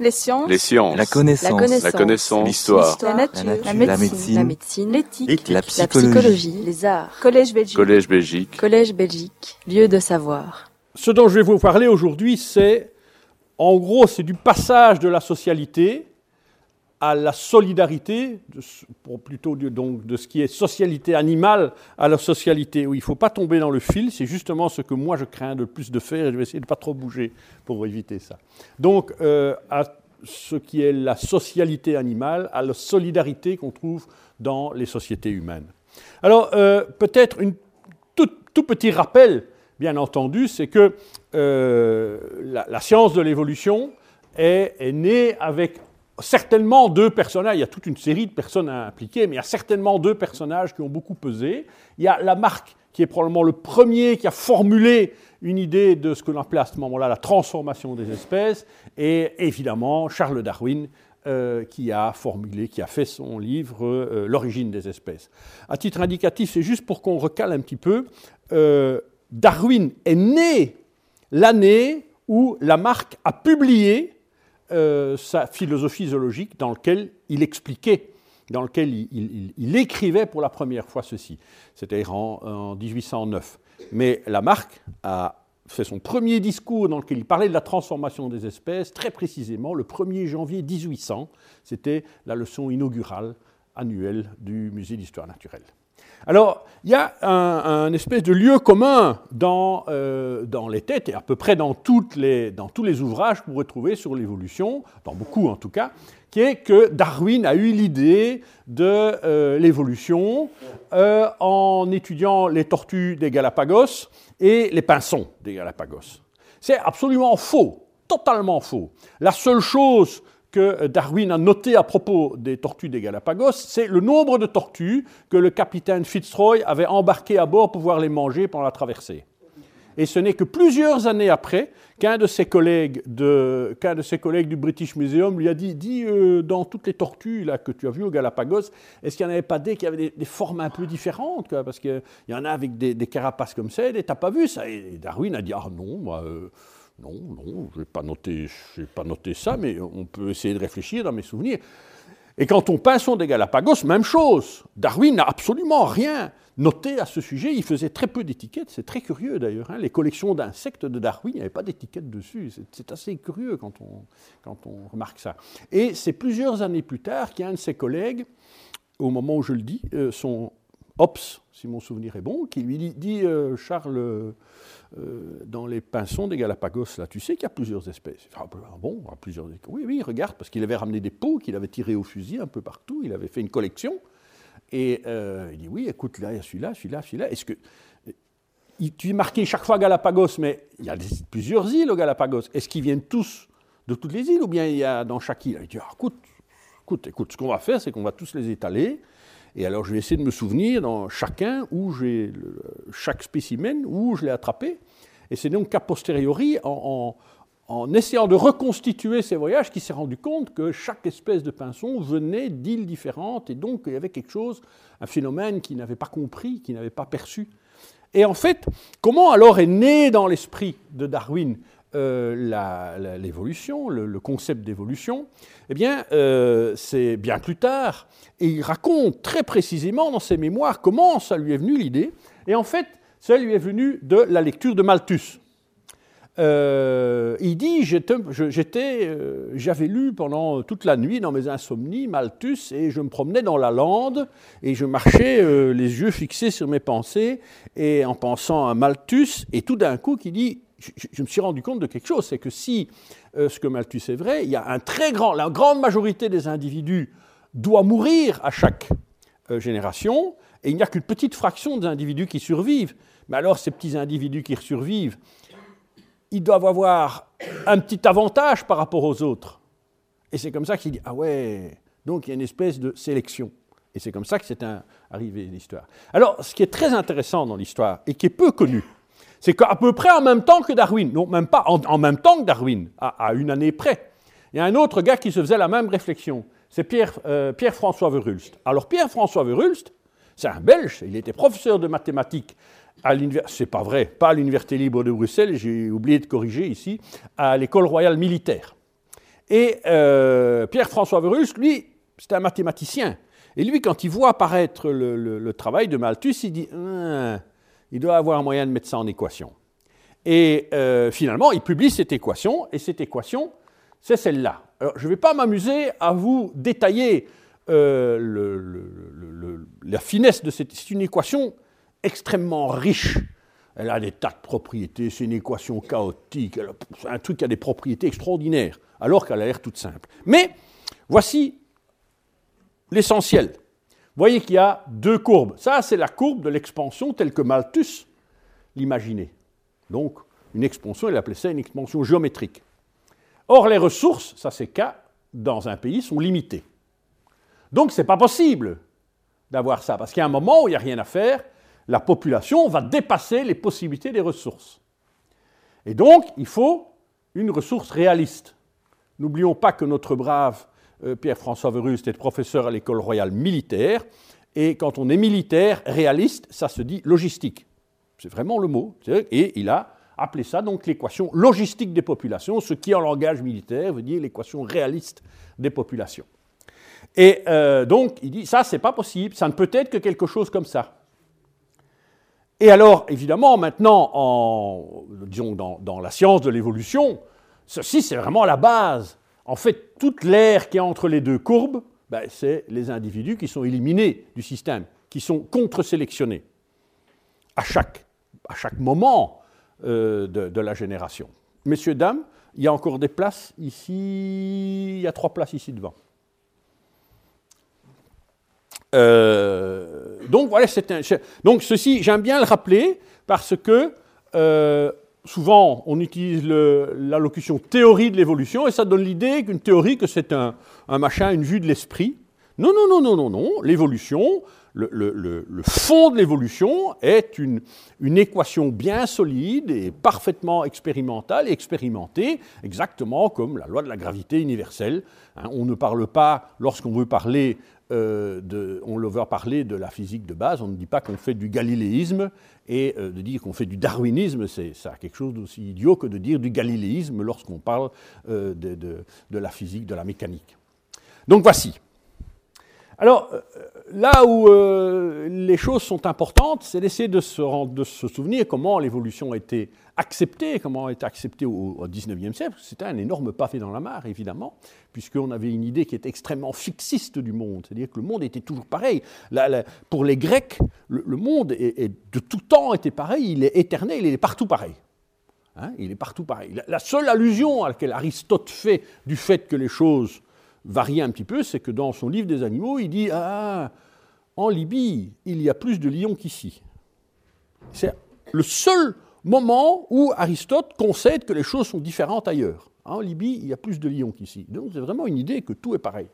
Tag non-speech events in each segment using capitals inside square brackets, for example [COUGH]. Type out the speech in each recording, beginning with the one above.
Les sciences. Les sciences. La connaissance. La connaissance. La. L'histoire. La nature. La nature. La La médecine. La. L'éthique. La La psychologie. psychologie. Les arts. Collège Belgique. Collège Belgique. Collège Belgique. Lieu de savoir. Ce dont je vais vous parler aujourd'hui, c'est, en gros, c'est du passage de la socialité à la solidarité, plutôt de, donc, de ce qui est socialité animale à la socialité où il ne faut pas tomber dans le fil. C'est justement ce que moi je crains de plus de faire et je vais essayer de ne pas trop bouger pour éviter ça. Donc, euh, à ce qui est la socialité animale, à la solidarité qu'on trouve dans les sociétés humaines. Alors, euh, peut-être une tout, petit rappel, bien entendu, c'est que euh, la, science de l'évolution est née avec certainement deux personnages. Il y a toute une série de personnes impliquées, mais il y a certainement deux personnages qui ont beaucoup pesé. Il y a Lamarck, qui est probablement le premier qui a formulé une idée de ce que l'on appelait à ce moment-là la transformation des espèces, et évidemment Charles Darwin, euh, qui a formulé, qui a fait son livre euh, L'origine des espèces. À titre indicatif, c'est juste pour qu'on recale un petit peu, euh, Darwin est né l'année où Lamarck a publié euh, sa philosophie zoologique dans laquelle il expliquait, dans lequel il, écrivait pour la première fois ceci. C'était en 1809. Mais Lamarck a fait son premier discours dans lequel il parlait de la transformation des espèces, très précisément le 1er janvier 1800. C'était la leçon inaugurale annuelle du musée d'histoire naturelle. Alors, il y a un, espèce de lieu commun dans, euh, dans les têtes, et à peu près dans, les, dans tous les ouvrages que vous retrouvez sur l'évolution, dans beaucoup en tout cas, qui est que Darwin a eu l'idée de euh, l'évolution euh, en étudiant les tortues des Galapagos et les pinsons des Galapagos. C'est absolument faux, totalement faux. La seule chose que Darwin a noté à propos des tortues des Galapagos, c'est le nombre de tortues que le capitaine Fitzroy avait embarquées à bord pour pouvoir les manger pendant la traversée. Et ce n'est que plusieurs années après qu'un de ses collègues, du British Museum lui a dit, dis, euh, dans toutes les tortues là, que tu as vues au Galapagos, est-ce qu'il n'y en avait pas des qui avaient des, formes un peu différentes Parce qu'il y en a avec des, des carapaces comme ça, et t'as pas vu ça? Et Darwin a dit, ah non, moi, euh, non, non, je n'ai pas, noté- pas noté ça, mais on peut essayer de réfléchir dans mes souvenirs. Et quant au pinson des Galapagos, même chose. Darwin n'a absolument rien noté à ce sujet. Il faisait très peu d'étiquettes. C'est très curieux d'ailleurs. hein. Les collections d'insectes de Darwin, il n'y avait pas d'étiquette dessus. C'est- assez curieux quand on, quand on remarque ça. Et c'est plusieurs années plus tard qu'il y a un de ses collègues, au moment où je le dis, euh, son Ops, si mon souvenir est bon, qui lui dit, dit, euh, Charles, euh, euh, dans les pinsons des Galapagos, là, tu sais qu'il y a plusieurs espèces. Il fait, Ah bon, il y a plusieurs Oui, oui, regarde, parce qu'il avait ramené des pots qu'il avait tirés au fusil un peu partout, il avait fait une collection. Et euh, il dit, oui, écoute, là, il y a celui-là, celui-là, celui-là. Est-ce que... il- Tu es marqué chaque fois Galapagos, mais il y a plusieurs îles au Galapagos. Est-ce qu'ils viennent tous de toutes les îles ou bien il y a dans chaque île? Il dit, ah, écoute, écoute, écoute, ce qu'on va faire, c'est qu'on va tous les étaler. Et alors, je vais essayer de me souvenir dans chacun où j'ai chaque spécimen, où je l'ai attrapé. Et c'est donc qu'a posteriori, en, en- en essayant de reconstituer ces voyages, qu'il s'est rendu compte que chaque espèce de pinson venait d'îles différentes, et donc il y avait quelque chose, un phénomène qu'il n'avait pas compris, qu'il n'avait pas perçu. Et en fait, comment alors est né dans l'esprit de Darwin euh, l'évolution, le, concept d'évolution Eh bien, euh, c'est bien plus tard. Et il raconte très précisément dans ses mémoires comment ça lui est venu l'idée. Et en fait, ça lui est venu de la lecture de Malthus. Euh, il dit, j'étais, j'avais lu pendant toute la nuit dans mes insomnies Malthus et je me promenais dans la lande et je marchais les yeux fixés sur mes pensées et en pensant à Malthus et tout d'un coup qui dit, je, me suis rendu compte de quelque chose, c'est que si euh, ce que Malthus est vrai, il y a un très grand, la grande majorité des individus doit mourir à chaque euh, génération, et il n'y a qu'une petite fraction des individus qui survivent. Mais alors, ces petits individus qui survivent, ils doivent avoir un petit avantage par rapport aux autres. Et c'est comme ça qu'il dit, ah ouais, donc il y a une espèce de sélection. Et c'est comme ça que c'est arrivé l'histoire. Alors, ce qui est très intéressant dans l'histoire, et qui est peu connu, c'est qu'à peu près en même temps que Darwin, non, même pas en, même temps que Darwin, à, une année près, il y a un autre gars qui se faisait la même réflexion. C'est euh, Pierre-François Verhulst. Alors, Pierre-François Verhulst, c'est un Belge, il était professeur de mathématiques à l'université, c'est pas vrai, pas à l'Université libre de Bruxelles, j'ai oublié de corriger ici, à l'école royale militaire. Et euh, Pierre-François Verus, lui, c'était un mathématicien. Et lui, quand il voit apparaître le, travail de Malthus, il dit hein, il doit avoir un moyen de mettre ça en équation. Et euh, finalement, il publie cette équation, et cette équation, c'est celle-là. Alors, je ne vais pas m'amuser à vous détailler euh, la finesse de cette. C'est une équation extrêmement riche. Elle a des tas de propriétés, c'est une équation chaotique, c'est un truc qui a des propriétés extraordinaires, alors qu'elle a l'air toute simple. Mais voici l'essentiel. Voyez qu'il y a deux courbes. Ça, c'est la courbe de l'expansion telle que Malthus l'imaginait. Donc, une expansion, il appelait ça une expansion géométrique. Or, les ressources, ça c'est K, dans un pays, sont limitées. Donc, ce n'est pas possible d'avoir ça, parce qu'il y a un moment où il n'y a rien à faire, la population va dépasser les possibilités des ressources. Et donc, il faut une ressource réaliste. N'oublions pas que notre brave Pierre-François Verus était professeur à l'école royale militaire, et quand on est militaire, réaliste, ça se dit logistique. C'est vraiment le mot. Et il a appelé ça donc l'équation logistique des populations, ce qui en langage militaire veut dire l'équation réaliste des populations. Et euh, donc il dit ça c'est pas possible, ça ne peut être que quelque chose comme ça. Et alors évidemment maintenant en disons dans, la science de l'évolution, ceci c'est vraiment la base. En fait toute l'air qui est entre les deux courbes, ben, c'est les individus qui sont éliminés du système, qui sont contre-sélectionnés à chaque, moment euh, de, la génération. Messieurs, dames, il y a encore des places ici, il y a trois places ici devant. Euh, donc voilà, c'est un, donc ceci, j'aime bien le rappeler parce que euh, souvent on utilise l'allocution théorie de l'évolution et ça donne l'idée qu'une théorie que c'est un, machin, une vue de l'esprit. Non, non, non, non, non, non. L'évolution, le, fond de l'évolution est une, équation bien solide et parfaitement expérimentale et expérimentée, exactement comme la loi de la gravité universelle. Hein. on ne parle pas, lorsqu'on veut parler euh, on parler de la physique de base, on ne dit pas qu'on fait du galiléisme, et euh, de dire qu'on fait du darwinisme, c'est quelque chose d'aussi idiot que de dire du galiléisme lorsqu'on parle euh, de la physique, de la mécanique. Donc voici. Alors, euh, là où euh, les choses sont importantes, c'est d'essayer de se, souvenir comment l'évolution a été acceptée, comment elle a été acceptée au, XIXe siècle. C'était un énorme fait dans la mare, évidemment, puisqu'on avait une idée qui était extrêmement fixiste du monde, c'est-à-dire que le monde était toujours pareil. pour les Grecs, le, monde de tout temps était pareil, il est éternel, il est partout pareil. Hein, il est partout pareil. La seule allusion à laquelle Aristote fait du fait que les choses varier un petit peu, c'est que dans son livre des animaux, il dit Ah, en Libye, il y a plus de lions qu'ici. C'est le seul moment où Aristote concède que les choses sont différentes ailleurs. En Libye, il y a plus de lions qu'ici. Donc c'est vraiment une idée que tout est pareil.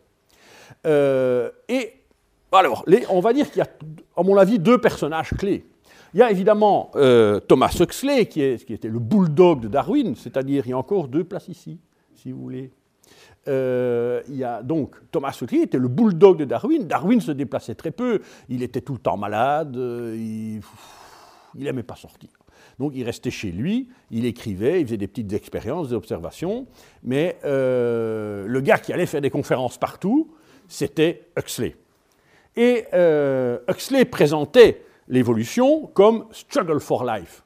Euh, et alors, on va dire qu'il y a, à mon avis, deux personnages clés. Il y a évidemment euh, Thomas Huxley, qui, est, qui était le bulldog de Darwin, c'est-à-dire il y a encore deux places ici, si vous voulez. Euh, il y a donc Thomas Huxley était le bulldog de Darwin. Darwin se déplaçait très peu, il était tout le temps malade, euh, il n'aimait pas sortir. Donc il restait chez lui, il écrivait, il faisait des petites expériences, des observations, mais euh, le gars qui allait faire des conférences partout, c'était Huxley. Et Huxley présentait l'évolution comme struggle for life.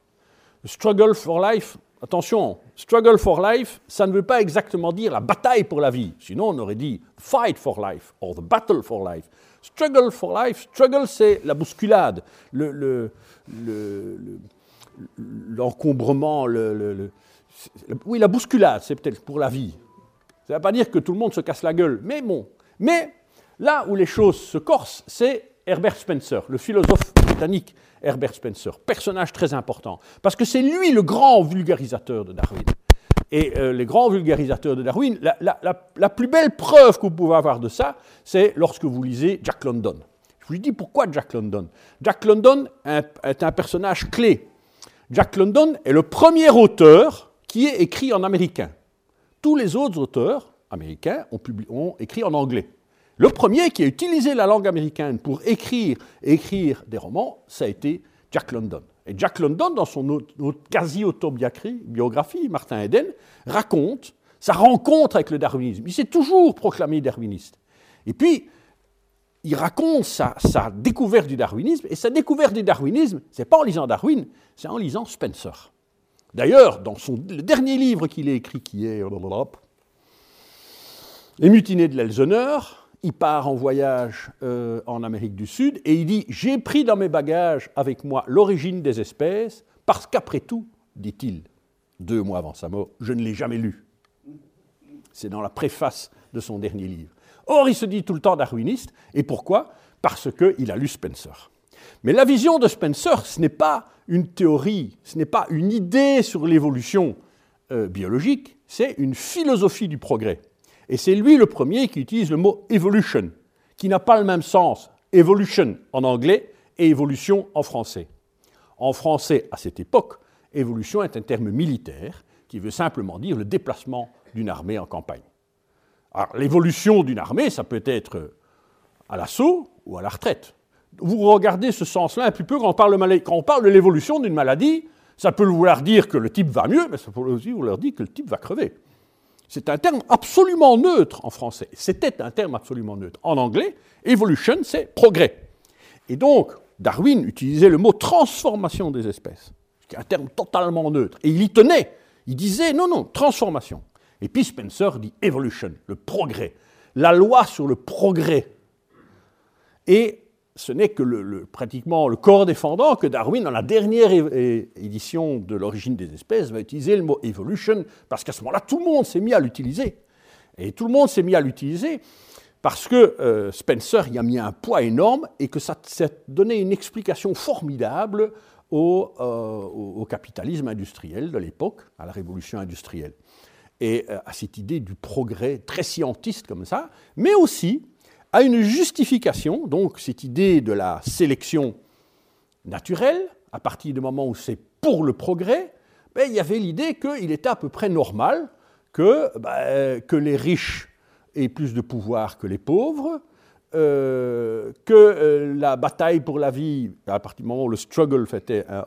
Struggle for life, attention, struggle for life, ça ne veut pas exactement dire la bataille pour la vie. Sinon, on aurait dit fight for life or the battle for life. Struggle for life, struggle, c'est la bousculade, l'encombrement, le, oui, la bousculade, c'est peut-être pour la vie. Ça ne veut pas dire que tout le monde se casse la gueule, mais bon. Mais là où les choses se corsent, c'est Herbert Spencer, le philosophe britannique Herbert Spencer, personnage très important, parce que c'est lui le grand vulgarisateur de Darwin. Et euh, les grands vulgarisateurs de Darwin, la, plus belle preuve que vous pouvez avoir de ça, c'est lorsque vous lisez Jack London. Je vous dis pourquoi Jack London. Jack London est un personnage clé. Jack London est le premier auteur qui est écrit en américain. Tous les autres auteurs américains ont, ont écrit en anglais. Le premier qui a utilisé la langue américaine pour écrire, écrire des romans, ça a été Jack London. Et Jack London, dans son quasi-autobiographie, Martin Eden, raconte sa rencontre avec le darwinisme. Il s'est toujours proclamé darwiniste. Et puis, il raconte sa, découverte du darwinisme, et sa découverte du darwinisme, c'est pas en lisant Darwin, c'est en lisant Spencer. D'ailleurs, dans son, le dernier livre qu'il a écrit, qui est Les mutinés de l'Elseneur, il part en voyage euh, en Amérique du Sud et il dit J'ai pris dans mes bagages avec moi l'origine des espèces, parce qu'après tout, dit-il, deux mois avant sa mort, je ne l'ai jamais lu. C'est dans la préface de son dernier livre. Or, il se dit tout le temps darwiniste. Et pourquoi? Parce qu'il a lu Spencer. Mais la vision de Spencer, ce n'est pas une théorie, ce n'est pas une idée sur l'évolution euh, biologique, c'est une philosophie du progrès. Et c'est lui le premier qui utilise le mot evolution, qui n'a pas le même sens, evolution en anglais et évolution en français. En français, à cette époque, évolution est un terme militaire qui veut simplement dire le déplacement d'une armée en campagne. Alors, l'évolution d'une armée, ça peut être à l'assaut ou à la retraite. Vous regardez ce sens-là un petit peu quand on parle de, quand on parle de l'évolution d'une maladie, ça peut vouloir dire que le type va mieux, mais ça peut aussi vouloir dire que le type va crever. C'est un terme absolument neutre en français. C'était un terme absolument neutre. En anglais, evolution, c'est progrès. Et donc, Darwin utilisait le mot transformation des espèces, qui est un terme totalement neutre. Et il y tenait. Il disait non, non, transformation. Et puis Spencer dit evolution, le progrès, la loi sur le progrès. Et ce n'est que pratiquement le corps défendant que Darwin, dans la dernière édition de l'origine des espèces, va utiliser le mot evolution, parce qu'à ce moment-là, tout le monde s'est mis à l'utiliser. Et tout le monde s'est mis à l'utiliser parce que euh, Spencer y a mis un poids énorme et que ça, ça donnait une explication formidable au, euh, au capitalisme industriel de l'époque, à la révolution industrielle et euh, à cette idée du progrès très scientiste comme ça, mais aussi à une justification, donc cette idée de la sélection naturelle, à partir du moment où c'est pour le progrès, ben, il y avait l'idée qu'il était à peu près normal que, ben, les riches aient plus de pouvoir que les pauvres, euh, que euh, la bataille pour la vie, à partir du moment où le struggle était euh,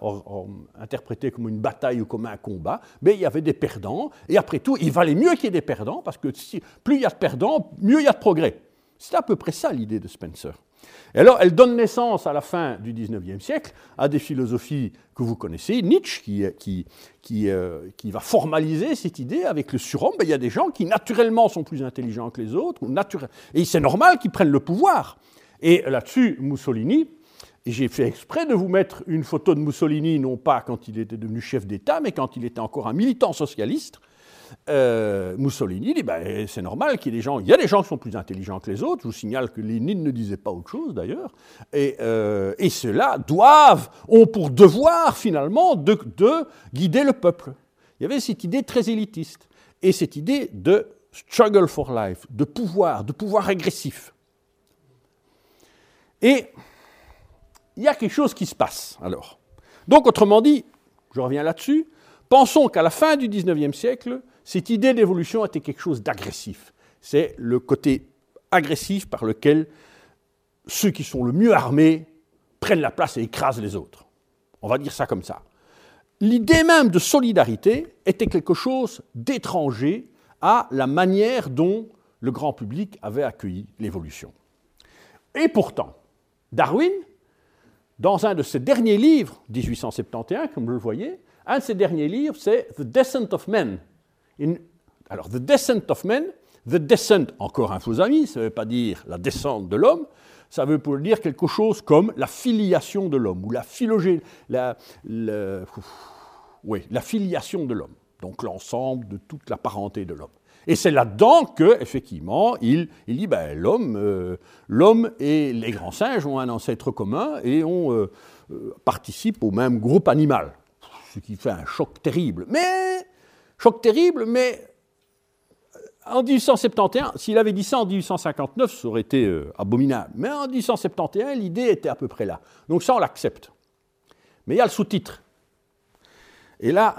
interprété comme une bataille ou comme un combat, mais il y avait des perdants, et après tout, il valait mieux qu'il y ait des perdants, parce que plus il y a de perdants, mieux il y a de progrès. C'est à peu près ça l'idée de Spencer. Et alors, elle donne naissance à la fin du XIXe siècle à des philosophies que vous connaissez. Nietzsche, qui, qui, qui, euh, qui va formaliser cette idée avec le surhomme. Ben, il y a des gens qui, naturellement, sont plus intelligents que les autres. Et c'est normal qu'ils prennent le pouvoir. Et là-dessus, Mussolini, et j'ai fait exprès de vous mettre une photo de Mussolini, non pas quand il était devenu chef d'État, mais quand il était encore un militant socialiste. Euh, Mussolini dit ben, c'est normal qu'il y ait des gens. A des gens qui sont plus intelligents que les autres. Je vous signale que Lénine ne disait pas autre chose d'ailleurs. Et, euh, ceux-là doivent, ont pour devoir finalement de, guider le peuple. Il y avait cette idée très élitiste et cette idée de struggle for life, de pouvoir, de pouvoir agressif. Et il y a quelque chose qui se passe alors. Donc autrement dit, je reviens là-dessus, pensons qu'à la fin du XIXe siècle, cette idée d'évolution était quelque chose d'agressif. C'est le côté agressif par lequel ceux qui sont le mieux armés prennent la place et écrasent les autres. On va dire ça comme ça. L'idée même de solidarité était quelque chose d'étranger à la manière dont le grand public avait accueilli l'évolution. Et pourtant, Darwin, dans un de ses derniers livres, 1871, comme vous le voyez, un de ses derniers livres, c'est The Descent of Men, alors, the descent of men, the descent, encore un faux ami, ça ne veut pas dire la descente de l'homme, ça veut dire quelque chose comme la filiation de l'homme, ou la phylogénie, la, oui, la filiation de l'homme, donc l'ensemble de toute la parenté de l'homme. Et c'est là-dedans que, effectivement, il, il dit ben, l'homme, euh, et les grands singes ont un ancêtre commun et on euh, euh, au même groupe animal, ce qui fait un choc terrible. Mais Choc terrible, mais euh, en 1871, s'il avait dit ça en 1859, ça aurait été euh, abominable. Mais en 1871, l'idée était à peu près là. Donc ça, on l'accepte. Mais il y a le sous-titre. Et là,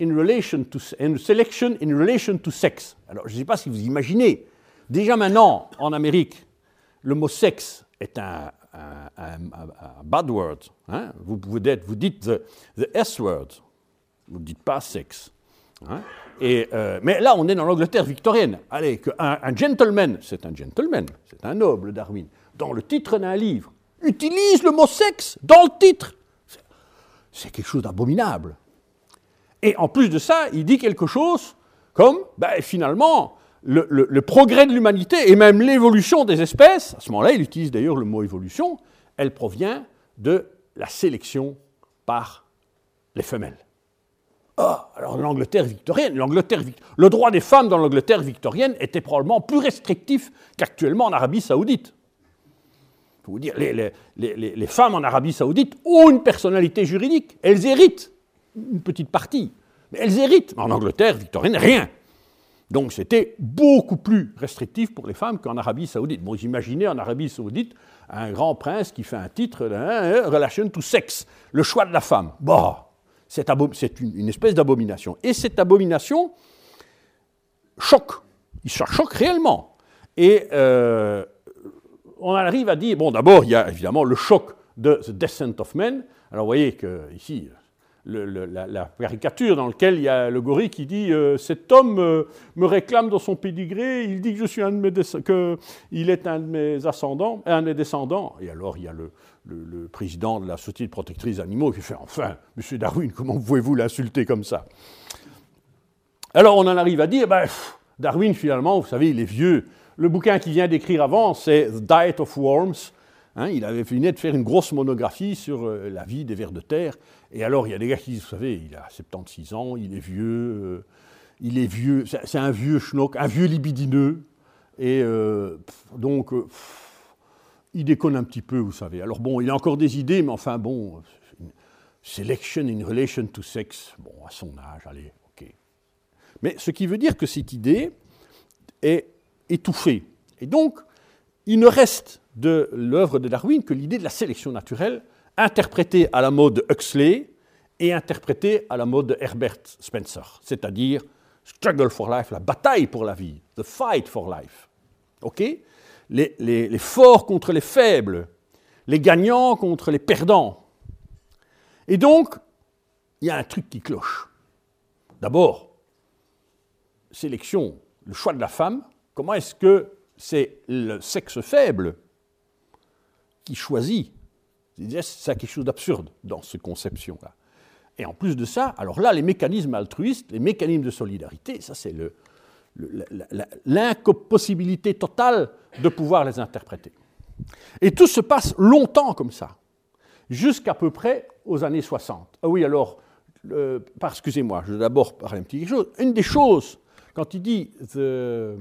in relation to, selection in relation to sex. Alors, je ne sais pas si vous imaginez. Déjà maintenant, en Amérique, le mot sexe est un, bad word. Hein. Vous dites the S word. Vous ne dites pas sexe. Hein. euh, mais là, on est dans l'Angleterre victorienne. Allez, qu'un un gentleman, c'est un gentleman, c'est un noble, Darwin, dans le titre d'un livre, utilise le mot sexe dans le titre. C'est quelque chose d'abominable. Et en plus de ça, il dit quelque chose comme, ben, finalement, le, le progrès de l'humanité et même l'évolution des espèces, à ce moment-là, il utilise d'ailleurs le mot évolution, elle provient de la sélection par les femelles. Ah, alors l'Angleterre victorienne, l'Angleterre, le droit des femmes dans l'Angleterre victorienne était probablement plus restrictif qu'actuellement en Arabie saoudite. Vous dire, les, femmes en Arabie saoudite ont une personnalité juridique. Elles héritent une petite partie, mais elles héritent. En Angleterre victorienne, rien. Donc c'était beaucoup plus restrictif pour les femmes qu'en Arabie saoudite. Bon, j'imaginais en Arabie saoudite un grand prince qui fait un titre, hein, Relation to Sex, le choix de la femme. Bah, c'est une, espèce d'abomination. Et cette abomination choque. Il choque réellement. Et euh, on arrive à dire, bon, d'abord, il y a évidemment le choc de The Descent of Men. Alors, vous voyez que ici, la, caricature dans laquelle il y a le gorille qui dit euh, Cet homme euh, me réclame dans son pédigré, il dit que je suis un de mes qu'il est un de mes ascendants, un des descendants. Et alors il y a le, le, président de la Société protectrice animaux qui fait Enfin, monsieur Darwin, comment pouvez-vous l'insulter comme ça? Alors on en arrive à dire ben, Darwin, finalement, vous savez, il est vieux. Le bouquin qu'il vient d'écrire avant, c'est The Diet of Worms. Hein, il avait fini de faire une grosse monographie sur euh, la vie des vers de terre. Et alors, il y a des gars qui disent, vous savez, il a 76 ans, il est vieux, euh, il est vieux, c'est un vieux schnock, un vieux libidineux. Et euh, donc, il déconne un petit peu, vous savez. Alors bon, il a encore des idées, mais enfin bon, selection in relation to sex, bon, à son âge, allez, ok. Mais ce qui veut dire que cette idée est étouffée. Et donc, il ne reste de l'œuvre de Darwin que l'idée de la sélection naturelle, interprétée à la mode de Huxley et interprétée à la mode de Herbert Spencer, c'est-à-dire struggle for life, la bataille pour la vie, the fight for life. OK? Les, les, forts contre les faibles, les gagnants contre les perdants. Et donc, il y a un truc qui cloche. D'abord, sélection, le choix de la femme, comment est-ce que c'est le sexe faible qui choisit. C'est quelque chose d'absurde dans cette conception-là. Et en plus de ça, alors là, les mécanismes altruistes, les mécanismes de solidarité, ça c'est l'impossibilité totale de pouvoir les interpréter. Et tout se passe longtemps comme ça, jusqu'à peu près aux années 60. Ah oui, alors, excusez-moi, je vais d'abord parler un petit chose. Une des choses, quand il dit le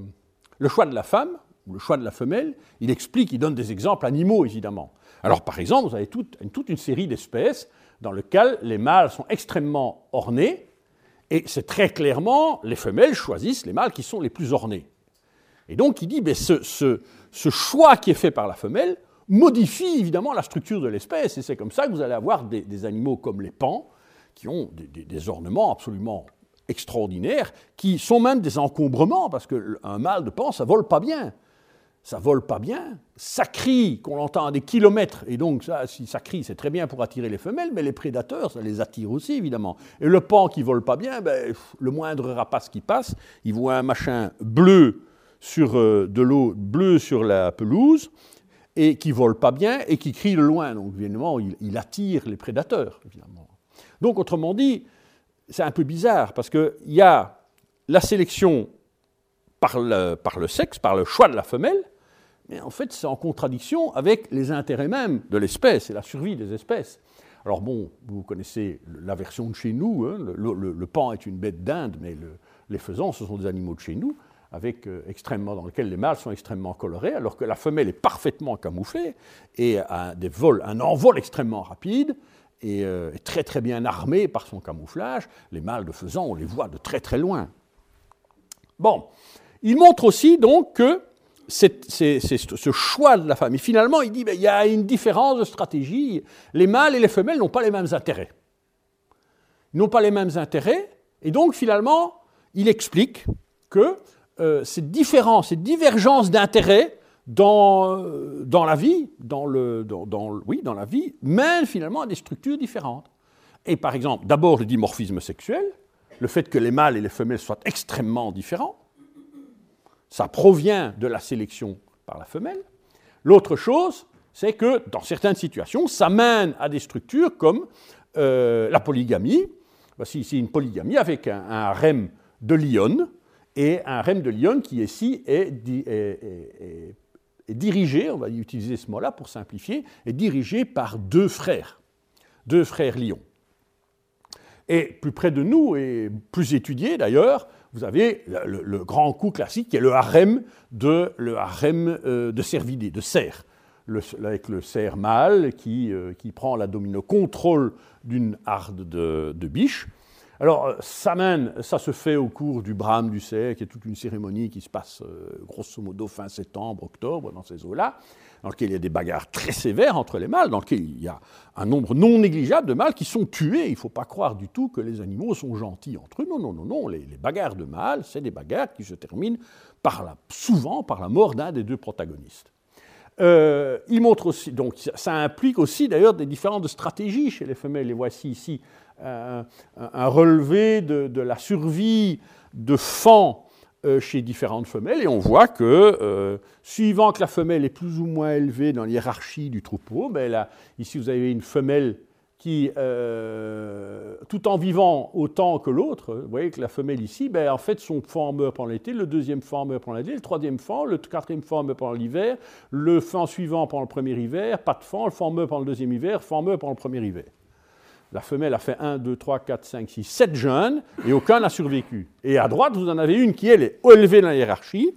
choix de la femme, le choix de la femelle, il explique, il donne des exemples animaux, évidemment. Alors, par exemple, vous avez toute, une série d'espèces dans lesquelles les mâles sont extrêmement ornés, et c'est très clairement, les femelles choisissent les mâles qui sont les plus ornés. Et donc, il dit, ben, ce, choix qui est fait par la femelle modifie évidemment la structure de l'espèce, et c'est comme ça que vous allez avoir des, animaux comme les pans, qui ont des ornements absolument extraordinaires, qui sont même des encombrements, parce qu'un mâle de pan, ça vole pas bien ça vole pas bien, ça crie, qu'on l'entend à des kilomètres, et donc ça, si ça crie, c'est très bien pour attirer les femelles, mais les prédateurs, ça les attire aussi, évidemment. Et le pan qui vole pas bien, ben, le moindre rapace qui passe, il voit un machin bleu sur euh, de l'eau bleue sur la pelouse, et qui vole pas bien, et qui crie de loin, donc évidemment, il, attire les prédateurs, évidemment. Donc, autrement dit, c'est un peu bizarre, parce qu'il y a la sélection par le, par le sexe, par le choix de la femelle, mais en fait c'est en contradiction avec les intérêts même de l'espèce et la survie des espèces. Alors bon, vous connaissez la version de chez nous, hein, le, pan est une bête d'Inde, mais les faisans, ce sont des animaux de chez nous, avec, euh, extrêmement, dans lesquels les mâles sont extrêmement colorés, alors que la femelle est parfaitement camouflée et a des vols, un envol extrêmement rapide et euh, est très très bien armée par son camouflage. Les mâles de faisans, on les voit de très très loin. Bon, il montre aussi donc que c'est ce choix de la femme. Et finalement, il dit qu'il ben, y a une différence de stratégie. Les mâles et les femelles n'ont pas les mêmes intérêts. Ils n'ont pas les mêmes intérêts. Et donc, finalement, il explique que euh, cette différence, cette divergence d'intérêts dans, euh, dans la vie, dans le, oui, dans la vie, mène finalement à des structures différentes. Et par exemple, d'abord le dimorphisme sexuel, le fait que les mâles et les femelles soient extrêmement différents. Ça provient de la sélection par la femelle. L'autre chose, c'est que dans certaines situations, ça mène à des structures comme euh, la polygamie. Voici ici une polygamie avec un, harem de lionnes et un harem de lionnes qui ici est, dirigé, on va utiliser ce mot-là pour simplifier, est dirigé par deux frères, deux frères lions. Et plus près de nous, et plus étudié d'ailleurs, vous avez le, grand coup classique qui est le harem de, le harem, euh, de cervidés, de cerfs avec le cerf mâle qui, euh, qui prend la domino contrôle d'une harde de, de biches. Alors, ça mène, ça se fait au cours du brame du cerf, qui est toute une cérémonie qui se passe euh, grosso modo fin septembre, octobre, dans ces eaux-là, dans lequel il y a des bagarres très sévères entre les mâles, dans lequel il y a un nombre non négligeable de mâles qui sont tués. Il ne faut pas croire du tout que les animaux sont gentils entre eux. Non, non, non, non. Les, bagarres de mâles, c'est des bagarres qui se terminent souvent par la mort d'un des deux protagonistes. Euh, il montre aussi, donc ça implique aussi d'ailleurs des différentes stratégies chez les femelles. Et voici ici un, relevé de, la survie de fans chez différentes femelles. Et on voit que, euh, suivant que la femelle est plus ou moins élevée dans l'hiérarchie du troupeau, ben là, ici vous avez une femelle qui, euh, tout en vivant autant que l'autre, vous voyez que la femelle ici, ben, en fait, son fan meurt pendant l'été, le deuxième fan meurt pendant l'été, le troisième fan, le quatrième fan meurt pendant l'hiver, le fan suivant pendant le premier hiver, pas de fan, le fan meurt pendant le deuxième hiver, fan meurt pendant le premier hiver. La femelle a fait 1, 2, 3, 4, 5, 6, 7 jeunes, et aucun n'a survécu. Et à droite, vous en avez une qui, elle, est élevée dans la hiérarchie,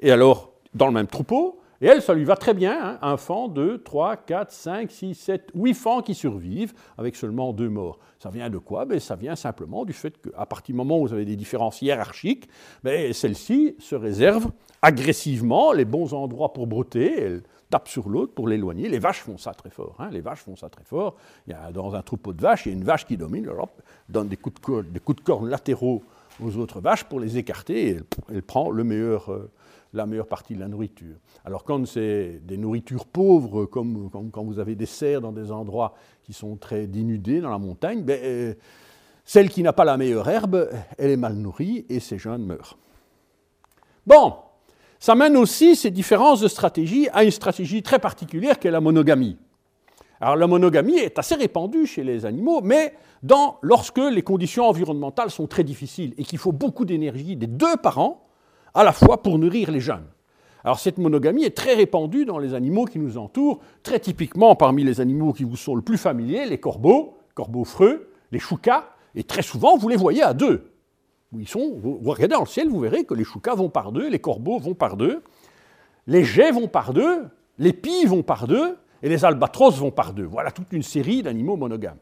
et alors, dans le même troupeau, et elle, ça lui va très bien, hein. un fan, deux, trois, quatre, cinq, six, sept, huit fans qui survivent avec seulement deux morts. Ça vient de quoi? Ben, Ça vient simplement du fait qu'à partir du moment où vous avez des différences hiérarchiques, ben, celle-ci se réserve agressivement les bons endroits pour brouter, elle tape sur l'autre pour l'éloigner. Les vaches font ça très fort. Hein. Les vaches font ça très fort. Il y a, dans un troupeau de vaches, il y a une vache qui domine, elle donne des coups de, corne latéraux aux autres vaches pour les écarter et elle, prend euh, la meilleure partie de la nourriture. Alors quand c'est des nourritures pauvres, comme, quand vous avez des cerfs dans des endroits qui sont très dénudés dans la montagne, ben, euh, celle qui n'a pas la meilleure herbe, elle est mal nourrie et ses jeunes meurent. Bon, ça mène aussi ces différences de stratégie à une stratégie très particulière qui est la monogamie. Alors la monogamie est assez répandue chez les animaux, mais lorsque les conditions environnementales sont très difficiles et qu'il faut beaucoup d'énergie des deux parents, à la fois pour nourrir les jeunes. Alors cette monogamie est très répandue dans les animaux qui nous entourent, très typiquement parmi les animaux qui vous sont le plus familiers, les corbeaux, corbeaux freux, les choucas, et très souvent vous les voyez à deux. Vous, regardez dans le ciel, vous verrez que les choucas vont par deux, les corbeaux vont par deux, les geais vont par deux, les pies vont par deux, et les albatros vont par deux. Voilà toute une série d'animaux monogames.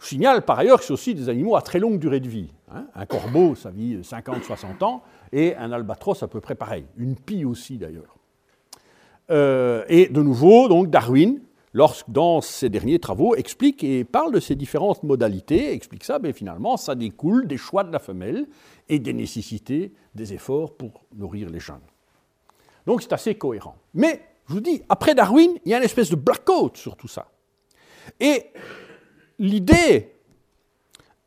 Je signale par ailleurs que c'est aussi des animaux à très longue durée de vie. Hein. Un corbeau, ça vit 50-60 ans, et un albatros à peu près pareil. Une pie aussi d'ailleurs. Euh, et de nouveau, donc Darwin, lorsque, dans ses derniers travaux, explique et parle de ces différentes modalités, explique ça, mais finalement, ça découle des choix de la femelle et des nécessités des efforts pour nourrir les jeunes. Donc c'est assez cohérent. Mais, je vous dis, après Darwin, il y a une espèce de blackout sur tout ça. Et l'idée,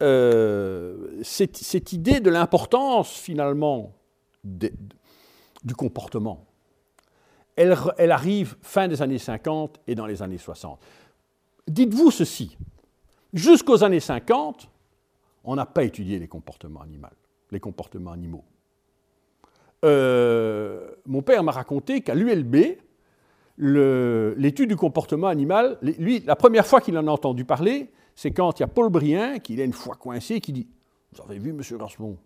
euh, cette, idée de l'importance finalement du comportement, elle, arrive fin des années 50 et dans les années 60. Dites-vous ceci, jusqu'aux années 50, on n'a pas étudié les comportements animaux. Les comportements animaux. Euh, mon père m'a raconté qu'à l'ULB, l'étude du comportement animal, lui, la première fois qu'il en a entendu parler, c'est quand il y a Paul Brien, qui a une fois coincé, qui dit Vous avez vu, monsieur Rasmont,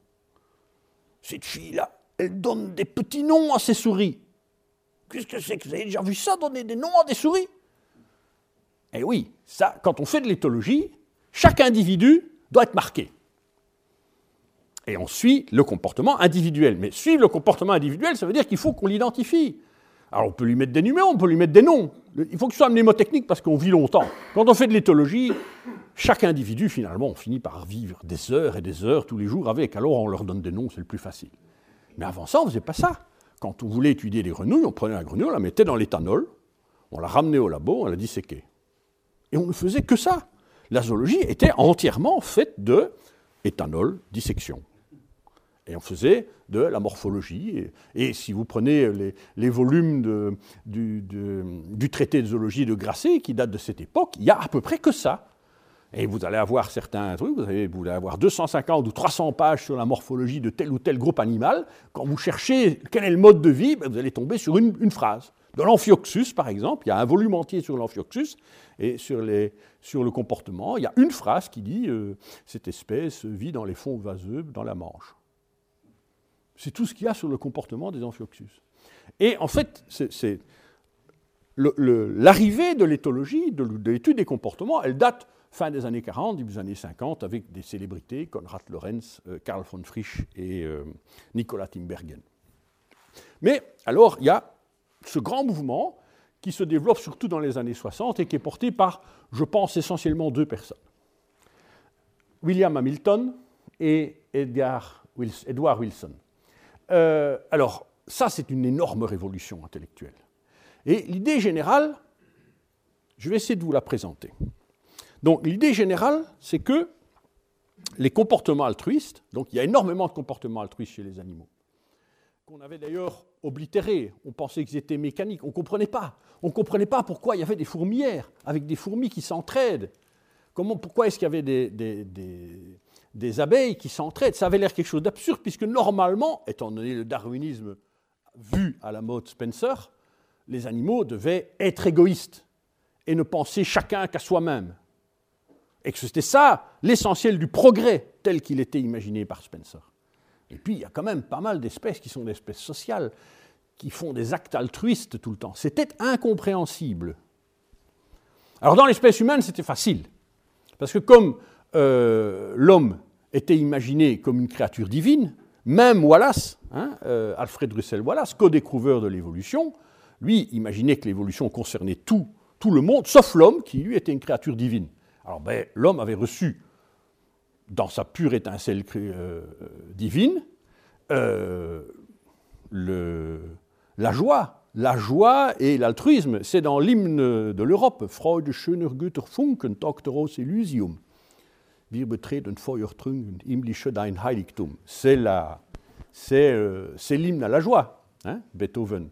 cette fille-là, elle donne des petits noms à ses souris. Qu'est-ce que c'est que vous avez déjà vu ça, donner des noms à des souris Eh oui, ça, quand on fait de l'éthologie, chaque individu doit être marqué. Et on suit le comportement individuel. Mais suivre le comportement individuel, ça veut dire qu'il faut qu'on l'identifie. Alors on peut lui mettre des numéros, on peut lui mettre des noms. Il faut que ce soit mnémotechnique parce qu'on vit longtemps. Quand on fait de l'éthologie, chaque individu, finalement, on finit par vivre des heures et des heures tous les jours avec. Alors on leur donne des noms, c'est le plus facile. Mais avant ça, on ne faisait pas ça. Quand on voulait étudier les grenouilles, on prenait la grenouille, on la mettait dans l'éthanol, on la ramenait au labo, on la disséquait. Et on ne faisait que ça. La zoologie était entièrement faite de éthanol, dissection. Et on faisait de la morphologie. Et, si vous prenez les, volumes du, traité de zoologie de Grasset, qui date de cette époque, il y a à peu près que ça. Et vous allez avoir certains trucs, vous allez, vous avoir 250 ou 300 pages sur la morphologie de tel ou tel groupe animal. Quand vous cherchez quel est le mode de vie, ben, vous allez tomber sur une, phrase. Dans l'amphioxus, par exemple, il y a un volume entier sur l'amphioxus et sur, le comportement. Il y a une phrase qui dit euh, cette espèce vit dans les fonds vaseux, dans la Manche. C'est tout ce qu'il y a sur le comportement des amphioxus. Et en fait, l'arrivée de l'éthologie, de l'étude des comportements, elle date fin des années 40, début des années 50, avec des célébrités, Konrad Lorenz, euh, Karl von Frisch et euh, Nicolas Timbergen. Mais alors, il y a ce grand mouvement qui se développe surtout dans les années 60 et qui est porté par, je pense, essentiellement deux personnes. William Hamilton et Edgar Edward Wilson. Euh, alors, ça, c'est une énorme révolution intellectuelle. Et l'idée générale, je vais essayer de vous la présenter. Donc l'idée générale, c'est que les comportements altruistes, donc il y a énormément de comportements altruistes chez les animaux, qu'on avait d'ailleurs oblitérés, on pensait qu'ils étaient mécaniques, on ne comprenait pas. On ne comprenait pas pourquoi il y avait des fourmilières avec des fourmis qui s'entraident. Comment, pourquoi est-ce qu'il y avait des, des, abeilles qui s'entraident? Ça avait l'air quelque chose d'absurde, puisque normalement, étant donné le darwinisme vu à la mode Spencer, les animaux devaient être égoïstes et ne penser chacun qu'à soi-même et que c'était ça l'essentiel du progrès tel qu'il était imaginé par Spencer. Et puis, il y a quand même pas mal d'espèces qui sont des espèces sociales, qui font des actes altruistes tout le temps. C'était incompréhensible. Alors, dans l'espèce humaine, c'était facile. Parce que comme euh, l'homme était imaginé comme une créature divine, même Wallace, hein, euh, Alfred Russel Wallace, co-découvreur de l'évolution, lui imaginait que l'évolution concernait tout, tout le monde, sauf l'homme, qui lui était une créature divine. Alors ben, l'homme avait reçu, dans sa pure étincelle euh, divine, euh, la joie. La joie et l'altruisme, c'est dans l'hymne de l'Europe. Freude, schöner Güter Funken, Doctoros Elysium. Wir betreten Feuertrunken, himmlische dein Heiligtum. C'est euh, l'hymne à la joie, hein, Beethoven.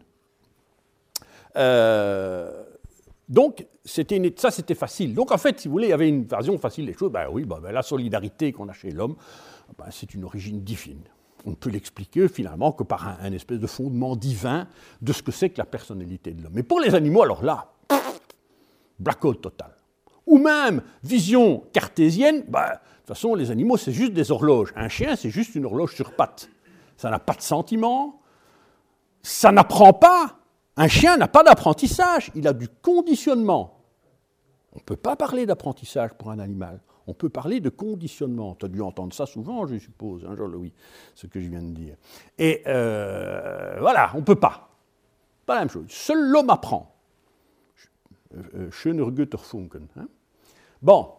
Donc, ça, c'était facile. Donc, en fait, si vous voulez, il y avait une version facile des choses. Ben oui, ben, ben, la solidarité qu'on a chez l'homme, ben, c'est une origine divine. On ne peut l'expliquer finalement que par un, espèce de fondement divin de ce que c'est que la personnalité de l'homme. Mais pour les animaux, alors là, blackout total. Ou même vision cartésienne, ben, de toute façon, les animaux, c'est juste des horloges. Un chien, c'est juste une horloge sur pattes. Ça n'a pas de sentiment, ça n'apprend pas, un chien n'a pas d'apprentissage, il a du conditionnement. On ne peut pas parler d'apprentissage pour un animal. On peut parler de conditionnement. Tu as dû entendre ça souvent, je suppose, hein, Jean-Louis, ce que je viens de dire. Et euh, voilà, on ne peut pas. Pas la même chose. Seul l'homme apprend. Euh, Schöner Götterfunken. Hein. Bon,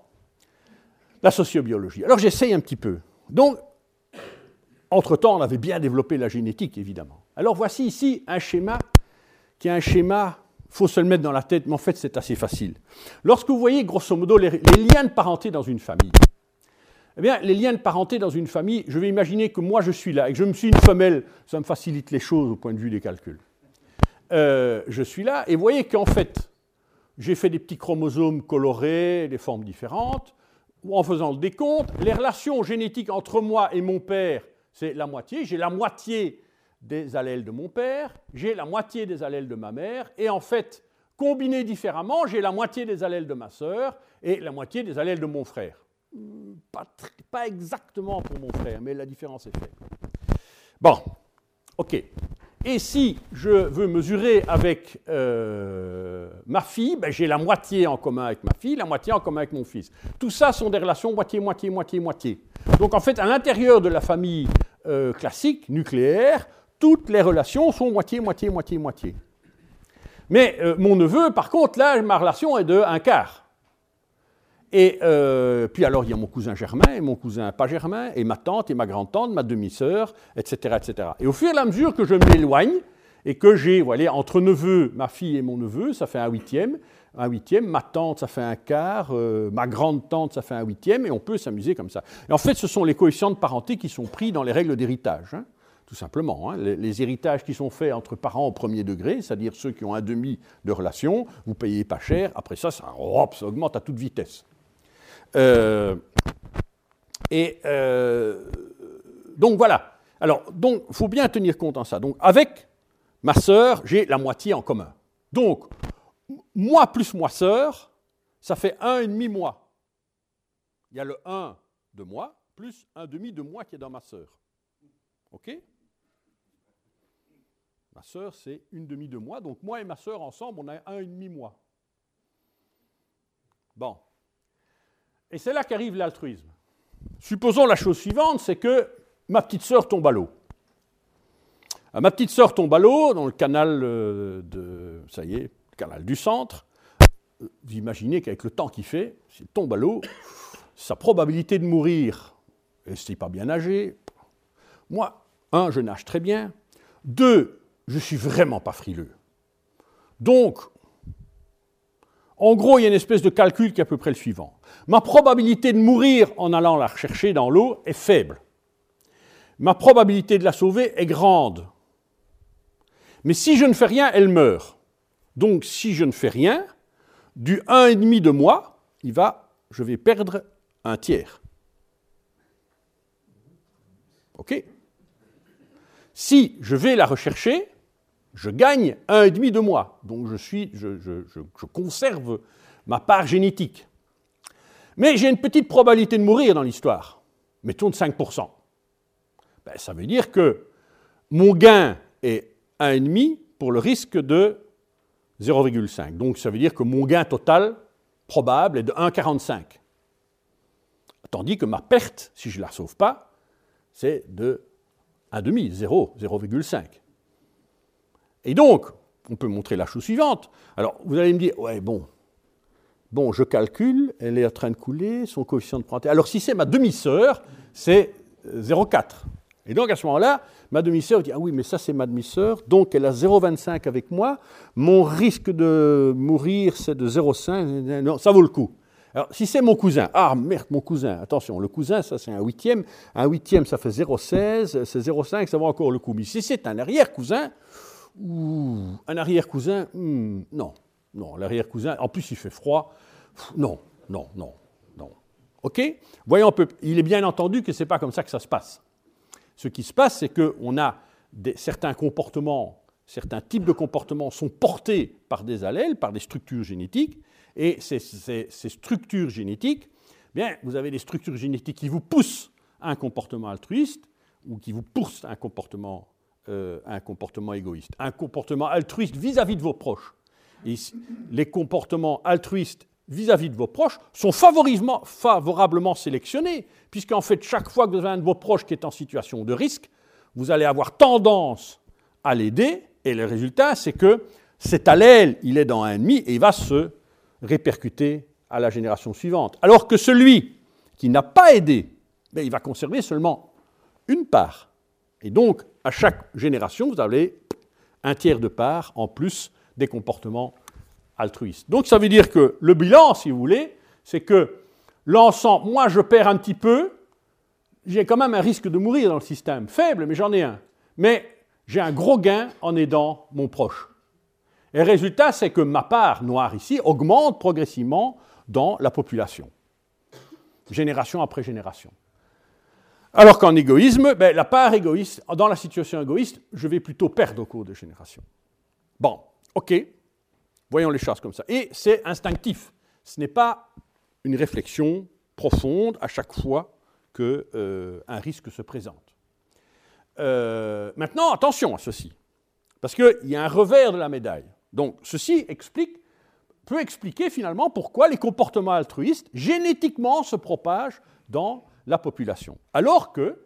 la sociobiologie. Alors j'essaye un petit peu. Donc, entre-temps, on avait bien développé la génétique, évidemment. Alors voici ici un schéma qui a un schéma, faut se le mettre dans la tête, mais en fait c'est assez facile. Lorsque vous voyez grosso modo les, liens de parenté dans une famille, eh bien, les liens de parenté dans une famille, je vais imaginer que moi je suis là et que je me suis une femelle, ça me facilite les choses au point de vue des calculs. Euh, je suis là et vous voyez qu'en fait, j'ai fait des petits chromosomes colorés, des formes différentes, en faisant le décompte, les relations génétiques entre moi et mon père, c'est la moitié. J'ai la moitié des allèles de mon père, j'ai la moitié des allèles de ma mère, et en fait, combiné différemment, j'ai la moitié des allèles de ma sœur et la moitié des allèles de mon frère. Pas, pas exactement pour mon frère, mais la différence est faite. Bon, ok. Et si je veux mesurer avec euh, ma fille, ben j'ai la moitié en commun avec ma fille, la moitié en commun avec mon fils. Tout ça sont des relations moitié, moitié, moitié, moitié. Donc en fait, à l'intérieur de la famille euh, classique, nucléaire, toutes les relations sont moitié, moitié, moitié, moitié. Mais euh, mon neveu, par contre, là, ma relation est de un quart. Et euh, puis alors, il y a mon cousin Germain, et mon cousin pas Germain, et ma tante, et ma grand-tante, ma demi-sœur, etc., etc. Et au fur et à mesure que je m'éloigne, et que j'ai, voilà, entre neveu, ma fille et mon neveu, ça fait un huitième, un huitième, ma tante, ça fait un quart, euh, ma grande-tante, ça fait un huitième, et on peut s'amuser comme ça. Et en fait, ce sont les coefficients de parenté qui sont pris dans les règles d'héritage, hein, tout simplement. hein. Les, héritages qui sont faits entre parents au premier degré, c'est-à-dire ceux qui ont un demi de relation, vous payez pas cher, après ça, ça, augmente à toute vitesse. Euh, et euh, donc voilà. Alors, donc, faut bien tenir compte en ça. Donc, avec ma sœur, j'ai la moitié en commun. Donc, moi plus moi sœur, ça fait 1,5 moi. Il y a le 1 de moi plus un demi de moi qui est dans ma sœur. OK? Ma sœur, c'est une demi de moi. Donc, moi et ma sœur ensemble, on a 1,5 moi. Bon. Et c'est là qu'arrive l'altruisme. Supposons la chose suivante, c'est que ma petite sœur tombe à l'eau. Ah, Ma petite sœur tombe à l'eau dans le canal euh, de, ça y est, canal du centre. Vous imaginez qu'avec le temps qu'il fait, s'il tombe à l'eau, sa probabilité de mourir, et c'est pas bien nager. Moi, un, je nage très bien. Deux, je suis vraiment pas frileux. Donc, en gros, il y a une espèce de calcul qui est à peu près le suivant. Ma probabilité de mourir en allant la rechercher dans l'eau est faible. Ma probabilité de la sauver est grande. Mais si je ne fais rien, elle meurt. Donc, si je ne fais rien, du 1,5 de moi, il va, je vais perdre un tiers. OK? Si je vais la rechercher, je gagne 1,5 de moi. Donc, je conserve ma part génétique. Mais j'ai une petite probabilité de mourir dans l'histoire. Mettons de 5%. Ben, ça veut dire que mon gain est 1,5 pour le risque de 0,5. Donc ça veut dire que mon gain total probable est de 1,45. Tandis que ma perte, si je ne la sauve pas, c'est de 1,5, 0, 0,5. Et donc, on peut montrer la chose suivante. Alors, vous allez me dire, ouais, bon, bon, je calcule, elle est en train de couler, son coefficient de parenté. Alors, si c'est ma demi-sœur, c'est euh, 0,4. Et donc, à ce moment-là, ma demi-sœur dit, ah oui, mais ça, c'est ma demi-sœur, donc elle a 0,25 avec moi, mon risque de mourir, c'est de 0,5, non, ça vaut le coup. Alors, si c'est mon cousin, ah merde, mon cousin, attention, le cousin, ça c'est un huitième, un huitième, ça fait 0,16, c'est 0,5, ça vaut encore le coup. Mais si c'est un arrière-cousin, un arrière-cousin, hmm, non, non, l'arrière-cousin, en plus il fait froid, non, non, non, non. OK? Voyons un peu, il est bien entendu que ce n'est pas comme ça que ça se passe. Ce qui se passe, c'est qu'on a certains comportements, certains types de comportements sont portés par des allèles, par des structures génétiques, et ces, ces- ces structures génétiques, bien, vous avez des structures génétiques qui vous poussent à un comportement altruiste ou qui vous poussent à un comportement, euh, un comportement égoïste. Un comportement altruiste vis-à-vis de vos proches. Les comportements altruistes vis-à-vis de vos proches sont favorablement sélectionnés, puisqu'en fait, chaque fois que vous avez un de vos proches qui est en situation de risque, vous allez avoir tendance à l'aider, et le résultat, c'est que cet allèle, il est dans un ennemi et il va se répercuter à la génération suivante. Alors que celui qui n'a pas aidé, ben, il va conserver seulement une part. Et donc, à chaque génération, vous avez un tiers de part en plus des comportements altruistes. Donc, ça veut dire que le bilan, si vous voulez, c'est que l'ensemble, moi je perds un petit peu, j'ai quand même un risque de mourir dans le système, faible, mais j'en ai un. Mais j'ai un gros gain en aidant mon proche. Et le résultat, c'est que ma part noire ici augmente progressivement dans la population, génération après génération. Alors qu'en égoïsme, ben, la part égoïste, dans la situation égoïste, je vais plutôt perdre au cours de génération. Bon, ok, voyons les choses comme ça. Et c'est instinctif. Ce n'est pas une réflexion profonde à chaque fois qu'un euh, risque se présente. Euh, maintenant, attention à ceci, parce qu'il y a un revers de la médaille. Donc, ceci peut expliquer finalement pourquoi les comportements altruistes génétiquement se propagent dans la population, alors que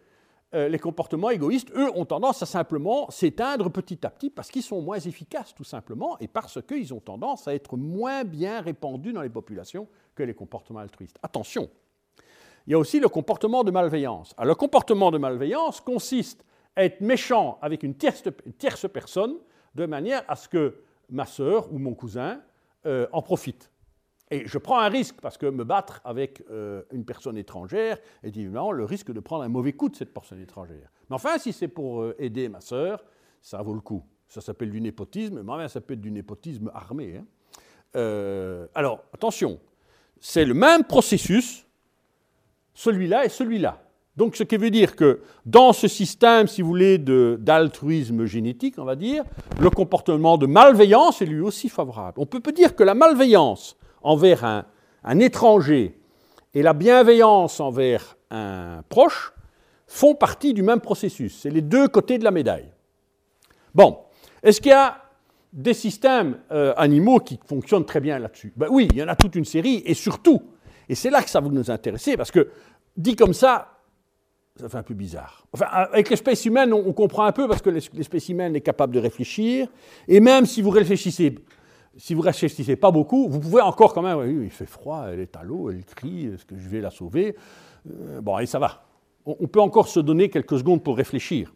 euh, les comportements égoïstes, eux, ont tendance à simplement s'éteindre petit à petit parce qu'ils sont moins efficaces, tout simplement, et parce qu'ils ont tendance à être moins bien répandus dans les populations que les comportements altruistes. Attention, il y a aussi le comportement de malveillance. Le comportement de malveillance consiste à être méchant avec une tierce, personne de manière à ce que ma sœur ou mon cousin euh, en profitent. Et je prends un risque parce que me battre avec euh, une personne étrangère est évidemment le risque de prendre un mauvais coup de cette personne étrangère. Mais enfin, si c'est pour euh, aider ma sœur, ça vaut le coup. Ça s'appelle du népotisme, mais ça peut être du népotisme armé. hein. Euh, alors, attention, c'est le même processus, celui-là et celui-là. Donc, ce qui veut dire que dans ce système, si vous voulez, d'altruisme génétique, on va dire, le comportement de malveillance est lui aussi favorable. On peut dire que la malveillance envers un, un étranger et la bienveillance envers un proche font partie du même processus. C'est les deux côtés de la médaille. Bon, est-ce qu'il y a des systèmes euh, animaux qui fonctionnent très bien là-dessus? Ben Oui, il y en a toute une série, et surtout, et c'est là que ça va nous intéresser, parce que dit comme ça, ça fait un peu bizarre. Enfin, avec l'espèce humaine, on, on comprend un peu, parce que l'es- l'espèce humaine est capable de réfléchir, et même si vous réfléchissez, si vous réfléchissez pas beaucoup, vous pouvez encore quand même, il fait froid, elle est à l'eau, elle crie, est-ce que je vais la sauver? Euh, Bon, et ça va. On, on peut encore se donner quelques secondes pour réfléchir.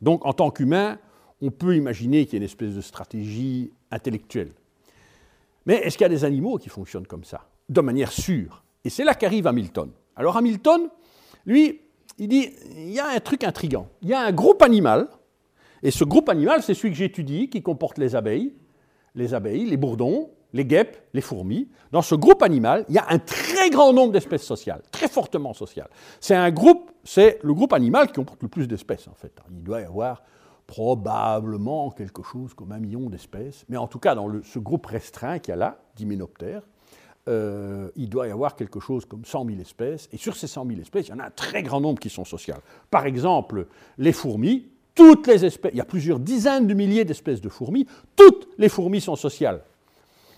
Donc, en tant qu'humain, on peut imaginer qu'il y a une espèce de stratégie intellectuelle. Mais est-ce qu'il y a des animaux qui fonctionnent comme ça, de manière sûre? Et c'est là qu'arrive Hamilton. Alors Hamilton, lui, il dit, il y a un truc intrigant. Il y a un groupe animal, et ce groupe animal, c'est celui que j'étudie, qui comporte les abeilles, les abeilles, les bourdons, les guêpes, les fourmis. Dans ce groupe animal, il y a un très grand nombre d'espèces sociales, très fortement sociales. C'est un groupe, c'est le groupe animal qui comporte le plus d'espèces, en fait. Il doit y avoir probablement quelque chose comme un million d'espèces, mais en tout cas, dans ce groupe restreint qu'il y a là, d'hyménoptères, euh, il doit y avoir quelque chose comme 100 000 espèces, et sur ces 100 000 espèces, il y en a un très grand nombre qui sont sociales. Par exemple, les fourmis, toutes les espèces, il y a plusieurs dizaines de milliers d'espèces de fourmis, toutes les fourmis sont sociales.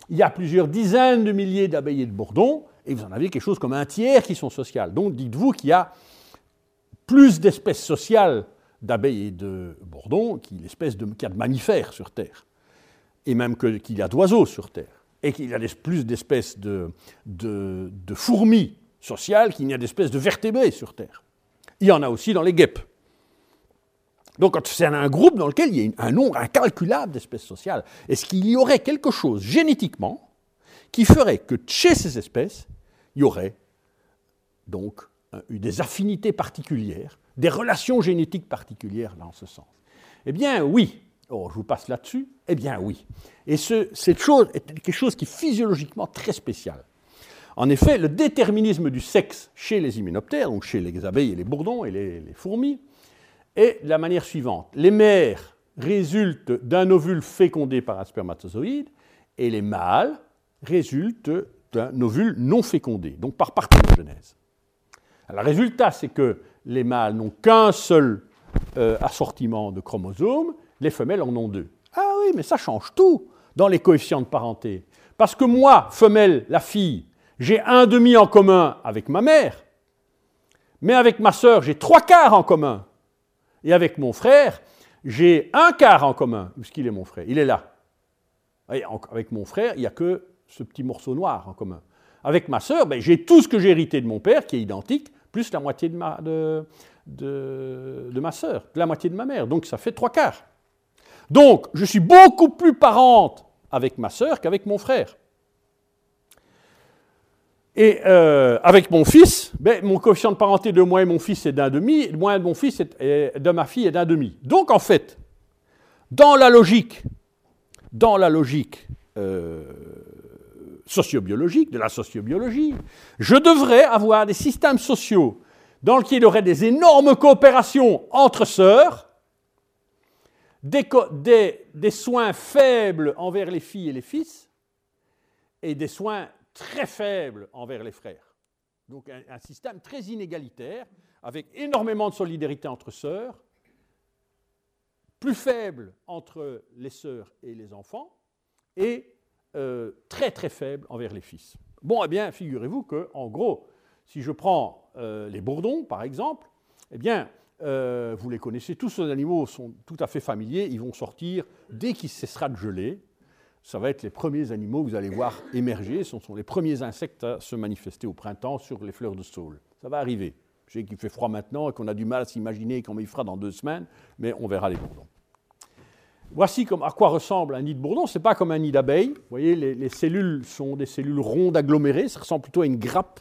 Il y a plusieurs dizaines de milliers d'abeilles et de bourdons, et vous en avez quelque chose comme un tiers qui sont sociales. Donc dites-vous qu'il y a plus d'espèces sociales d'abeilles et de bourdons qu'il y a de mammifères sur Terre, et même qu'il y a d'oiseaux sur Terre, et qu'il y a plus d'espèces de, de- de fourmis sociales qu'il n'y a d'espèces de vertébrés sur Terre. Il y en a aussi dans les guêpes. Donc c'est un groupe dans lequel il y a un nombre incalculable d'espèces sociales, est-ce qu'il y aurait quelque chose génétiquement qui ferait que chez ces espèces, il y aurait donc eu des affinités particulières, des relations génétiques particulières dans ce sens? Eh bien oui. Oh, je vous passe là-dessus. Eh bien oui. Et ce- cette chose est quelque chose qui est physiologiquement très spécial. En effet, le déterminisme du sexe chez les hyménoptères, donc chez les abeilles et les bourdons et les fourmis, est de la manière suivante. Les mères résultent d'un ovule fécondé par un spermatozoïde et les mâles résultent d'un ovule non fécondé, donc par parthénogenèse. Alors, le résultat, c'est que les mâles n'ont qu'un seul euh, assortiment de chromosomes, les femelles en ont deux. Ah oui, mais ça change tout dans les coefficients de parenté. Parce que moi, femelle, la fille, j'ai un demi en commun avec ma mère, mais avec ma sœur, j'ai trois quarts en commun. Et avec mon frère, j'ai un quart en commun, puisqu'il est mon frère. Il est là. Avec mon frère, il n'y a que ce petit morceau noir en commun. Avec ma sœur, ben, j'ai tout ce que j'ai hérité de mon père, qui est identique, plus la moitié de ma, de- de ma sœur, la moitié de ma mère. Donc ça fait trois quarts. Donc je suis beaucoup plus parente avec ma sœur qu'avec mon frère. Et euh, avec mon fils, ben, mon coefficient de parenté de moi et mon fils est d'un demi, et de moi et de mon fils et de ma fille est d'un demi. Donc en fait, dans la logique, dans la logique euh, sociobiologique, de la sociobiologie, je devrais avoir des systèmes sociaux dans lesquels il y aurait des énormes coopérations entre sœurs, des soins faibles envers les filles et les fils, et des soins très faibles envers les frères. Donc un, un système très inégalitaire, avec énormément de solidarité entre sœurs, plus faible entre les sœurs et les enfants, et euh, très très faible envers les fils. Bon, eh bien, figurez-vous que, en gros, si je prends euh, les bourdons, par exemple, eh bien, euh, vous les connaissez tous, ces animaux sont tout à fait familiers, ils vont sortir dès qu'il cessera de geler. Ça va être les premiers animaux que vous allez voir émerger, ce sont les premiers insectes à se manifester au printemps sur les fleurs de saule. Ça va arriver. Je sais qu'il fait froid maintenant et qu'on a du mal à s'imaginer comment il fera dans deux semaines, mais on verra les bourdons. Voici à quoi ressemble un nid de bourdon. Ce n'est pas comme un nid d'abeille. Vous voyez, les, cellules sont des cellules rondes agglomérées. Ça ressemble plutôt à une grappe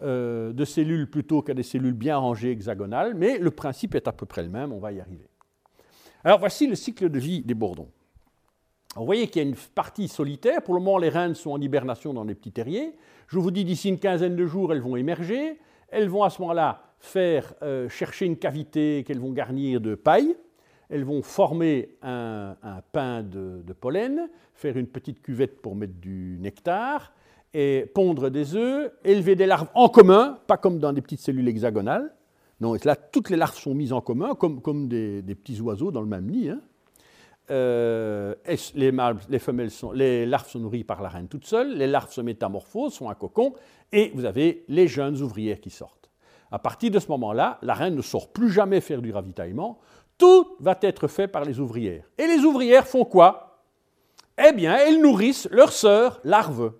euh, de cellules plutôt qu'à des cellules bien rangées hexagonales. Mais le principe est à peu près le même. On va y arriver. Alors voici le cycle de vie des bourdons. Vous voyez qu'il y a une partie solitaire. Pour le moment, les reines sont en hibernation dans des petits terriers. Je vous dis, d'ici une quinzaine de jours, elles vont émerger. Elles vont à ce moment-là faire euh, chercher une cavité qu'elles vont garnir de paille elles vont former un, pain de, pollen, faire une petite cuvette pour mettre du nectar, et pondre des œufs, élever des larves en commun, pas comme dans des petites cellules hexagonales. Non, là, toutes les larves sont mises en commun, comme, des, petits oiseaux dans le même nid. Hein. Euh, les, les, femelles sont, les larves sont nourries par la reine toute seule, les larves se métamorphosent, sont un cocon, et vous avez les jeunes ouvrières qui sortent. À partir de ce moment-là, la reine ne sort plus jamais faire du ravitaillement, tout va être fait par les ouvrières. Et les ouvrières font quoi? Eh bien, elles nourrissent leurs sœurs larves.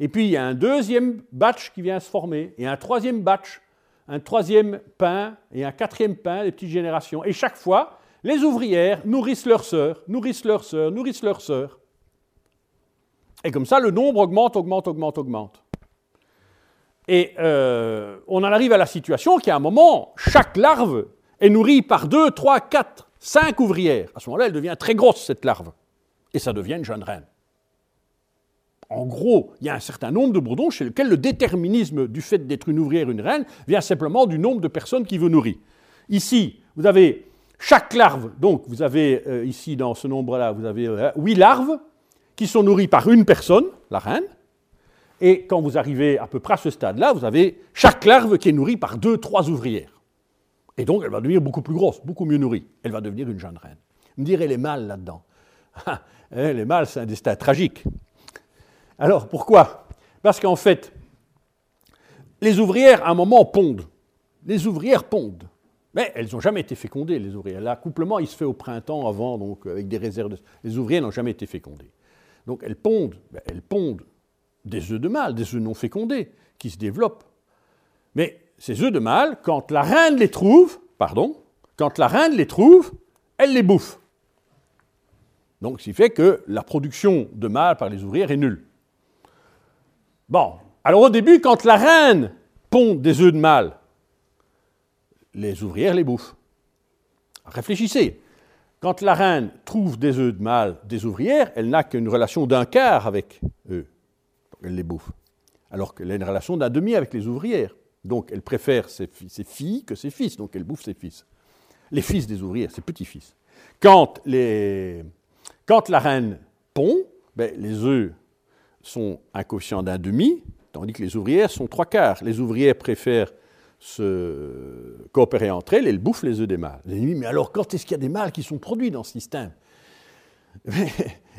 Et puis il y a un deuxième batch qui vient se former, et un troisième batch, un troisième pain, et un quatrième pain, des petites générations. Et chaque fois, les ouvrières nourrissent leurs sœurs, nourrissent leurs sœurs, nourrissent leurs sœurs. Et comme ça, le nombre augmente, augmente, augmente, augmente. Et euh, on en arrive à la situation qu'à un moment, chaque larve est nourrie par deux, trois, quatre, cinq ouvrières. À ce moment-là, elle devient très grosse, cette larve. Et ça devient une jeune reine. En gros, il y a un certain nombre de bourdons chez lesquels le déterminisme du fait d'être une ouvrière, une reine, vient simplement du nombre de personnes qui vous nourrit. Ici, vous avez chaque larve, donc vous avez euh, ici dans ce nombre-là, vous avez euh, huit larves qui sont nourries par une personne, la reine. Et quand vous arrivez à peu près à ce stade-là, vous avez chaque larve qui est nourrie par deux, trois ouvrières. Et donc, elle va devenir beaucoup plus grosse, beaucoup mieux nourrie. Elle va devenir une jeune reine. Me direz les mâles là-dedans. Ah, les mâles, c'est un destin tragique. Alors, pourquoi? Parce qu'en fait, les ouvrières, à un moment, pondent. Les ouvrières pondent. Mais elles n'ont jamais été fécondées, les ouvrières. L'accouplement, il se fait au printemps avant, donc avec des réserves. De... Les ouvrières n'ont jamais été fécondées. Donc elles pondent, ben, elles pondent des œufs de mâles, des œufs non fécondés, qui se développent. Mais ces œufs de mâle, quand la reine les trouve, pardon, quand la reine les trouve, elle les bouffe. Donc, ce qui fait que la production de mâles par les ouvrières est nulle. Bon, alors au début, quand la reine pond des œufs de mâle, les ouvrières les bouffent. Réfléchissez. Quand la reine trouve des œufs de mâle des ouvrières, elle n'a qu'une relation d'un quart avec eux. elle les bouffe. Alors qu'elle a une relation d'un demi avec les ouvrières. Donc elle préfère ses, filles que ses fils, donc elle bouffe ses fils. Les fils des ouvrières, ses petits-fils. Quand, la reine pond, ben, les œufs sont un coefficient d'un demi, tandis que les ouvrières sont trois quarts. Les ouvrières préfèrent se coopérer entre elles, elles bouffent les œufs des mâles. mais alors quand est-ce qu'il y a des mâles qui sont produits dans ce système? [LAUGHS]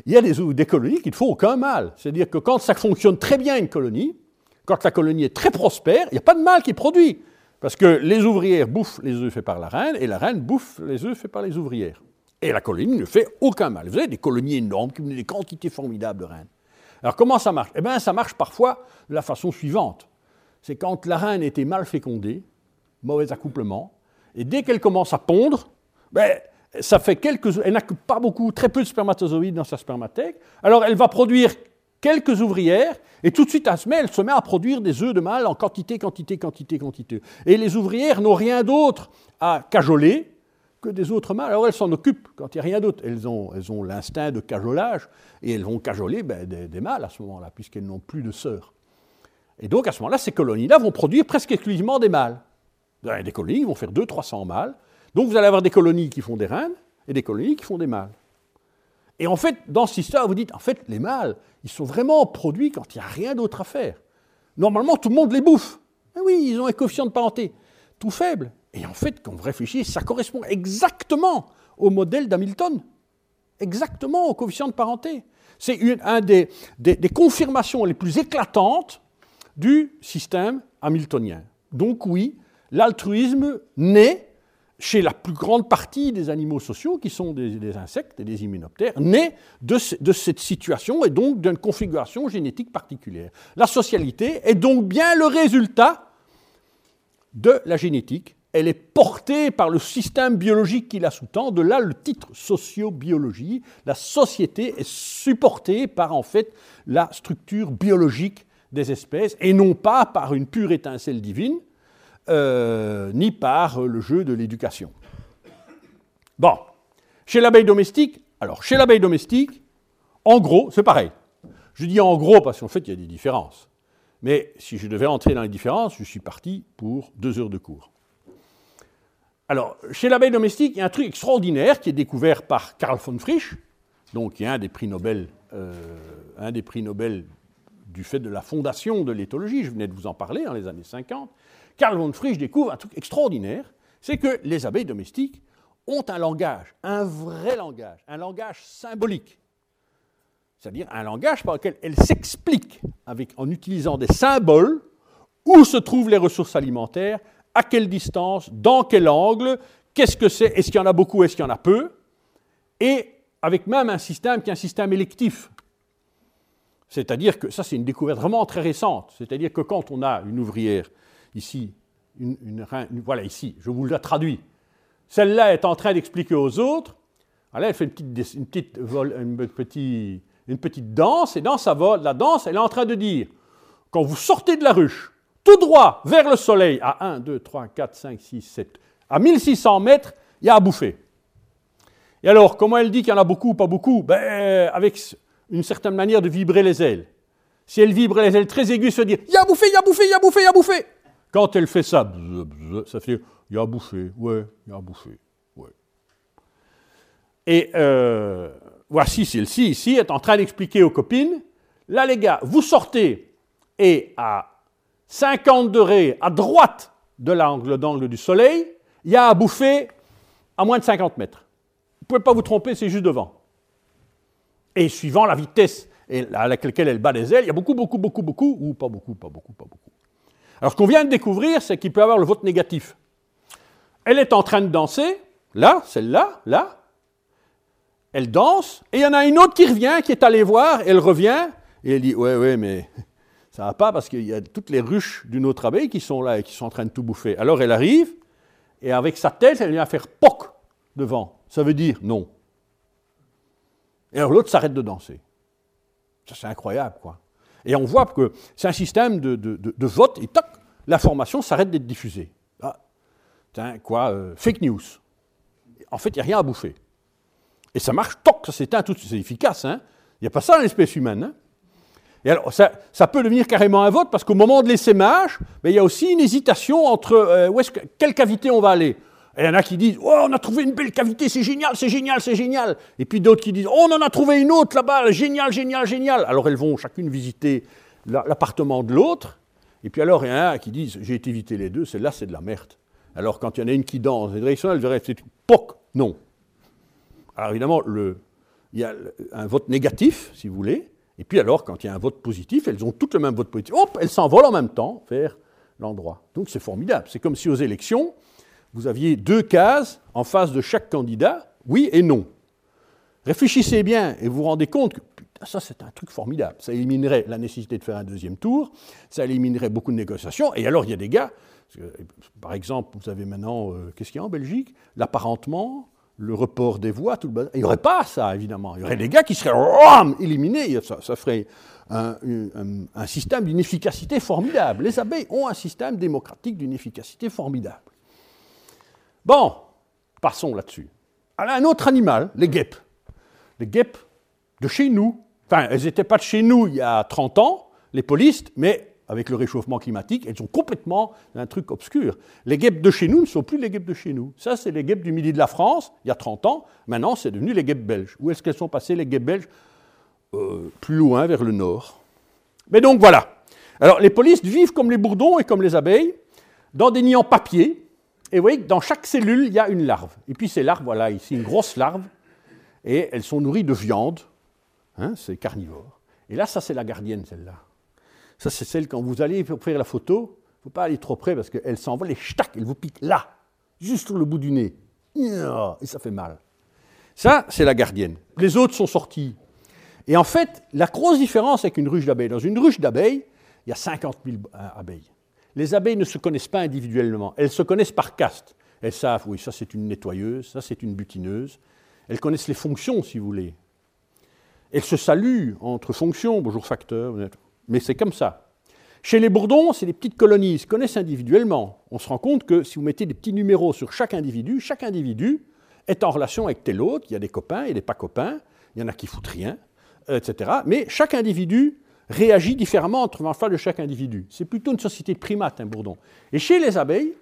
Il y a des, des colonies qui ne font aucun mâle. C'est-à-dire que quand ça fonctionne très bien une colonie, quand la colonie est très prospère, il n'y a pas de mâle qui est produit. Parce que les ouvrières bouffent les œufs faits par la reine et la reine bouffe les œufs faits par les ouvrières. Et la colonie ne fait aucun mal. Vous avez des colonies énormes qui ont des quantités formidables de reines. Alors comment ça marche? Eh bien, ça marche parfois de la façon suivante. C'est quand la reine était mal fécondée, mauvais accouplement, et dès qu'elle commence à pondre, ben, ça fait quelques, elle n'a pas beaucoup, très peu de spermatozoïdes dans sa spermathèque. Alors elle va produire quelques ouvrières, et tout de suite, elle se met, se met à produire des œufs de mâle en quantité, quantité, quantité, quantité. Et les ouvrières n'ont rien d'autre à cajoler que des autres mâles. Alors elles s'en occupent quand il n'y a rien d'autre. Elles ont, l'instinct de cajolage, et elles vont cajoler ben, des, mâles à ce moment-là, puisqu'elles n'ont plus de sœurs. Et donc à ce moment-là, ces colonies-là vont produire presque exclusivement des mâles. Des colonies vont faire 200-300 mâles. Donc vous allez avoir des colonies qui font des reines et des colonies qui font des mâles. Et en fait, dans cette histoire, vous dites, en fait, les mâles, ils sont vraiment produits quand il n'y a rien d'autre à faire. Normalement, tout le monde les bouffe. Mais oui, ils ont un coefficient de parenté tout faible. Et en fait, quand vous réfléchissez, ça correspond exactement au modèle d'Hamilton. Exactement au coefficient de parenté. C'est une des, des confirmations les plus éclatantes du système hamiltonien. Donc oui, l'altruisme naît chez la plus grande partie des animaux sociaux, qui sont des, insectes et des immunoptères, naît de, cette situation et donc d'une configuration génétique particulière. La socialité est donc bien le résultat de la génétique elle est portée par le système biologique qui la sous-tend. De là le titre sociobiologie. La société est supportée par en fait la structure biologique des espèces et non pas par une pure étincelle divine, euh, ni par le jeu de l'éducation. Bon, chez l'abeille domestique, alors chez l'abeille domestique, en gros, c'est pareil. Je dis en gros parce qu'en fait, il y a des différences. Mais si je devais entrer dans les différences, je suis parti pour deux heures de cours. Alors, chez l'abeille domestique, il y a un truc extraordinaire qui est découvert par Karl von Frisch, donc qui est un des prix Nobel, euh, un des prix Nobel du fait de la fondation de l'éthologie, je venais de vous en parler dans les années 50. Karl von Frisch découvre un truc extraordinaire, c'est que les abeilles domestiques ont un langage, un vrai langage, un langage symbolique c'est-à-dire un langage par lequel elles s'expliquent en utilisant des symboles où se trouvent les ressources alimentaires, à quelle distance, dans quel angle, qu'est-ce que c'est, est-ce qu'il y en a beaucoup, est-ce qu'il y en a peu, et avec même un système qui est un système électif. C'est-à-dire que ça, c'est une découverte vraiment très récente. C'est-à-dire que quand on a une ouvrière ici, voilà ici, je vous la traduis, celle-là est en train d'expliquer aux autres, elle fait une petite, une petite, petite danse, et dans sa la danse, elle est en train de dire, quand vous sortez de la ruche, tout droit vers le soleil, à 1, 2, 3, 4, 5, 6, 7, à 1600 mètres, il y a à bouffer. Et alors, comment elle dit qu'il y en a beaucoup ou pas beaucoup? Ben, Avec une certaine manière de vibrer les ailes. Si elle vibre les ailes très aiguës, veut dire il y a à bouffer, il y a à bouffer, il y a à bouffer, il y a à bouffer. Quand elle fait ça, ça fait il y a à bouffer, ouais, il y a à bouffer, ouais. Et euh, voici celle-ci ici, est en train d'expliquer aux copines, là les gars, vous sortez et à 50 degrés à droite de l'angle d'angle du soleil, il y a à bouffer à moins de 50 mètres. Vous ne pouvez pas vous tromper, c'est juste devant. Et suivant la vitesse à laquelle elle bat les ailes, il y a beaucoup, beaucoup, beaucoup, beaucoup, ou pas beaucoup, pas beaucoup, pas beaucoup. Alors ce qu'on vient de découvrir, c'est qu'il peut y avoir le vote négatif. Elle est en train de danser, là, celle-là, là, elle danse, et il y en a une autre qui revient, qui est allée voir, elle revient, et elle dit Ouais, ouais, mais [LAUGHS] ça va pas parce qu'il y a toutes les ruches d'une autre abeille qui sont là et qui sont en train de tout bouffer. Alors elle arrive, et avec sa tête, elle vient faire poc devant. Ça veut dire non. Et alors l'autre s'arrête de danser. Ça, c'est incroyable, quoi. Et on voit que c'est un système de, vote, et toc, l'information s'arrête d'être diffusée. Ah, quoi, euh, fake news. En fait, il n'y a rien à bouffer. Et ça marche, toc, ça s'éteint tout, c'est efficace. Hein. Il n'y a pas ça dans l'espèce humaine. Hein. Et alors, ça, ça, peut devenir carrément un vote parce qu'au moment de l'essaimage, ben, il y a aussi une hésitation entre euh, où est-ce quelle cavité on va aller? Et il y en a qui disent Oh, on a trouvé une belle cavité, c'est génial, c'est génial, c'est génial. Et puis d'autres qui disent Oh, on en a trouvé une autre là-bas, génial, génial, génial. Alors elles vont chacune visiter l'appartement de l'autre. Et puis alors, il y en a qui disent J'ai été éviter les deux, celle-là, c'est de la merde. Alors quand il y en a une qui danse dans direction, elle verrait C'est poc, non. Alors évidemment, il y a un vote négatif, si vous voulez, et puis alors, quand il y a un vote positif, elles ont toutes le même vote positif. Hop, elles s'envolent en même temps vers l'endroit. Donc c'est formidable. C'est comme si aux élections, vous aviez deux cases en face de chaque candidat, oui et non. Réfléchissez bien et vous vous rendez compte que ça c'est un truc formidable. Ça éliminerait la nécessité de faire un deuxième tour, ça éliminerait beaucoup de négociations. Et alors il y a des gars, par exemple, vous avez maintenant, euh, qu'est-ce qu'il y a en Belgique? L'apparentement, le report des voix, tout le... il n'y aurait pas ça, évidemment. Il y aurait des gars qui seraient éliminés. Ça, ferait un, système d'une efficacité formidable. Les abeilles ont un système démocratique d'une efficacité formidable. Bon, passons là-dessus. Alors, un autre animal, les guêpes. Les guêpes de chez nous. Enfin, elles n'étaient pas de chez nous il y a 30 ans, les polistes, mais avec le réchauffement climatique, elles sont complètement un truc obscur. Les guêpes de chez nous ne sont plus les guêpes de chez nous. Ça, c'est les guêpes du midi de la France, il y a 30 ans. Maintenant, c'est devenu les guêpes belges. Où est-ce qu'elles sont passées, les guêpes belges? Euh, Plus loin, vers le nord. Mais donc, voilà. Alors, les polistes vivent comme les bourdons et comme les abeilles, dans des nids en papier. Et vous voyez que dans chaque cellule, il y a une larve. Et puis, ces larves, voilà, ici, une grosse larve. Et elles sont nourries de viande. Hein, c'est carnivore. Et là, ça, c'est la gardienne, celle-là. Ça, c'est celle quand vous allez faire la photo, il ne faut pas aller trop près parce qu'elle s'envole et ch'tac, elle vous pique là, juste sur le bout du nez. Et ça fait mal. Ça, c'est la gardienne. Les autres sont sortis. Et en fait, la grosse différence avec une ruche d'abeilles, dans une ruche d'abeilles, il y a 50 000 abeilles. Les abeilles ne se connaissent pas individuellement, elles se connaissent par caste. Elles savent, oui, ça c'est une nettoyeuse, ça c'est une butineuse. Elles connaissent les fonctions, si vous voulez. Elles se saluent entre fonctions, bonjour facteur, mais c'est comme ça. Chez les bourdons, c'est des petites colonies, ils se connaissent individuellement. On se rend compte que si vous mettez des petits numéros sur chaque individu, chaque individu est en relation avec tel autre. Il y a des copains et des pas copains, il y en a qui foutent rien, etc. Mais chaque individu réagit différemment entre l'enfant de chaque individu. C'est plutôt une société de primates, un bourdon. Et chez les abeilles,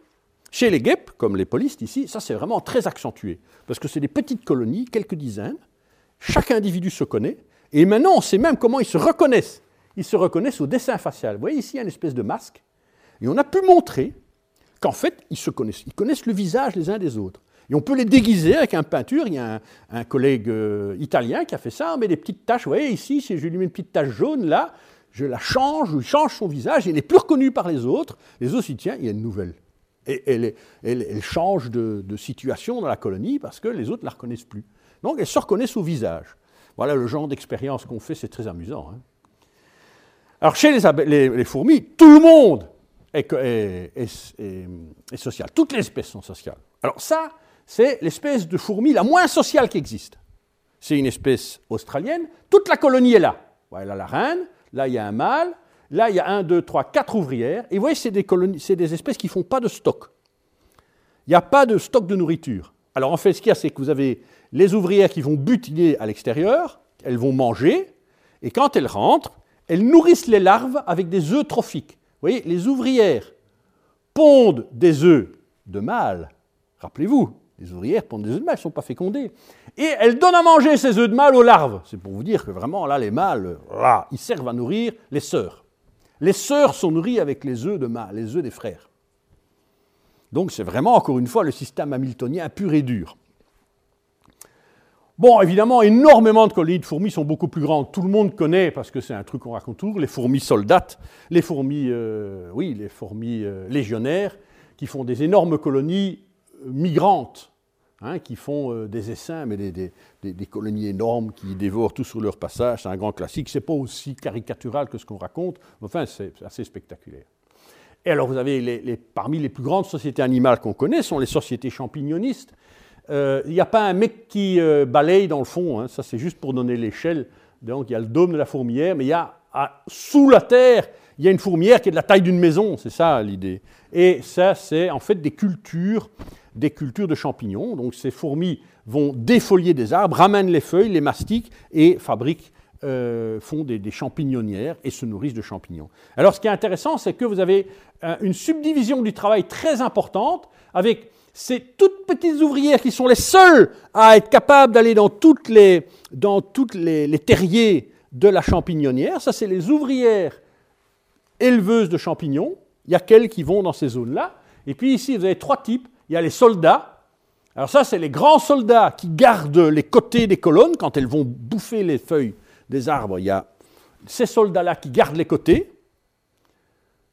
chez les guêpes, comme les polistes ici, ça c'est vraiment très accentué, parce que c'est des petites colonies, quelques dizaines, chaque individu se connaît, et maintenant on sait même comment ils se reconnaissent. Ils se reconnaissent au dessin facial. Vous voyez ici, il une espèce de masque, et on a pu montrer qu'en fait, ils se connaissent, ils connaissent le visage les uns des autres. Et on peut les déguiser avec un peinture. Il y a un, collègue euh, italien qui a fait ça. On met des petites taches. Vous voyez ici, si je lui mets une petite tache jaune là, je la change, je change son visage. Il n'est plus reconnu par les autres. Les autres, tiens, il y a une nouvelle. Et elle, change de, situation dans la colonie parce que les autres ne la reconnaissent plus. Donc elles se reconnaissent au visage. Voilà le genre d'expérience qu'on fait, c'est très amusant. Hein. Alors chez les, fourmis, tout le monde est, social. Toutes les espèces sont sociales. Alors ça, c'est l'espèce de fourmi la moins sociale qui existe. C'est une espèce australienne, toute la colonie est là. Voilà la reine, là il y a un mâle, là il y a un, deux, trois, quatre ouvrières, et vous voyez, c'est des, c'est des espèces qui ne font pas de stock. Il n'y a pas de stock de nourriture. Alors en fait, ce qu'il y a, c'est que vous avez les ouvrières qui vont butiner à l'extérieur, elles vont manger, et quand elles rentrent, elles nourrissent les larves avec des œufs trophiques. Vous voyez, les ouvrières pondent des œufs de mâles, rappelez-vous, les ouvrières pondent des œufs de mâle, elles ne sont pas fécondées. Et elles donnent à manger ces œufs de mâle aux larves. C'est pour vous dire que vraiment, là, les mâles, là, ils servent à nourrir les sœurs. Les sœurs sont nourries avec les œufs de mâle, les œufs des frères. Donc c'est vraiment, encore une fois, le système hamiltonien pur et dur. Bon, évidemment, énormément de colonies de fourmis sont beaucoup plus grandes. Tout le monde connaît, parce que c'est un truc qu'on raconte toujours, les fourmis soldates, les fourmis, euh, oui, les fourmis euh, légionnaires, qui font des énormes colonies migrantes, hein, qui font euh, des essaims, mais des, colonies énormes qui dévorent tout sur leur passage. C'est un grand classique. Ce n'est pas aussi caricatural que ce qu'on raconte, mais enfin, c'est assez spectaculaire. Et alors, vous avez les, parmi les plus grandes sociétés animales qu'on connaît sont les sociétés champignonistes. Euh, il n'y a pas un mec qui euh, balaye dans le fond, hein, ça c'est juste pour donner l'échelle. Donc il y a le dôme de la fourmilière, mais il y a sous la terre, il y a une fourmière qui est de la taille d'une maison, c'est ça l'idée. Et ça, c'est en fait des cultures des cultures de champignons. Donc ces fourmis vont défolier des arbres, ramènent les feuilles, les mastiquent et fabriquent, euh, font des, champignonnières et se nourrissent de champignons. Alors ce qui est intéressant, c'est que vous avez euh, une subdivision du travail très importante avec ces toutes petites ouvrières qui sont les seules à être capables d'aller dans toutes les, dans toutes les, les terriers de la champignonnière. Ça, c'est les ouvrières éleveuses de champignons. Il y a qu'elles qui vont dans ces zones-là. Et puis ici, vous avez trois types il y a les soldats. Alors ça, c'est les grands soldats qui gardent les côtés des colonnes quand elles vont bouffer les feuilles des arbres. Il y a ces soldats-là qui gardent les côtés,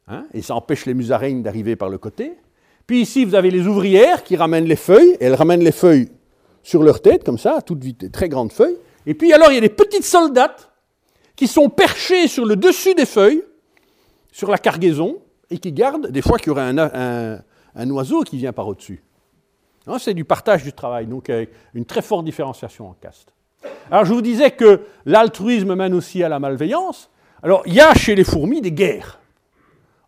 hein, et ça empêche les musaraignes d'arriver par le côté. Puis ici, vous avez les ouvrières qui ramènent les feuilles, et elles ramènent les feuilles sur leur tête, comme ça, à toute vitesse, très grandes feuilles. Et puis alors, il y a des petites soldates qui sont perchées sur le dessus des feuilles, sur la cargaison, et qui gardent, des fois qu'il y aurait un oiseau qui vient par au-dessus. C'est du partage du travail, donc avec une très forte différenciation en caste. Alors je vous disais que l'altruisme mène aussi à la malveillance. Alors il y a chez les fourmis des guerres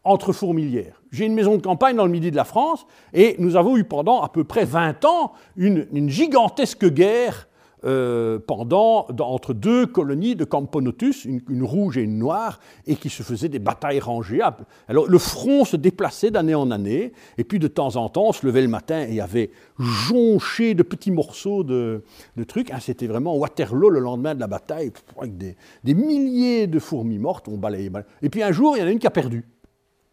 entre fourmilières. J'ai une maison de campagne dans le midi de la France et nous avons eu pendant à peu près 20 ans une, une gigantesque guerre euh, pendant, entre deux colonies de Camponotus, une, rouge et une noire, et qui se faisaient des batailles rangées. Alors le front se déplaçait d'année en année, et puis de temps en temps, on se levait le matin et il y avait jonché de petits morceaux de, trucs. Ah, c'était vraiment Waterloo le lendemain de la bataille, avec des, milliers de fourmis mortes, on balayait, Et puis un jour, il y en a une qui a perdu.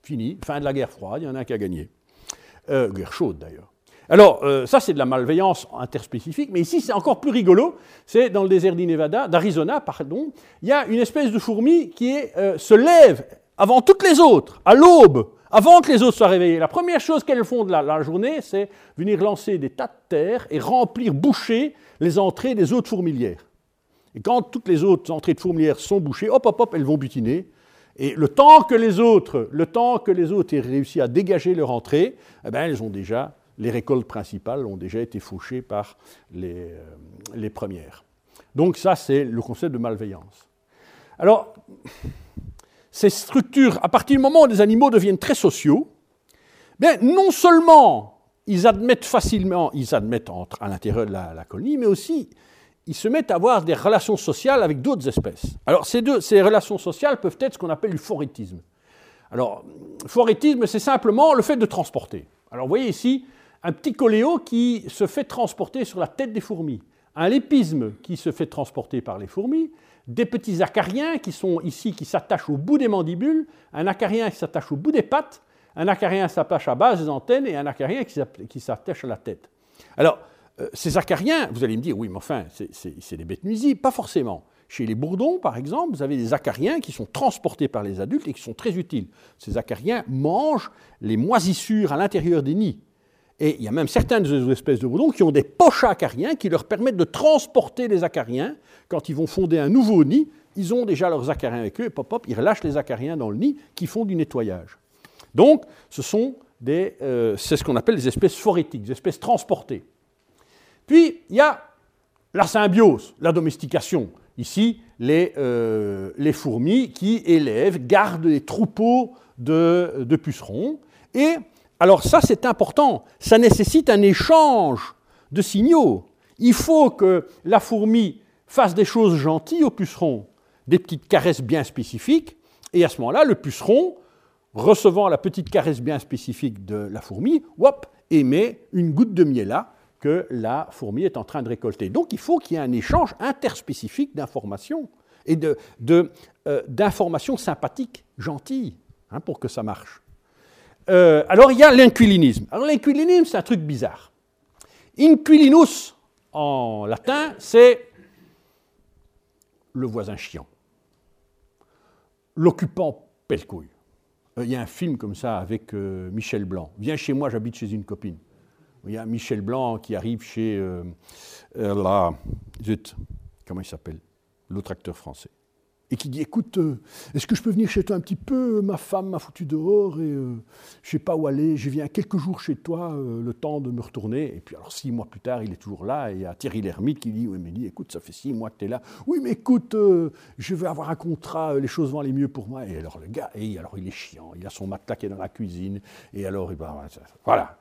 Fini, fin de la guerre froide, il y en a un qui a gagné. Euh, guerre chaude d'ailleurs. Alors, euh, ça, c'est de la malveillance interspécifique, mais ici, c'est encore plus rigolo. C'est dans le désert d'Arizona, pardon, il y a une espèce de fourmi qui euh, se lève avant toutes les autres, à l'aube, avant que les autres soient réveillés. La première chose qu'elles font de la, journée, c'est venir lancer des tas de terre et remplir, boucher les entrées des autres fourmilières. Et quand toutes les autres entrées de fourmilières sont bouchées, hop, hop, hop, elles vont butiner. Et le temps que les autres, le temps que les autres aient réussi à dégager leur entrée, eh ben, elles ont déjà, les récoltes principales ont déjà été fauchées par les, euh, les premières. Donc ça, c'est le concept de malveillance. Alors, ces structures, à partir du moment où les animaux deviennent très sociaux, bien, non seulement ils admettent facilement, ils admettent entre, à l'intérieur de la, colonie, mais aussi ils se mettent à avoir des relations sociales avec d'autres espèces. Alors ces, deux, ces relations sociales peuvent être ce qu'on appelle du forétisme. Alors, forétisme, c'est simplement le fait de transporter. Alors vous voyez ici un petit coléo qui se fait transporter sur la tête des fourmis, un lépisme qui se fait transporter par les fourmis, des petits acariens qui sont ici, qui s'attachent au bout des mandibules, un acarien qui s'attache au bout des pattes, un acarien s'attache à base des antennes et un acarien qui s'attache à la tête. Alors, euh, ces acariens, vous allez me dire, oui, mais enfin, c'est des bêtes nuisibles. Pas forcément. Chez les bourdons, par exemple, vous avez des acariens qui sont transportés par les adultes et qui sont très utiles. Ces acariens mangent les moisissures à l'intérieur des nids. Et il y a même certaines espèces de bourdons qui ont des poches acariens qui leur permettent de transporter les acariens. Quand ils vont fonder un nouveau nid, ils ont déjà leurs acariens avec eux, et pop, pop, ils relâchent les acariens dans le nid qui font du nettoyage. Donc, ce sont des, euh, c'est ce qu'on appelle des espèces phorétiques, des espèces transportées. Puis, il y a la symbiose, la domestication. Ici, les, euh, les fourmis qui élèvent, gardent des troupeaux de, de pucerons. Et alors ça, c'est important. Ça nécessite un échange de signaux. Il faut que la fourmi fasse des choses gentilles au puceron, des petites caresses bien spécifiques, et à ce moment-là, le puceron, recevant la petite caresse bien spécifique de la fourmi, hop, émet une goutte de miel là que la fourmi est en train de récolter. Donc il faut qu'il y ait un échange interspécifique d'informations et euh, d'informations sympathiques, gentilles, hein, pour que ça marche. Euh, alors il y a l'inquilinisme. Alors l'inquilinisme, c'est un truc bizarre. Inquilinus, en latin, c'est le voisin chiant. L'occupant pelcouille. Euh, il y a un film comme ça avec euh, Michel Blanc. Viens chez moi, j'habite chez une copine. Il y a Michel Blanc qui arrive chez. là, zut, comment il s'appelle? L'autre acteur français et qui dit Écoute, euh, est-ce que je peux venir chez toi un petit peu Ma femme m'a foutu dehors et euh, je ne sais pas où aller. Je viens quelques jours chez toi, euh, le temps de me retourner. Et puis, alors, six mois plus tard, il est toujours là. Et il y a Thierry Lhermitte qui dit Oui, mais écoute, ça fait six mois que tu es là. Oui, mais écoute, je vais avoir un contrat, les choses vont aller mieux pour moi. Et alors, le gars, et alors, il est chiant. Il a son matelas qui est dans la cuisine. Et alors, il va. Voilà.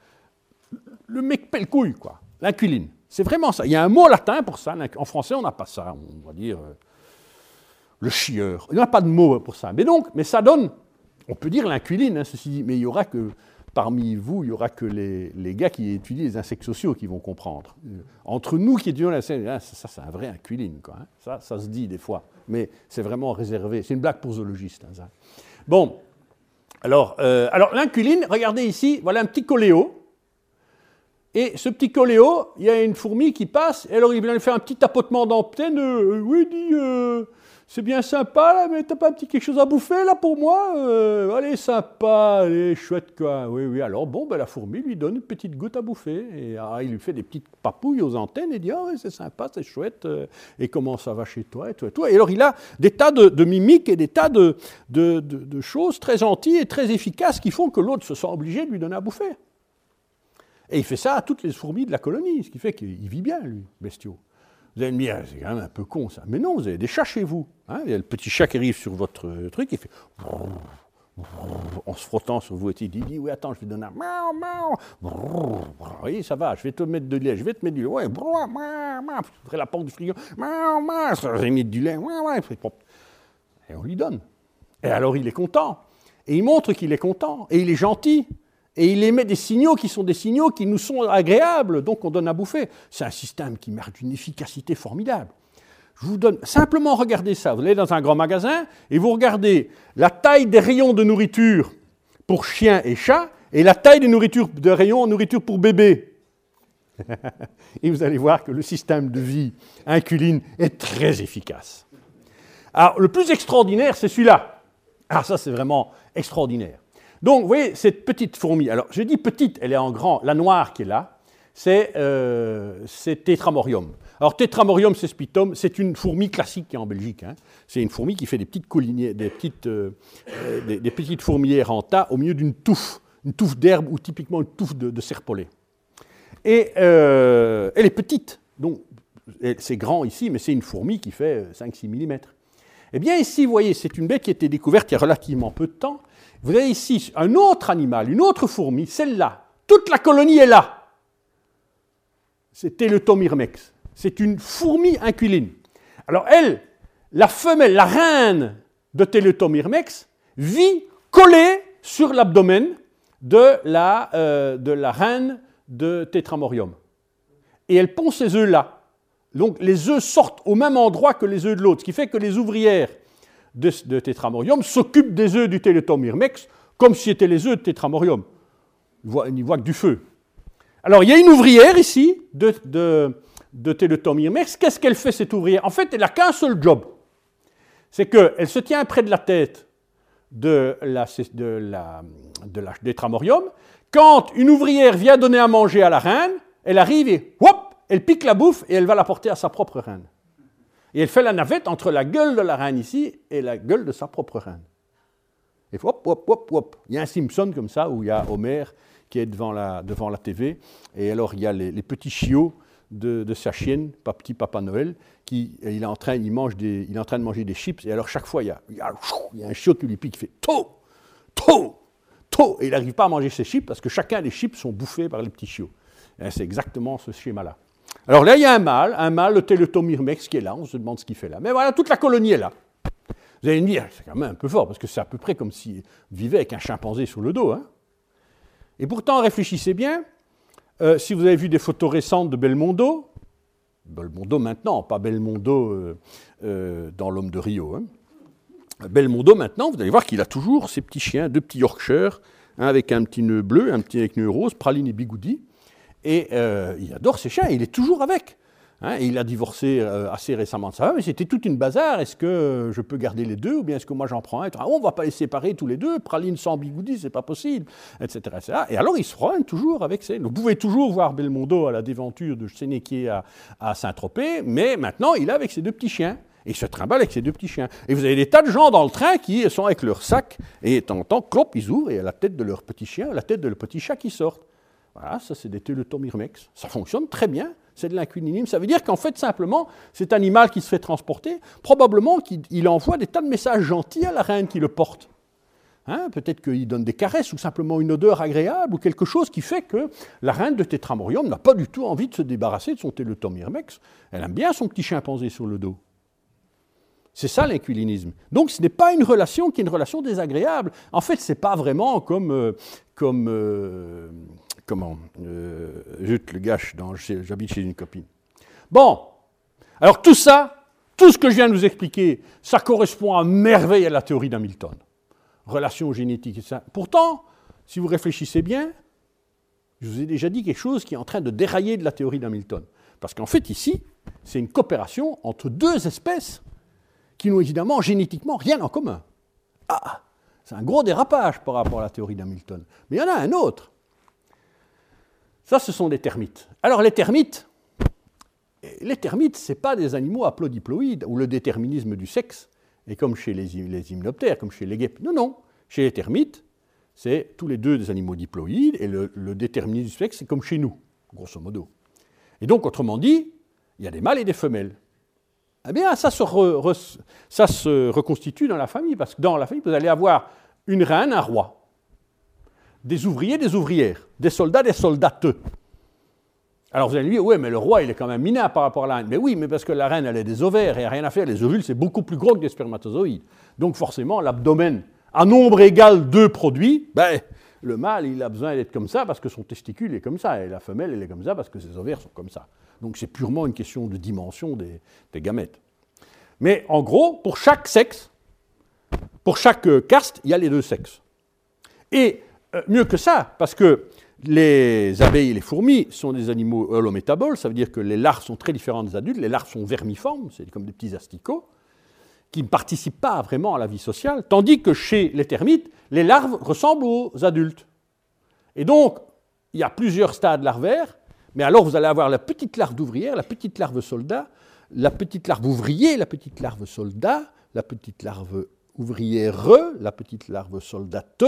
Le mec pèle couille, quoi. L'inquiline. C'est vraiment ça. Il y a un mot latin pour ça. En français, on n'a pas ça. On va dire le chieur. Il n'y a pas de mot pour ça. Mais donc, mais ça donne, on peut dire l'inquiline, hein, ceci dit, mais il y aura que, parmi vous, il y aura que les, gars qui étudient les insectes sociaux qui vont comprendre. Euh, entre nous qui étudions scène, ah, ça, c'est un vrai inquiline, quoi. Hein. Ça, ça se dit des fois, mais c'est vraiment réservé. C'est une blague pour zoologistes. Hein, bon, alors, euh, alors l'inquiline, regardez ici, voilà un petit coléo. Et ce petit coléo, il y a une fourmi qui passe, et alors il vient faire un petit tapotement d'antenne. Euh, oui, dit, c'est bien sympa là, mais t'as pas un petit quelque chose à bouffer là pour moi euh, Allez, sympa, allez, chouette quoi. Oui, oui, alors bon, ben, la fourmi lui donne une petite goutte à bouffer. Et ah, il lui fait des petites papouilles aux antennes et dit Ah, c'est sympa, c'est chouette. Euh, et comment ça va chez toi et et. Et alors il a des tas de, mimiques et des tas de, de, choses très gentilles et très efficaces qui font que l'autre se sent obligé de lui donner à bouffer. Et il fait ça à toutes les fourmis de la colonie, ce qui fait qu'il vit bien, lui, bestiaux. Vous allez me dire, c'est quand même un peu con ça. Mais non, vous avez des chats chez vous. Hein. il y a le petit chat qui arrive sur votre truc, il fait en se frottant sur vous, et il dit, oui, attends, je vais donner un. Oui, ça va, je vais te mettre de lait, je vais te mettre du lait. Ouais, je la porte du frigo. Vais mettre du lait. Et on lui donne. Et alors il est content. Et il montre qu'il est content. Et il est gentil et il émet des signaux qui sont des signaux qui nous sont agréables, donc on donne à bouffer. C'est un système qui marque une efficacité formidable. Je vous donne simplement regardez ça. Vous allez dans un grand magasin et vous regardez la taille des rayons de nourriture pour chiens et chats et la taille des nourritures de rayons de nourriture pour bébés. [LAUGHS] et vous allez voir que le système de vie inculine est très efficace. Alors le plus extraordinaire, c'est celui-là. Alors ça, c'est vraiment extraordinaire. Donc, vous voyez, cette petite fourmi, alors je dis petite, elle est en grand, la noire qui est là, c'est euh, Tétramorium. Alors, Tetramorium cespitum, c'est une fourmi classique en Belgique. hein. C'est une fourmi qui fait des petites collinières, des petites, euh, euh, des, des petites fourmilières en tas au milieu d'une touffe, une touffe d'herbe ou typiquement une touffe de, de. Et elle est petite, donc c'est grand ici, mais c'est une fourmi qui fait 5-6 mm. Eh bien, ici, vous voyez, c'est une bête qui a été découverte il y a relativement peu de temps. Vous avez ici un autre animal, une autre fourmi, celle-là. Toute la colonie est là. C'est Teletomyrmex. C'est une fourmi inquiline. Alors, elle, la femelle, la reine de Teletomyrmex, vit collée sur l'abdomen de la, euh, de la reine de Tetramorium. Et elle pond ses œufs là. Donc les œufs sortent au même endroit que les œufs de l'autre, ce qui fait que les ouvrières de, Tetramorium s'occupent des œufs du Teletomyrmex comme si c'était les œufs de Tetramorium. Ils voient, ils voient que du feu. Alors il y a une ouvrière ici de, de, de Teletomyrmex. Qu'est-ce qu'elle fait cette ouvrière? En fait, elle n'a qu'un seul job. C'est qu'elle se tient près de la tête de la, de la, de la Tetramorium. Quand une ouvrière vient donner à manger à la reine, elle arrive et hop, elle pique la bouffe et elle va la porter à sa propre reine. Et elle fait la navette entre la gueule de la reine ici et la gueule de sa propre reine. Et hop, hop, hop, hop. Il y a un Simpson comme ça où il y a Homer qui est devant la, devant TV. Et alors il y a les, petits chiots de, sa chienne, petit Papa Noël, qui il est, en train, il, mange des, il est en train de manger des chips. Et alors chaque fois, il y a, il y a, il y a un chiot qui lui pique, qui fait Tôt Tôt Tôt Et il n'arrive pas à manger ses chips parce que chacun des chips sont bouffés par les petits chiots. C'est exactement ce schéma-là. Alors là, il y a un mâle, un mâle, le Teletomyrmex, qui est là. On se demande ce qu'il fait là. Mais voilà, toute la colonie est là. Vous allez me dire, c'est quand même un peu fort, parce que c'est à peu près comme s'il vivait avec un chimpanzé sur le dos. Hein. Et pourtant, réfléchissez bien, euh, si vous avez vu des photos récentes de Belmondo, Belmondo maintenant, pas Belmondo euh, euh, dans L'homme de Rio, hein. Belmondo maintenant, vous allez voir qu'il a toujours ses petits chiens, deux petits Yorkshire, avec un petit nœud bleu, un petit nœud rose, Praline et Bigoudi. Et euh, il adore ses chiens, il est toujours avec. Hein, il a divorcé euh, assez récemment de ça, mais c'était toute une bazar. Est-ce que je peux garder les deux ou bien est-ce que moi j'en prends un ah, On ne va pas les séparer tous les deux. Praline sans bigoudi, c'est pas possible, etc.. Et alors il se promène toujours avec ses. Vous pouvez toujours voir Belmondo à la déventure de Sénéquier à, à Saint-Tropez, mais maintenant il est avec ses deux petits chiens. Et il se trimballe avec ses deux petits chiens. Et vous avez des tas de gens dans le train qui sont avec leur sac, et de temps en temps, clop, ils ouvrent, et à la tête de leur petit chien, à la tête de leur petit chat qui sortent. Voilà, ça c'est des télétomyrmex. Ça fonctionne très bien, c'est de l'inquilinime. Ça veut dire qu'en fait, simplement, cet animal qui se fait transporter, probablement qu'il envoie des tas de messages gentils à la reine qui le porte. Hein, Peut-être qu'il donne des caresses ou simplement une odeur agréable ou quelque chose qui fait que la reine de Tétramorium n'a pas du tout envie de se débarrasser de son télétomyrmex. Elle aime bien son petit chimpanzé sur le dos. C'est ça l'inquilinisme. Donc ce n'est pas une relation qui est une relation désagréable. En fait, ce n'est pas vraiment comme, euh, euh, comment, euh, je te le gâche, j'habite chez une copine. Bon, alors tout ça, tout ce que je viens de vous expliquer, ça correspond à merveille à la théorie d'Hamilton. Relation génétique et ça. Pourtant, si vous réfléchissez bien, je vous ai déjà dit quelque chose qui est en train de dérailler de la théorie d'Hamilton. Parce qu'en fait, ici, c'est une coopération entre deux espèces qui n'ont évidemment génétiquement rien en commun. Ah, c'est un gros dérapage par rapport à la théorie d'Hamilton. Mais il y en a un autre. Ça, ce sont des termites. Alors les termites, les termites, ce pas des animaux aplodiploïdes où le déterminisme du sexe est comme chez les, les hyménoptères, comme chez les guêpes. Non, non. Chez les termites, c'est tous les deux des animaux diploïdes et le, déterminisme du sexe, c'est comme chez nous, grosso modo. Et donc, autrement dit, il y a des mâles et des femelles. Eh bien, ça se, reconstitue dans la famille, parce que dans la famille, vous allez avoir une reine, un roi, des ouvriers, des ouvrières, des soldats, des soldateux. Alors vous allez me dire, oui, mais le roi, il est quand même minable par rapport à la reine. Mais oui, mais parce que la reine, elle a des ovaires, il n'y a rien à faire. Les ovules, c'est beaucoup plus gros que des spermatozoïdes. Donc forcément, l'abdomen, à nombre égal de produits, ben, le mâle, il a besoin d'être comme ça parce que son testicule est comme ça, et la femelle, elle est comme ça parce que ses ovaires sont comme ça. Donc c'est purement une question de dimension des, des, gamètes. Mais en gros, pour chaque sexe, pour chaque caste, il y a les deux sexes. Et euh, mieux que ça, parce que les abeilles et les fourmis sont des animaux holométaboles, ça veut dire que les larves sont très différentes des adultes, les larves sont vermiformes, c'est comme des petits asticots, qui ne participent pas vraiment à la vie sociale, tandis que chez les termites, les larves ressemblent aux adultes. Et donc, il y a plusieurs stades larvaires, Mais alors vous allez avoir la petite larve d'ouvrière, la petite larve soldat, la petite larve ouvrier, la petite larve soldat, la petite larve ouvrière, la petite larve soldate,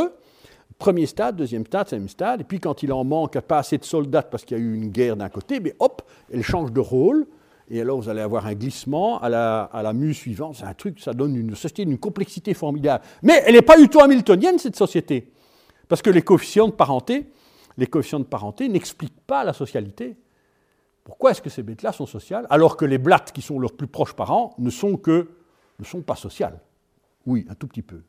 premier stade, deuxième stade, troisième stade, et puis quand il en manque pas assez de soldats parce qu'il y a eu une guerre d'un côté, mais hop, elle change de rôle, et alors vous allez avoir un glissement à la, à mue suivante, c'est un truc, ça donne une société d'une complexité formidable. Mais elle n'est pas du tout hamiltonienne, cette société, parce que les coefficients de parenté, les coefficients de n'expliquent pas la socialité. Pourquoi est-ce que ces bêtes-là sont sociales, alors que les blattes, qui sont leurs plus proches parents, ne sont, que, ne sont pas sociales? Oui, un tout petit peu.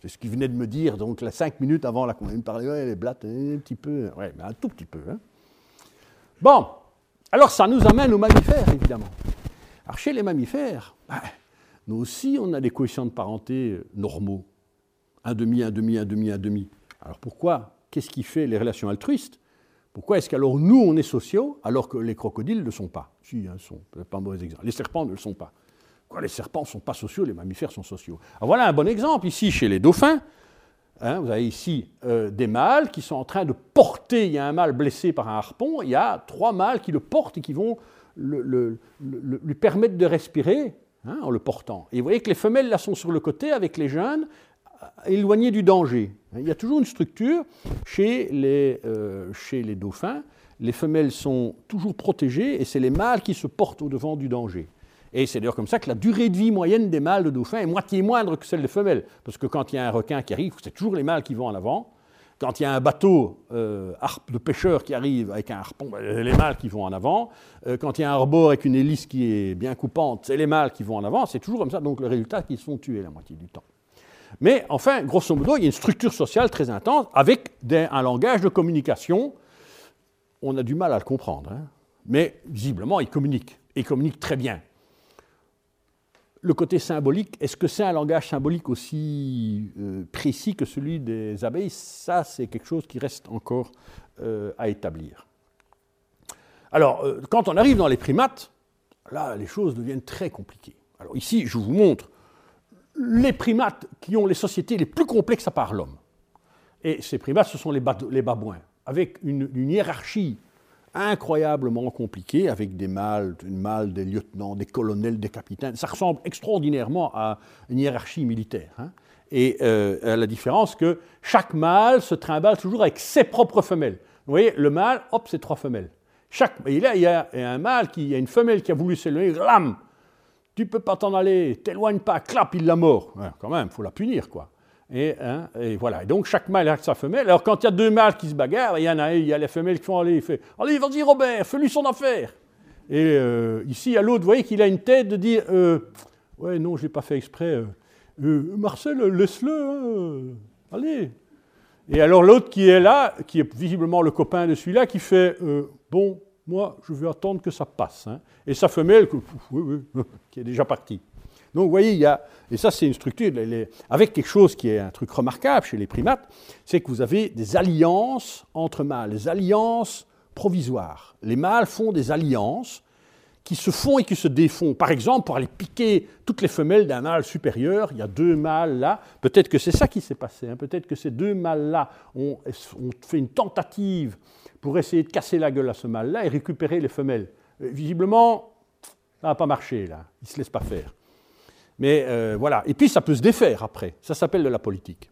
C'est ce qu'il venait de me dire, donc, cinq minutes avant qu'on ait parlé, ouais, les blattes, un petit peu, ouais, mais un tout petit peu. Hein. Bon, alors ça nous amène aux mammifères, évidemment. Alors chez les mammifères, ben, nous aussi, on a des coefficients de parenté euh, normaux. Un demi, un demi, un demi, un demi. Alors pourquoi? Qu'est-ce qui fait les relations altruistes? Pourquoi est-ce qu'alors nous, on est sociaux, alors que les crocodiles ne le sont pas? Si, ils sont, pas un mauvais exemple. Les serpents ne le sont pas. Les serpents ne sont pas sociaux, les mammifères sont sociaux. Alors voilà un bon exemple. Ici, chez les dauphins, hein, vous avez ici euh, des mâles qui sont en train de porter, il y a un mâle blessé par un harpon, il y a trois mâles qui le portent et qui vont lui permettre de respirer hein, en le portant. Et vous voyez que les femelles là sont sur le côté avec les jeunes, éloignés du danger. Il y a toujours une structure chez les, euh, chez les dauphins. Les femelles sont toujours protégées et c'est les mâles qui se portent au devant du danger. Et c'est d'ailleurs comme ça que la durée de vie moyenne des mâles de dauphins est moitié moindre que celle des femelles. Parce que quand il y a un requin qui arrive, c'est toujours les mâles qui vont en avant. Quand il y a un bateau euh, de pêcheurs qui arrive avec un harpon, c'est les mâles qui vont en avant. Euh, quand il y a un rebord avec une hélice qui est bien coupante, c'est les mâles qui vont en avant. C'est toujours comme ça. Donc le résultat, qu'ils se font tuer la moitié du temps. Mais enfin, grosso modo, il y a une structure sociale très intense avec un langage de communication. On a du mal à le comprendre. Hein. Mais visiblement, ils communiquent. Ils communiquent très bien le côté symbolique, est-ce que c'est un langage symbolique aussi euh, précis que celui des abeilles? Ça, c'est quelque chose qui reste encore euh, à établir. Alors, euh, quand on arrive dans les primates, là, les choses deviennent très compliquées. Alors ici, je vous montre les primates qui ont les sociétés les plus complexes à part l'homme. Et ces primates, ce sont les, babouins, avec une hiérarchie incroyablement compliqué, avec des mâles, une mâle, des lieutenants, des colonels, des capitaines. Ça ressemble extraordinairement à une hiérarchie militaire. Hein. Et euh, la différence que chaque mâle se trimballe toujours avec ses propres femelles. Vous voyez, le mâle, hop, c'est trois femelles. Chaque, et là, il y, a, un mâle, qui, a une femelle qui a voulu s'éloigner, lam, tu peux pas t'en aller, t'éloigne pas, clap, il l'a mort. quand même, il faut la punir, quoi. Hein, et, voilà. Et donc chaque mâle avec sa femelle. Alors quand il y a deux mâles qui se bagarrent, il y en a il y a les femelles qui font aller, il fait Allez, vas-y Robert, fais-lui son affaire. Et euh, ici, il y a l'autre, vous voyez qu'il a une tête de dire euh, Ouais, non, je n'ai pas fait exprès. Euh, Marcel, laisse-le, hein, allez. Et alors l'autre qui est là, qui est visiblement le copain de celui-là, qui fait Bon, moi, je vais attendre que ça passe. Hein. Et sa femelle, [LAUGHS] qui est déjà partie. Donc vous voyez, il y a, et ça c'est une structure, avec quelque chose qui est un truc remarquable chez les primates, c'est que vous avez des alliances entre mâles, des alliances provisoires. Les mâles font des alliances qui se font et qui se défont. Par exemple, pour aller piquer toutes les femelles d'un mâle supérieur, il y a deux mâles là, peut-être que c'est ça qui s'est passé, hein. peut-être que ces deux mâles-là ont, ont, fait une tentative pour essayer de casser la gueule à ce mâle-là et récupérer les femelles. Visiblement, ça n'a pas marché là, il ne se laisse pas faire. Mais euh, voilà. Et puis ça peut se défaire après. Ça s'appelle de la politique.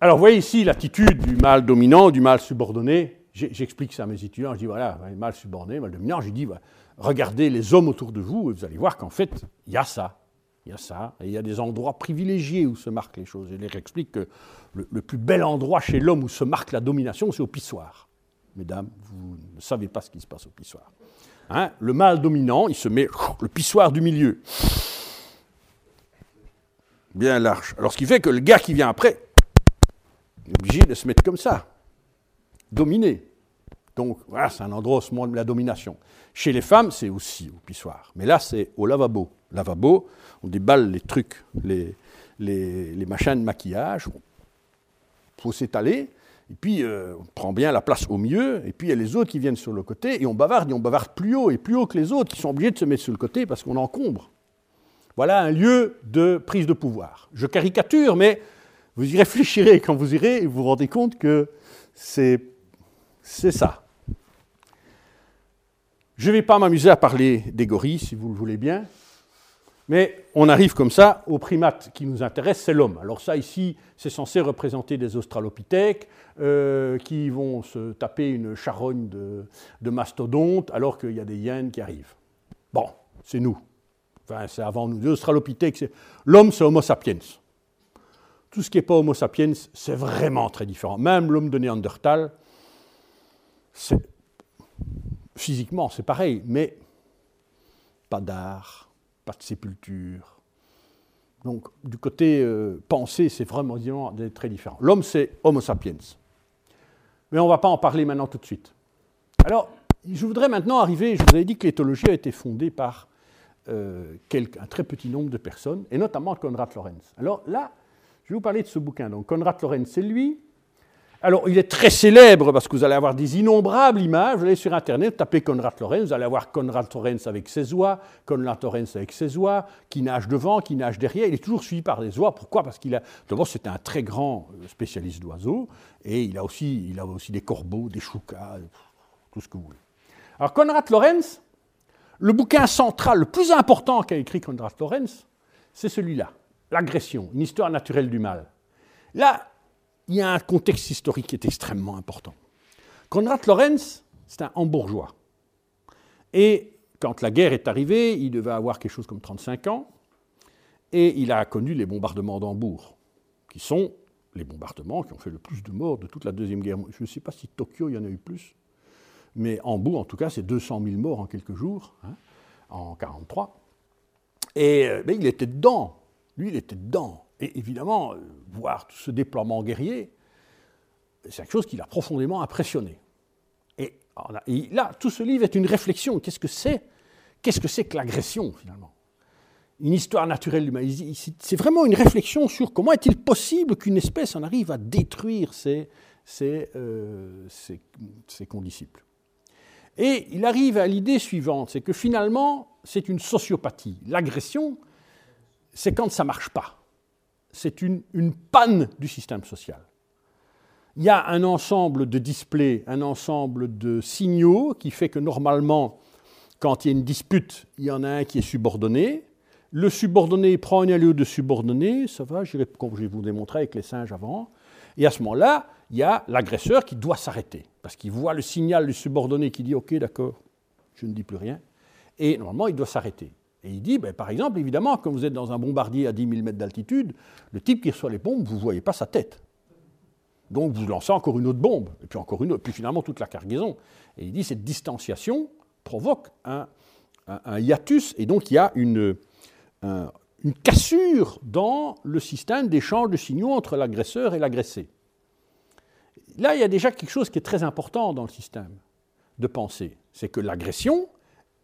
Alors vous voyez ici l'attitude du mâle dominant, du mâle subordonné. J'explique ça à mes étudiants. Je dis voilà, mâle subordonné, mâle dominant. Je dis regardez les hommes autour de vous et vous allez voir qu'en fait, il y a ça. Il y a ça. Et il y a des endroits privilégiés où se marquent les choses. Je leur explique que le, le plus bel endroit chez l'homme où se marque la domination, c'est au pissoir. Mesdames, vous ne savez pas ce qui se passe au pissoir. Hein, le mâle dominant, il se met le pissoir du milieu. Bien large. Alors ce qui fait que le gars qui vient après est obligé de se mettre comme ça, dominé. Donc voilà, c'est un endroit au de la domination. Chez les femmes, c'est aussi au pissoir. Mais là, c'est au lavabo. Lavabo, on déballe les trucs, les, les, les de maquillage, il faut s'étaler, et puis, euh, on prend bien la place au milieu, et puis il y a les autres qui viennent sur le côté, et on bavarde, et on bavarde plus haut et plus haut que les autres, qui sont obligés de se mettre sur le côté parce qu'on encombre. Voilà un lieu de prise de pouvoir. Je caricature, mais vous y réfléchirez quand vous irez, et vous vous rendez compte que C'est ça. Je ne vais pas m'amuser à parler des gorilles, si vous le voulez bien, mais on arrive comme ça au primate qui nous intéresse, c'est l'homme. Alors ça ici, c'est censé représenter des australopithèques euh, qui vont se taper une charogne de, mastodontes alors qu'il y a des hyènes qui arrivent. Bon, c'est nous. Enfin, c'est avant nous. Les australopithèques, l'homme, c'est Homo sapiens. Tout ce qui n'est pas Homo sapiens, c'est vraiment très différent. Même l'homme de Néandertal, physiquement, c'est pareil, mais pas d'art, pas de sépulture. Donc, du côté euh, pensée, c'est vraiment très différent. L'homme, c'est Homo sapiens. Mais on ne va pas en parler maintenant tout de suite. Alors, je voudrais maintenant arriver, je vous avais dit que l'éthologie a été fondée par euh, un très petit nombre de personnes, et notamment Konrad Lorenz. Alors là, je vais vous parler de ce bouquin. Donc, Konrad Lorenz, c'est lui alors, il est très célèbre parce que vous allez avoir des innombrables images. Vous allez sur Internet, tapez Konrad Lorenz, vous allez avoir Konrad Lorenz avec ses oies, Konrad Lorenz avec ses oies, qui nage devant, qui nage derrière. Il est toujours suivi par des oies. Pourquoi? Parce qu'il a, d'abord, c'était un très grand spécialiste d'oiseaux, et il a aussi, il a aussi des corbeaux, des choucas, tout ce que vous voulez. Alors, Konrad Lorenz, le bouquin central, le plus important qu'a écrit Konrad Lorenz, c'est celui-là, L'agression, une histoire naturelle du mal. Là, il y a un contexte historique qui est extrêmement important. Konrad Lorenz, c'est un hambourgeois. Et quand la guerre est arrivée, il devait avoir quelque chose comme 35 ans, et il a connu les bombardements d'Hambourg, qui sont les bombardements qui ont fait le plus de morts de toute la Deuxième Guerre mondiale. Je ne sais pas si Tokyo, il y en a eu plus, mais Hambourg, en tout cas, c'est 200 000 morts en quelques jours, hein, en 1943. Et euh, il était dedans, lui, il était dedans. Et évidemment, euh, voir tout ce déploiement guerrier, c'est quelque chose qui l'a profondément impressionné. Et, là, tout ce livre est une réflexion. Qu'est-ce que c'est? Qu'est-ce que c'est que l'agression, finalement? Une histoire naturelle de l'humanité. C'est vraiment une réflexion sur comment est-il possible qu'une espèce en arrive à détruire euh, ses condisciples. Et il arrive à l'idée suivante, c'est que finalement, c'est une sociopathie. L'agression, c'est quand ça ne marche pas c'est une, panne du système social. Il y a un ensemble de displays, un ensemble de signaux qui fait que normalement, quand il y a une dispute, il y en a un qui est subordonné. Le subordonné prend un lieu de subordonné, ça va, je vais vous démontrer avec les singes avant. Et à ce moment-là, il y a l'agresseur qui doit s'arrêter, parce qu'il voit le signal du subordonné qui dit Ok, d'accord, je ne dis plus rien. Et normalement, il doit s'arrêter. Et il dit, ben, par exemple, évidemment, quand vous êtes dans un bombardier à 10 000 mètres d'altitude, le type qui reçoit les bombes, vous ne voyez pas sa tête. Donc vous lancez encore une autre bombe, et puis encore une autre, puis finalement toute la cargaison. Et il dit, cette distanciation provoque un, hiatus, et donc il y a une, une cassure dans le système d'échange de signaux entre l'agresseur et l'agressé. Là, il y a déjà quelque chose qui est très important dans le système de pensée, c'est que l'agression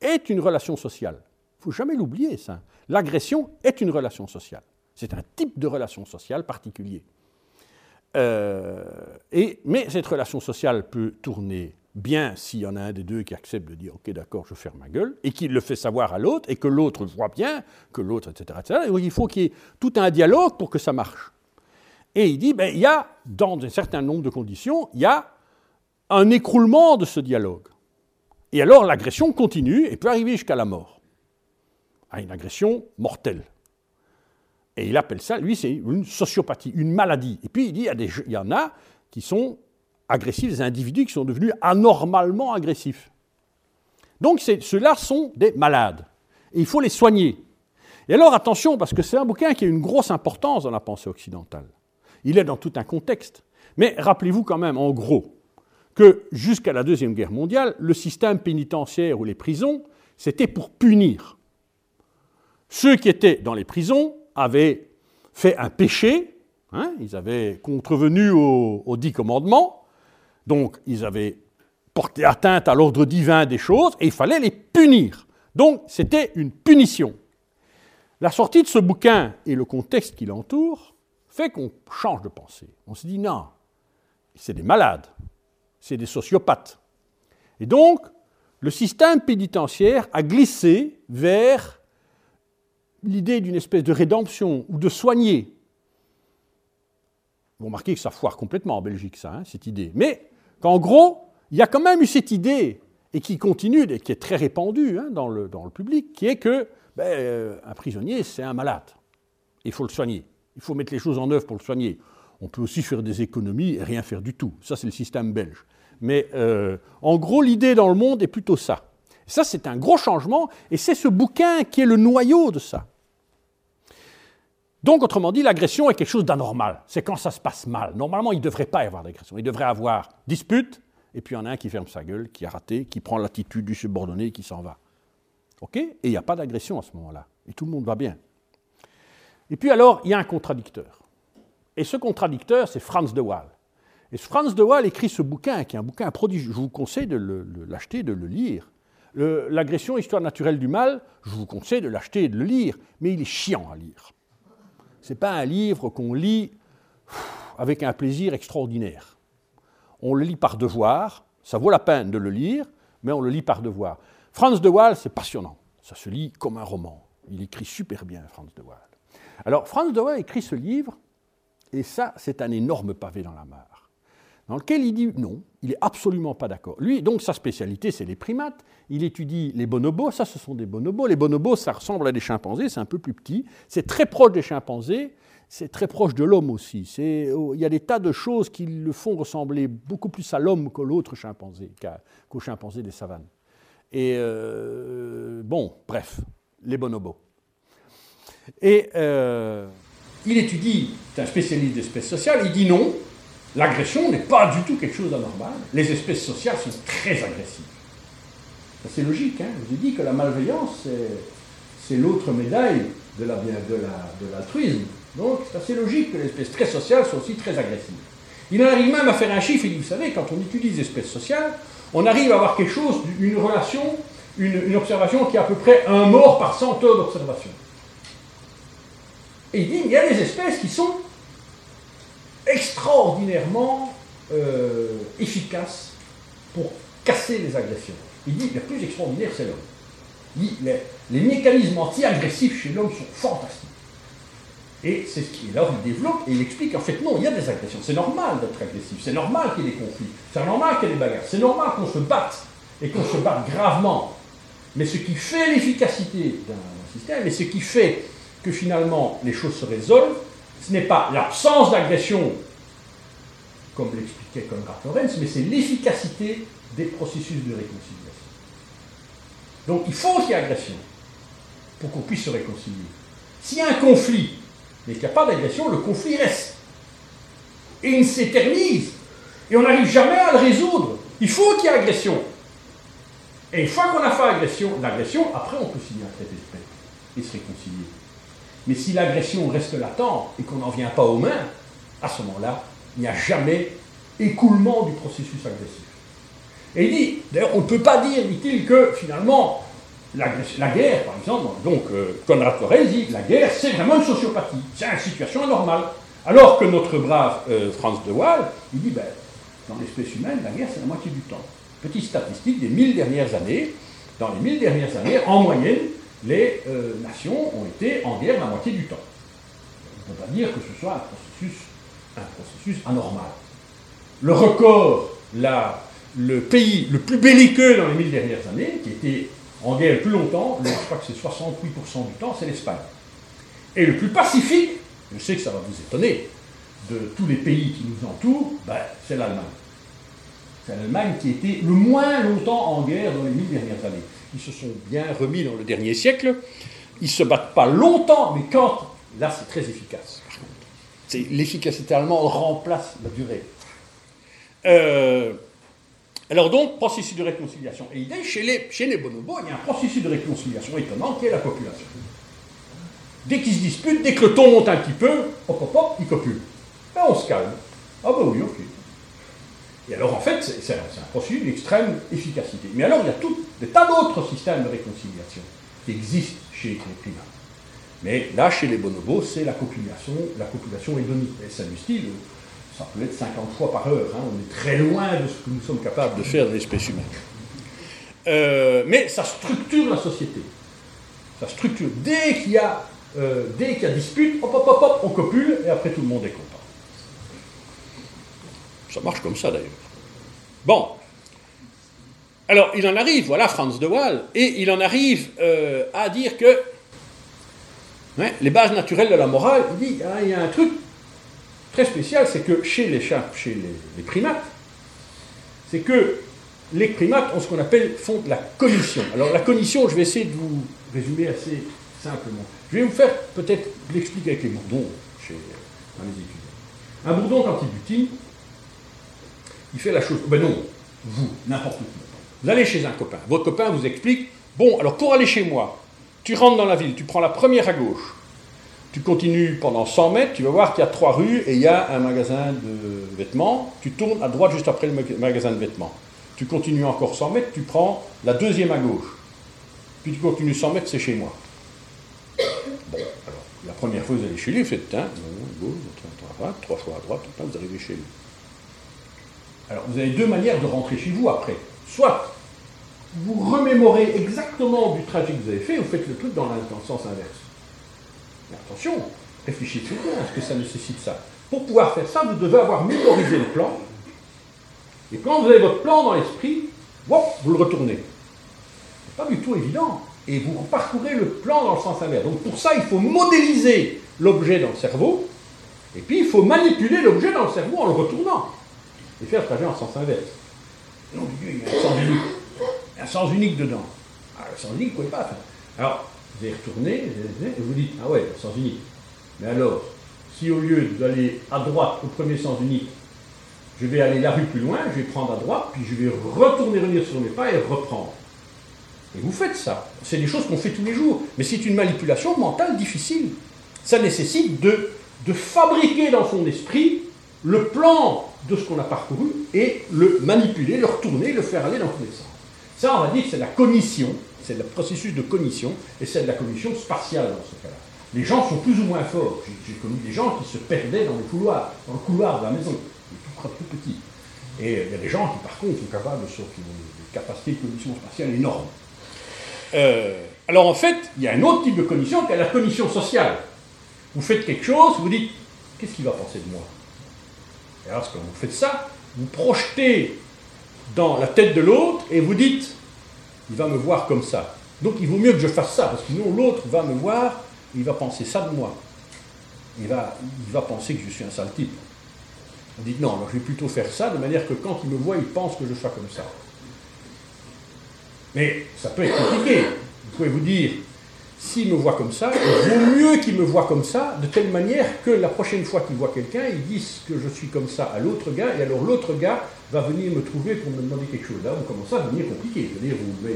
est une relation sociale. Il ne faut jamais l'oublier, ça. L'agression est une relation sociale. C'est un type de relation sociale particulier. Euh, et, mais cette relation sociale peut tourner bien s'il y en a un des deux qui accepte de dire Ok, d'accord, je ferme ma gueule, et qu'il le fait savoir à l'autre, et que l'autre voit bien, que l'autre, etc., etc. il faut qu'il y ait tout un dialogue pour que ça marche. Et il dit ben, il y a, dans un certain nombre de conditions, il y a un écroulement de ce dialogue. Et alors l'agression continue et peut arriver jusqu'à la mort à une agression mortelle. Et il appelle ça, lui, c'est une sociopathie, une maladie. Et puis il dit, il y, en a qui sont agressifs, des individus qui sont devenus anormalement agressifs. Donc ceux-là sont des malades. Et il faut les soigner. Et alors attention, parce que c'est un bouquin qui a une grosse importance dans la pensée occidentale. Il est dans tout un contexte. Mais rappelez-vous quand même, en gros, que jusqu'à la Deuxième Guerre mondiale, le système pénitentiaire ou les prisons, c'était pour punir. Ceux qui étaient dans les prisons avaient fait un péché, hein, ils avaient contrevenu aux, dix commandements, donc ils avaient porté atteinte à l'ordre divin des choses, et il fallait les punir. Donc c'était une punition. La sortie de ce bouquin et le contexte qui l'entoure fait qu'on change de pensée. On se dit non, c'est des malades, c'est des sociopathes. Et donc, le système pénitentiaire a glissé vers l'idée d'une espèce de rédemption ou de soigner. Vous remarquez que ça foire complètement en Belgique, ça, hein, cette idée. Mais qu'en gros, il y a quand même eu cette idée, et qui continue, et qui est très répandue hein, dans, le, public, qui est que ben, euh, un prisonnier, c'est un malade. Il faut le soigner. Il faut mettre les choses en œuvre pour le soigner. On peut aussi faire des économies et rien faire du tout. Ça, c'est le système belge. Mais euh, en gros, l'idée dans le monde est plutôt ça. Ça, c'est un gros changement, et c'est ce bouquin qui est le noyau de ça. Donc, autrement dit, l'agression est quelque chose d'anormal. C'est quand ça se passe mal. Normalement, il ne devrait pas y avoir d'agression. Il devrait y avoir dispute, et puis il y en a un qui ferme sa gueule, qui a raté, qui prend l'attitude du subordonné, qui s'en va. OK? Et il n'y a pas d'agression à ce moment-là. Et tout le monde va bien. Et puis alors, il y a un contradicteur. Et ce contradicteur, c'est Franz de Waal. Et Franz de Waal écrit ce bouquin, qui est un bouquin prodigieux. Je vous conseille de l'acheter, de le lire. L'agression, histoire naturelle du mal, je vous conseille de l'acheter et de le lire, mais il est chiant à lire. Ce n'est pas un livre qu'on lit avec un plaisir extraordinaire. On le lit par devoir, ça vaut la peine de le lire, mais on le lit par devoir. Franz de Waal, c'est passionnant. Ça se lit comme un roman. Il écrit super bien, Franz de Waal. Alors, Franz de Waal écrit ce livre, et ça, c'est un énorme pavé dans la mare, dans lequel il dit non, il n'est absolument pas d'accord. Lui, donc, sa spécialité, c'est les primates. Il étudie les bonobos. Ça, ce sont des bonobos. Les bonobos, ça ressemble à des chimpanzés. C'est un peu plus petit. C'est très proche des chimpanzés. C'est très proche de l'homme aussi. Oh, il y a des tas de choses qui le font ressembler beaucoup plus à l'homme que l'autre chimpanzé, qu'au chimpanzé des savanes. Et euh, bon, bref, les bonobos. Et euh, il étudie, c'est un spécialiste d'espèces sociales, il dit non, L'agression n'est pas du tout quelque chose d'anormal. Les espèces sociales sont très agressives. C'est logique, hein je vous ai dit que la malveillance, c'est l'autre médaille de l'altruisme. La, Donc c'est assez logique que les espèces très sociales soient aussi très agressives. Il en arrive même à faire un chiffre, dit, vous savez, quand on utilise les espèces sociales, on arrive à avoir quelque chose, une relation, une, observation qui est à peu près un mort par 100 heures d'observation. Et il dit, il y a des espèces qui sont extraordinairement euh, efficace pour casser les agressions. Il dit, le plus extraordinaire, c'est l'homme. Il dit, les, mécanismes anti-agressifs chez l'homme sont fantastiques. Et c'est ce qu'il alors il développe et il explique en fait non, il y a des agressions. C'est normal d'être agressif, c'est normal qu'il y ait des conflits, c'est normal qu'il y ait des bagarres, c'est normal qu'on se batte et qu'on se batte gravement. Mais ce qui fait l'efficacité d'un système et ce qui fait que finalement les choses se résolvent, ce n'est pas l'absence d'agression, comme l'expliquait Conrad Lorenz, mais c'est l'efficacité des processus de réconciliation. Donc il faut qu'il y ait agression pour qu'on puisse se réconcilier. S'il y a un conflit, mais qu'il n'y a pas d'agression, le conflit reste. Et il s'éternise. Et on n'arrive jamais à le résoudre. Il faut qu'il y ait agression. Et une fois qu'on a fait agression, l'agression, après on peut signer un traité de paix et se réconcilier. Mais si l'agression reste latente et qu'on n'en vient pas aux mains, à ce moment-là, il n'y a jamais écoulement du processus agressif. Et il dit, d'ailleurs, on ne peut pas dire, dit-il, que finalement, la guerre, par exemple, donc euh, Conrad Lorenz dit, la guerre, c'est vraiment une sociopathie, c'est une situation anormale. Alors que notre brave euh, Franz de Waal, il dit, ben, dans l'espèce humaine, la guerre, c'est la moitié du temps. Petite statistique des mille dernières années, dans les mille dernières années, en moyenne, les euh, nations ont été en guerre la moitié du temps. On ne peut pas dire que ce soit un processus, anormal. Le record, le pays le plus belliqueux dans les mille dernières années, qui était en guerre le plus longtemps, je crois que c'est 68% du temps, c'est l'Espagne. Et le plus pacifique, je sais que ça va vous étonner, de tous les pays qui nous entourent, ben, c'est l'Allemagne. C'est l'Allemagne qui était le moins longtemps en guerre dans les mille dernières années ils se sont bien remis dans le dernier siècle. Ils se battent pas longtemps, mais quand, là, c'est très efficace. C'est l'efficacité allemande remplace la durée. Euh, alors donc, processus de réconciliation. Et chez les, chez les bonobos, il y a un processus de réconciliation étonnant qui est la copulation. Dès qu'ils se disputent, dès que le ton monte un petit peu, hop hop hop, ils copulent. Ben, on se calme. Ah ben oui, ok. Et alors, en fait, c'est un, processus d'extrême efficacité. Mais alors, il y a tout des tas d'autres systèmes de réconciliation qui existent chez les primates. Mais là, chez les bonobos, c'est la copulation, la copulation hédonique. Et c'est du style, ça peut être 50 fois par heure. Hein. On est très loin de ce que nous sommes capables de faire dans l'espèce humaine. Euh, mais ça structure la société. Ça structure. Dès qu'il y a, euh, dès qu'il y a dispute, hop, hop, hop, hop, on copule et après tout le monde est content. Ça marche comme ça d'ailleurs. Bon. Alors, il en arrive, voilà Franz de Waal, et il en arrive euh, à dire que hein, les bases naturelles de la morale, il dit, hein, il y a un truc très spécial, c'est que chez les chats, chez les, primates, c'est que les primates ont ce qu'on appelle font de la cognition. Alors la cognition, je vais essayer de vous résumer assez simplement. Je vais vous faire peut-être l'expliquer avec les bourdons chez les étudiants. Un bourdon, quand il butine, il fait la chose. Ben non, vous, n'importe qui. Vous allez chez un copain. Votre copain vous explique Bon, alors pour aller chez moi, tu rentres dans la ville, tu prends la première à gauche, tu continues pendant 100 mètres, tu vas voir qu'il y a trois rues et il y a un magasin de vêtements. Tu tournes à droite juste après le magasin de vêtements. Tu continues encore 100 mètres, tu prends la deuxième à gauche. Puis tu continues 100 mètres, c'est chez moi. Bon, alors, la première fois, vous allez chez lui, vous faites un, gauche, droite, trois fois à droite, vous arrivez chez lui. Alors, vous avez deux manières de rentrer chez vous après. Soit vous remémorez exactement du trajet que vous avez fait, vous faites le truc dans, le sens inverse. Mais attention, réfléchissez bien à ce que ça nécessite ça. Pour pouvoir faire ça, vous devez avoir mémorisé le plan. Et quand vous avez votre plan dans l'esprit, vous le retournez. C'est pas du tout évident. Et vous parcourez le plan dans le sens inverse. Donc pour ça, il faut modéliser l'objet dans le cerveau. Et puis il faut manipuler l'objet dans le cerveau en le retournant. Et faire le trajet en sens inverse. Non, il y a un sens unique. Un sens unique dedans. Ah, le sens unique, vous pouvez pas. Alors, vous allez retourner, et vous dites, ah ouais, sens unique. Mais alors, si au lieu d'aller à droite au premier sens unique, je vais aller la rue plus loin, je vais prendre à droite, puis je vais retourner revenir sur mes pas et reprendre. Et vous faites ça. C'est des choses qu'on fait tous les jours. Mais c'est une manipulation mentale difficile. Ça nécessite de, de fabriquer dans son esprit le plan de ce qu'on a parcouru et le manipuler, le retourner, le faire aller dans tous les sens. Ça, on va dire que c'est la cognition, c'est le processus de cognition, et c'est de la cognition spatiale dans ce cas-là. Les gens sont plus ou moins forts. J'ai connu des gens qui se perdaient dans les couloirs, dans le couloir de la maison, tout, tout petit. Et il y a des gens qui, par contre, sont capables, qui ont des capacités de cognition spatiale énormes. Euh, alors en fait, il y a un autre type de cognition qui est la cognition sociale. Vous faites quelque chose, vous dites, qu'est-ce qu'il va penser de moi? Et alors, quand vous faites ça, vous projetez dans la tête de l'autre et vous dites, il va me voir comme ça. Donc il vaut mieux que je fasse ça, parce que sinon l'autre va me voir, il va penser ça de moi. Il va, il va penser que je suis un sale type. On dit non, alors je vais plutôt faire ça, de manière que quand il me voit, il pense que je sois comme ça. Mais ça peut être compliqué. Vous pouvez vous dire, s'il me voit comme ça, il vaut mieux qu'il me voit comme ça, de telle manière que la prochaine fois qu'il voit quelqu'un, il dise que je suis comme ça à l'autre gars, et alors l'autre gars va venir me trouver pour me demander quelque chose. Là, on commence à devenir compliqué. C'est-à-dire, vous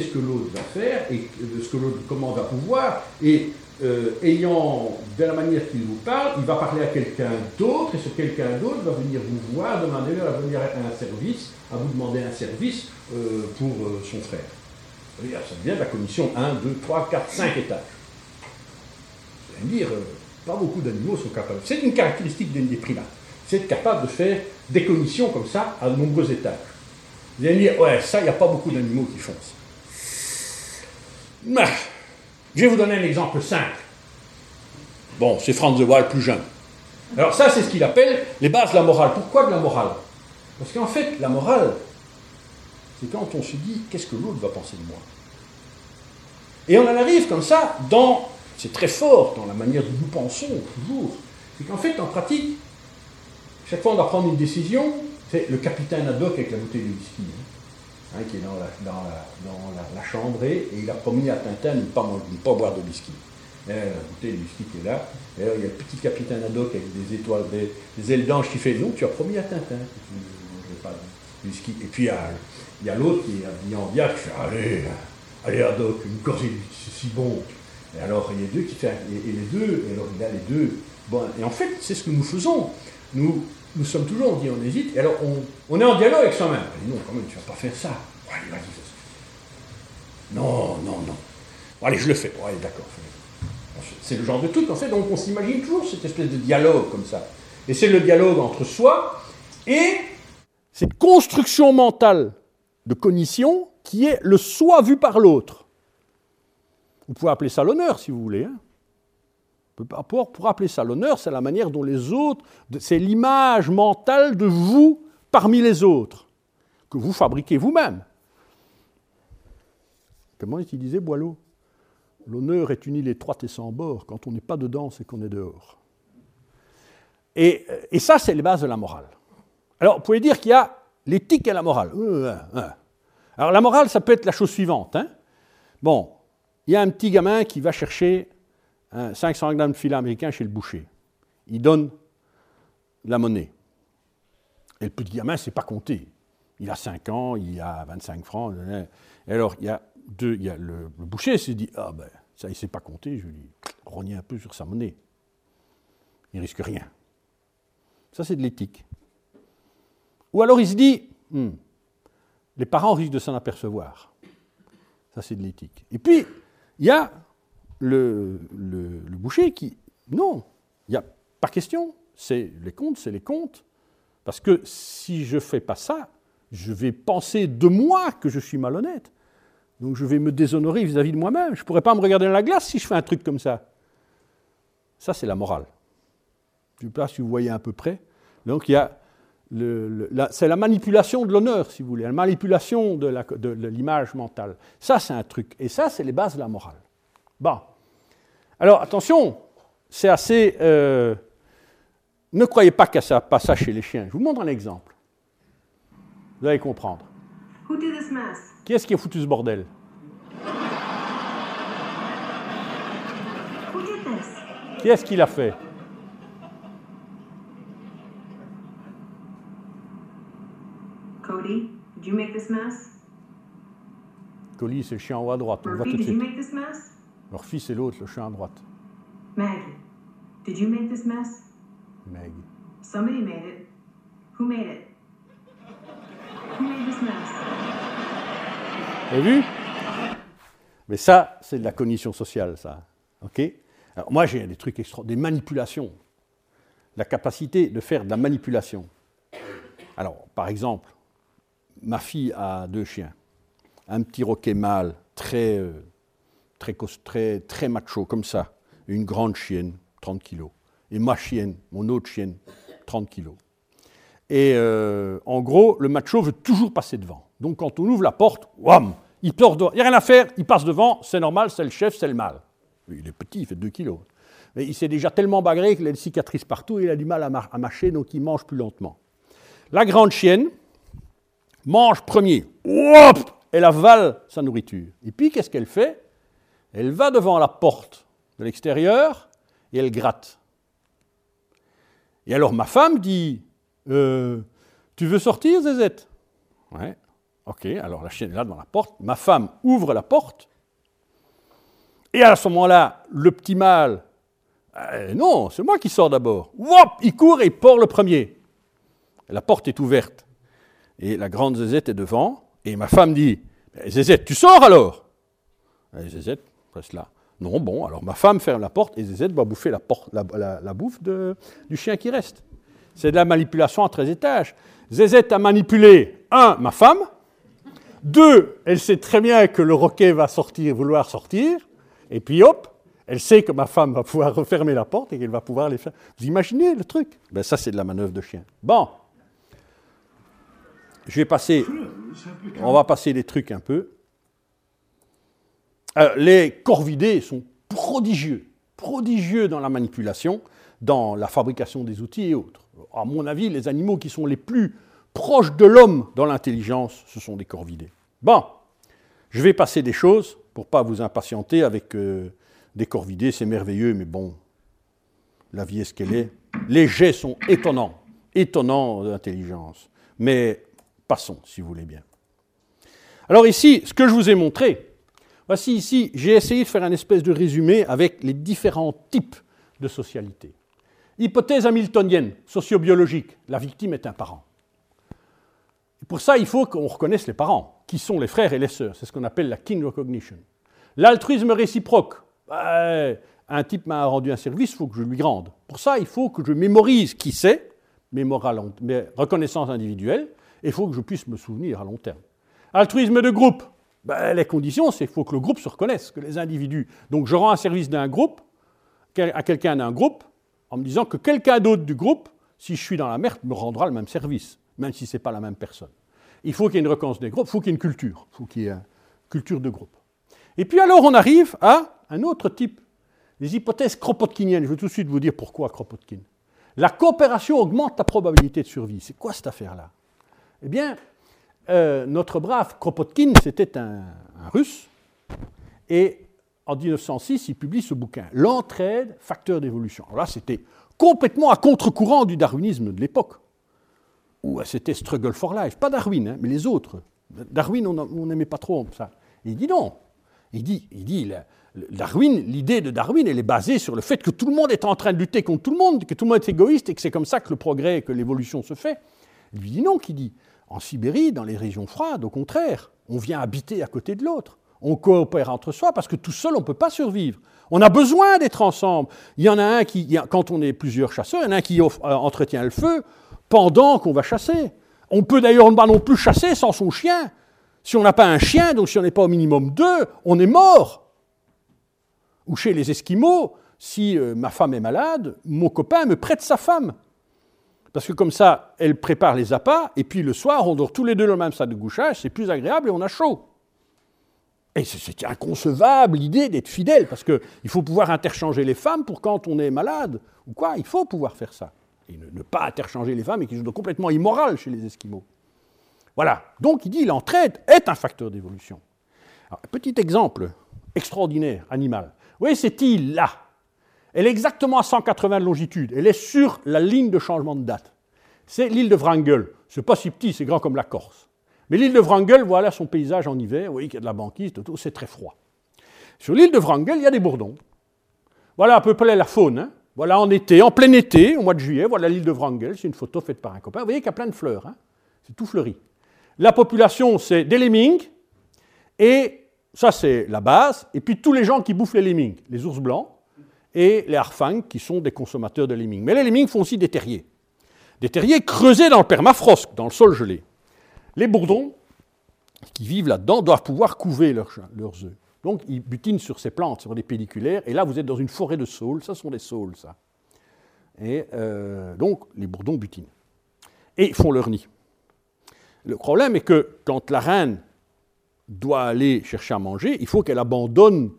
ce que l'autre va faire, et ce que l'autre, comment va pouvoir, et euh, ayant, de la manière qu'il vous parle, il va parler à quelqu'un d'autre, et ce quelqu'un d'autre va venir vous voir, demander à venir à un service, à vous demander un service euh, pour euh, son frère. Ça devient la commission 1, 2, 3, 4, 5 étages. Vous allez me dire, euh, pas beaucoup d'animaux sont capables. C'est une caractéristique des primates. C'est être capable de faire des commissions comme ça à de nombreux étages. Vous allez me dire, ouais, ça, il n'y a pas beaucoup d'animaux qui font ça. je vais vous donner un exemple simple. Bon, c'est Franz de Waal plus jeune. Alors ça, c'est ce qu'il appelle les bases de la morale. Pourquoi de la morale? Parce qu'en fait, la morale, c'est quand on se dit qu'est-ce que l'autre va penser de moi? Et on en arrive comme ça dans, c'est très fort dans la manière dont nous pensons toujours, c'est qu'en fait en pratique, chaque fois on doit prendre une décision, c'est le capitaine Haddock avec la bouteille de whisky, hein, hein, qui est dans, la, chambre et il a promis à Tintin de ne pas, pas boire de whisky. la bouteille de whisky qui est là. D'ailleurs, il y a le petit capitaine Haddock avec des étoiles, des, ailes d'ange qui fait Non, tu as promis à Tintin ne mangerais pas de whisky. Et puis il y a il y a l'autre qui est habillé en bière qui fait Allez, allez, Haddock, une gorgée c'est si bon. Et alors, il y a deux qui fait. Et, les deux, et alors il a les deux. Bon, et en fait, c'est ce que nous faisons. Nous, nous sommes toujours, on dit, on hésite, et alors on, on est en dialogue avec soi-même. Non, quand même, tu vas pas faire ça. Non, non, non. allez, je le fais. d'accord. C'est le genre de truc, en fait, donc on s'imagine toujours cette espèce de dialogue comme ça. Et c'est le dialogue entre soi et cette construction mentale de cognition qui est le soi vu par l'autre. Vous pouvez appeler ça l'honneur si vous voulez. Hein. pour, appeler ça l'honneur, c'est la manière dont les autres, c'est l'image mentale de vous parmi les autres, que vous fabriquez vous-même. Comment disait Boileau? L'honneur est une île étroite et sans bord. Quand on n'est pas dedans, c'est qu'on est dehors. Et ça, c'est les bases de la morale. Alors, vous pouvez dire qu'il y a l'éthique et la morale. Euh, Alors, la morale, ça peut être la chose suivante. Hein. Bon, il y a un petit gamin qui va chercher 500 grammes de filet américain chez le boucher. Il donne la monnaie. Et le petit gamin, c'est pas compté. Il a 5 ans, il a 25 francs. Et alors, il y a, deux, il y a le, boucher s'est dit Ah ben, ça, il ne sait pas compter, je lui rogner un peu sur sa monnaie. Il risque rien. Ça, c'est de l'éthique. Ou alors il se dit hmm, Les parents risquent de s'en apercevoir. Ça, c'est de l'éthique. Et puis, il y a le, boucher qui. Non, il n'y a pas question. C'est les comptes, c'est les comptes. Parce que si je ne fais pas ça, je vais penser de moi que je suis malhonnête. Donc je vais me déshonorer vis-à-vis de moi-même. Je ne pourrais pas me regarder dans la glace si je fais un truc comme ça. Ça, c'est la morale. Je ne sais pas si vous voyez à peu près. Donc il y a c'est la manipulation de l'honneur, si vous voulez, la manipulation de l'image mentale. Ça, c'est un truc. Et ça, c'est les bases de la morale. Bon. Alors, attention, c'est assez. Euh, ne croyez pas qu'il ça pas ça chez les chiens. Je vous montre un exemple. Vous allez comprendre. Qui est-ce qui a foutu ce bordel? Qui est-ce qui l'a fait Cody, did you make this mess? Cody, c'est le chien en haut à droite. Murphy, On voit tout de suite. Did you make this mess? Murphy, c'est l'autre, le chien à droite. Maggie, did you make this mess? Maggie. Somebody made it. Who made it? Who made this mess? Vous avez vu? Mais ça, c'est de la cognition sociale, ça. OK? Alors, moi, j'ai des trucs extra, des manipulations. La capacité de faire de la manipulation. Alors, par exemple, ma fille a deux chiens. Un petit roquet mâle, très, euh, très, très, macho, comme ça. Une grande chienne, 30 kilos. Et ma chienne, mon autre chienne, 30 kilos. Et euh, en gros, le macho veut toujours passer devant. Donc quand on ouvre la porte, wham, il Il n'y a rien à faire, il passe devant, c'est normal, c'est le chef, c'est le mâle. Il est petit, il fait 2 kilos. Mais il s'est déjà tellement bagré qu'il a des cicatrices partout, et il a du mal à, à mâcher, donc il mange plus lentement. La grande chienne, mange premier, hop, elle avale sa nourriture. Et puis qu'est-ce qu'elle fait? Elle va devant la porte de l'extérieur et elle gratte. Et alors ma femme dit euh, Tu veux sortir, Zézette? Ouais, ok, alors la chienne est là devant la porte. Ma femme ouvre la porte. Et à ce moment-là, le petit mâle, euh, non, c'est moi qui sors d'abord. Hop, il court et il porte le premier. La porte est ouverte. Et la grande Zézette est devant, et ma femme dit Zézette, tu sors alors et Zézette reste là. Non, bon, alors ma femme ferme la porte et Zézette va bouffer la, porte, la, bouffe du chien qui reste. C'est de la manipulation à 13 étages. Zézette a manipulé, un, ma femme, deux, elle sait très bien que le roquet va sortir, vouloir sortir, et puis hop, elle sait que ma femme va pouvoir refermer la porte et qu'elle va pouvoir les faire. Vous imaginez le truc? Ben Ça, c'est de la manœuvre de chien. Bon, je vais passer, on va passer des trucs un peu. Euh, les corvidés sont prodigieux, prodigieux dans la manipulation, dans la fabrication des outils et autres. À mon avis, les animaux qui sont les plus proches de l'homme dans l'intelligence, ce sont des corvidés. Bon, je vais passer des choses pour pas vous impatienter avec euh, des corvidés, c'est merveilleux, mais bon, la vie est ce qu'elle est. Les jets sont étonnants, étonnants d'intelligence. Mais Passons, si vous voulez bien. Alors ici, ce que je vous ai montré, voici ici, j'ai essayé de faire un espèce de résumé avec les différents types de socialité. Hypothèse hamiltonienne, sociobiologique, la victime est un parent. Pour ça, il faut qu'on reconnaisse les parents, qui sont les frères et les sœurs. C'est ce qu'on appelle la kin recognition. L'altruisme réciproque. un type m'a rendu un service, il faut que je lui rende. Pour ça, il faut que je mémorise qui c'est, reconnaissance individuelle, il faut que je puisse me souvenir à long terme. Altruisme de groupe. Ben, les conditions, c'est qu'il faut que le groupe se reconnaisse, que les individus. Donc je rends un service d'un groupe, à quelqu'un d'un groupe en me disant que quelqu'un d'autre du groupe, si je suis dans la merde, me rendra le même service, même si ce n'est pas la même personne. Il faut qu'il y ait une reconnaissance des groupes, il faut qu'il y ait une culture, il faut qu'il y ait une culture de groupe. Et puis alors on arrive à un autre type, les hypothèses kropotkiniennes. Je vais tout de suite vous dire pourquoi Kropotkin. La coopération augmente la probabilité de survie. C'est quoi cette affaire-là? Eh bien, euh, notre brave Kropotkin, c'était un, russe, et en 1906, il publie ce bouquin, L'entraide, facteur d'évolution. Alors là, c'était complètement à contre-courant du darwinisme de l'époque, où c'était Struggle for Life, pas Darwin, hein, mais les autres. Darwin, on n'aimait pas trop ça. il dit non. Il dit, il dit Darwin, l'idée de Darwin, elle est basée sur le fait que tout le monde est en train de lutter contre tout le monde, que tout le monde est égoïste et que c'est comme ça que le progrès, que l'évolution se fait. Il lui dit non, qui dit en Sibérie, dans les régions froides, au contraire, on vient habiter à côté de l'autre. On coopère entre soi parce que tout seul, on ne peut pas survivre. On a besoin d'être ensemble. Il y en a un qui, quand on est plusieurs chasseurs, il y en a un qui euh, entretient le feu pendant qu'on va chasser. On peut d'ailleurs pas non plus chasser sans son chien. Si on n'a pas un chien, donc si on n'est pas au minimum deux, on est mort. Ou chez les Esquimaux, si euh, ma femme est malade, mon copain me prête sa femme. Parce que comme ça, elle prépare les appâts, et puis le soir, on dort tous les deux dans le même salle de couchage, c'est plus agréable et on a chaud. Et c'est inconcevable l'idée d'être fidèle, parce qu'il faut pouvoir interchanger les femmes pour quand on est malade, ou quoi, il faut pouvoir faire ça. Et ne, pas interchanger les femmes et quelque chose de complètement immoral chez les Esquimaux. Voilà. Donc il dit l'entraide est un facteur d'évolution. Petit exemple extraordinaire, animal. Vous voyez cette île-là Elle est exactement à 180 de longitude. Elle est sur la ligne de changement de date. C'est l'île de Wrangel. C'est pas si petit, c'est grand comme la Corse. Mais l'île de Wrangel, voilà son paysage en hiver. Vous voyez qu'il y a de la banquise, c'est très froid. Sur l'île de Wrangel, il y a des bourdons. Voilà à peu près la faune. Hein. Voilà en été, en plein été, au mois de juillet, voilà l'île de Wrangel. C'est une photo faite par un copain. Vous voyez qu'il y a plein de fleurs. Hein. C'est tout fleuri. La population, c'est des lemmings. Et ça, c'est la base. Et puis tous les gens qui bouffent les lemmings, les ours blancs et les harfangs, qui sont des consommateurs de lemmings. Mais les lemmings font aussi des terriers. Des terriers creusés dans le permafrost, dans le sol gelé. Les bourdons qui vivent là-dedans doivent pouvoir couver leurs, œufs. Donc ils butinent sur ces plantes, sur des pelliculaires, et là vous êtes dans une forêt de saules, ça sont des saules, ça. Et euh, donc les bourdons butinent. Et font leur nid. Le problème est que quand la reine doit aller chercher à manger, il faut qu'elle abandonne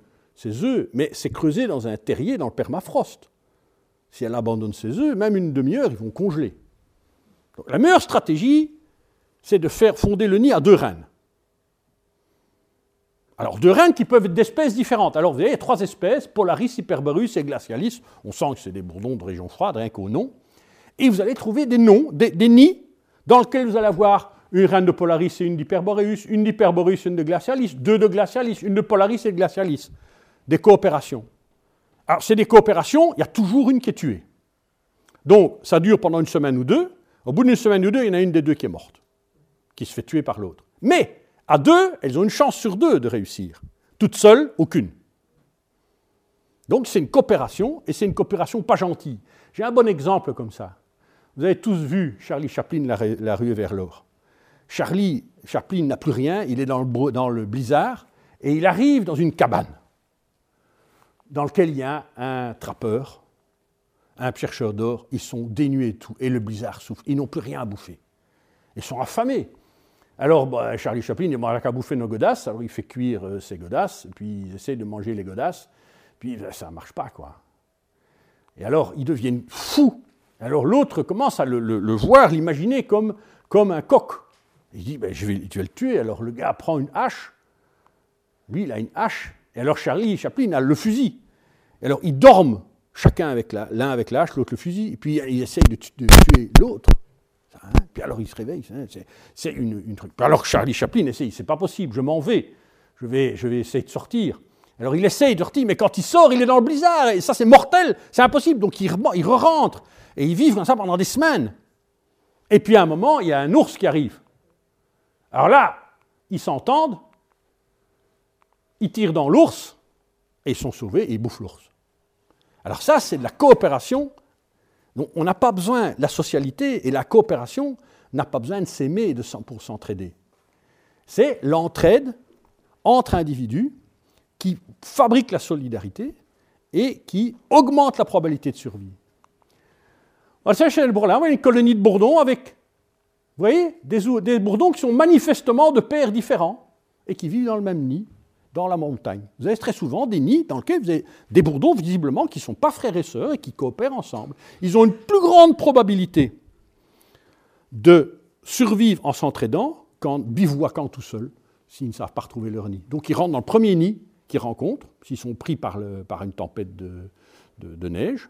ses œufs, mais c'est creusé dans un terrier dans le permafrost. Si elle abandonne ses œufs, même une demi-heure, ils vont congeler. la meilleure stratégie, c'est de faire fonder le nid à deux reines. Alors, deux reines qui peuvent être d'espèces différentes. Alors, vous avez trois espèces, Polaris, Hyperborus et Glacialis. On sent que c'est des bourdons de région froide, rien qu'au nom. Et vous allez trouver des noms, des, nids, dans lesquels vous allez avoir une reine de Polaris et une d'Hyperboreus, une d'Hyperboreus et une de Glacialis, deux de Glacialis, une de Polaris et de Glacialis. Des coopérations. Alors, c'est des coopérations, il y a toujours une qui est tuée. Donc, ça dure pendant une semaine ou deux. Au bout d'une semaine ou deux, il y en a une des deux qui est morte qui se fait tuer par l'autre. Mais à deux, elles ont une chance sur deux de réussir. Toutes seules, aucune. Donc c'est une coopération, et c'est une coopération pas gentille. J'ai un bon exemple comme ça. Vous avez tous vu Charlie Chaplin, La, rue vers l'or. Charlie Chaplin n'a plus rien, il est dans le, dans le blizzard, et il arrive dans une cabane dans laquelle il y a un trappeur, un chercheur d'or, ils sont dénués de tout, et le blizzard souffle, ils n'ont plus rien à bouffer. Ils sont affamés. Alors, bah, Charlie Chaplin, il n'a qu'à bouffer nos godasses, alors il fait cuire euh, ses godasses, puis il essaie de manger les godasses, puis ben, ça ne marche pas, quoi. Et alors, ils deviennent fous. Alors l'autre commence à le, voir, l'imaginer comme, comme un coq. Il dit, ben, je vais, tu vas le tuer. Alors le gars prend une hache, lui, il a une hache, et alors Charlie Chaplin a le fusil. Et alors ils dorment, chacun avec l'un avec la l'autre le fusil, et puis il essaye de tuer l'autre. Hein. Puis alors il se réveille, hein, c'est une, truc. Alors Charlie Chaplin essaye, c'est pas possible, je m'en vais, je vais, essayer de sortir. Alors il essaye de sortir, mais quand il sort, il est dans le blizzard, et ça c'est mortel, c'est impossible. Donc il, il re-rentre, et ils vivent comme ça pendant des semaines. Et puis à un moment, il y a un ours qui arrive. Alors là, ils s'entendent, ils tirent dans l'ours, et ils sont sauvés, et ils bouffent l'ours. Alors ça, c'est de la coopération donc on n'a pas besoin, la socialité et la coopération n'a pas besoin de s'aimer de, pour s'entraider. C'est l'entraide entre individus qui fabriquent la solidarité et qui augmente la probabilité de survie. On va chez le bourdon, on a une colonie de bourdons avec, vous voyez, des bourdons qui sont manifestement de pères différents et qui vivent dans le même nid, dans la montagne. Vous avez très souvent des nids dans lesquels vous avez des bourdons visiblement qui ne sont pas frères et sœurs et qui coopèrent ensemble. Ils ont une plus grande probabilité de survivre en s'entraidant qu'en bivouaquant tout seuls s'ils ne savent pas retrouver leur nid. Donc ils rentrent dans le premier nid qu'ils rencontrent, s'ils sont pris par, une tempête de, neige,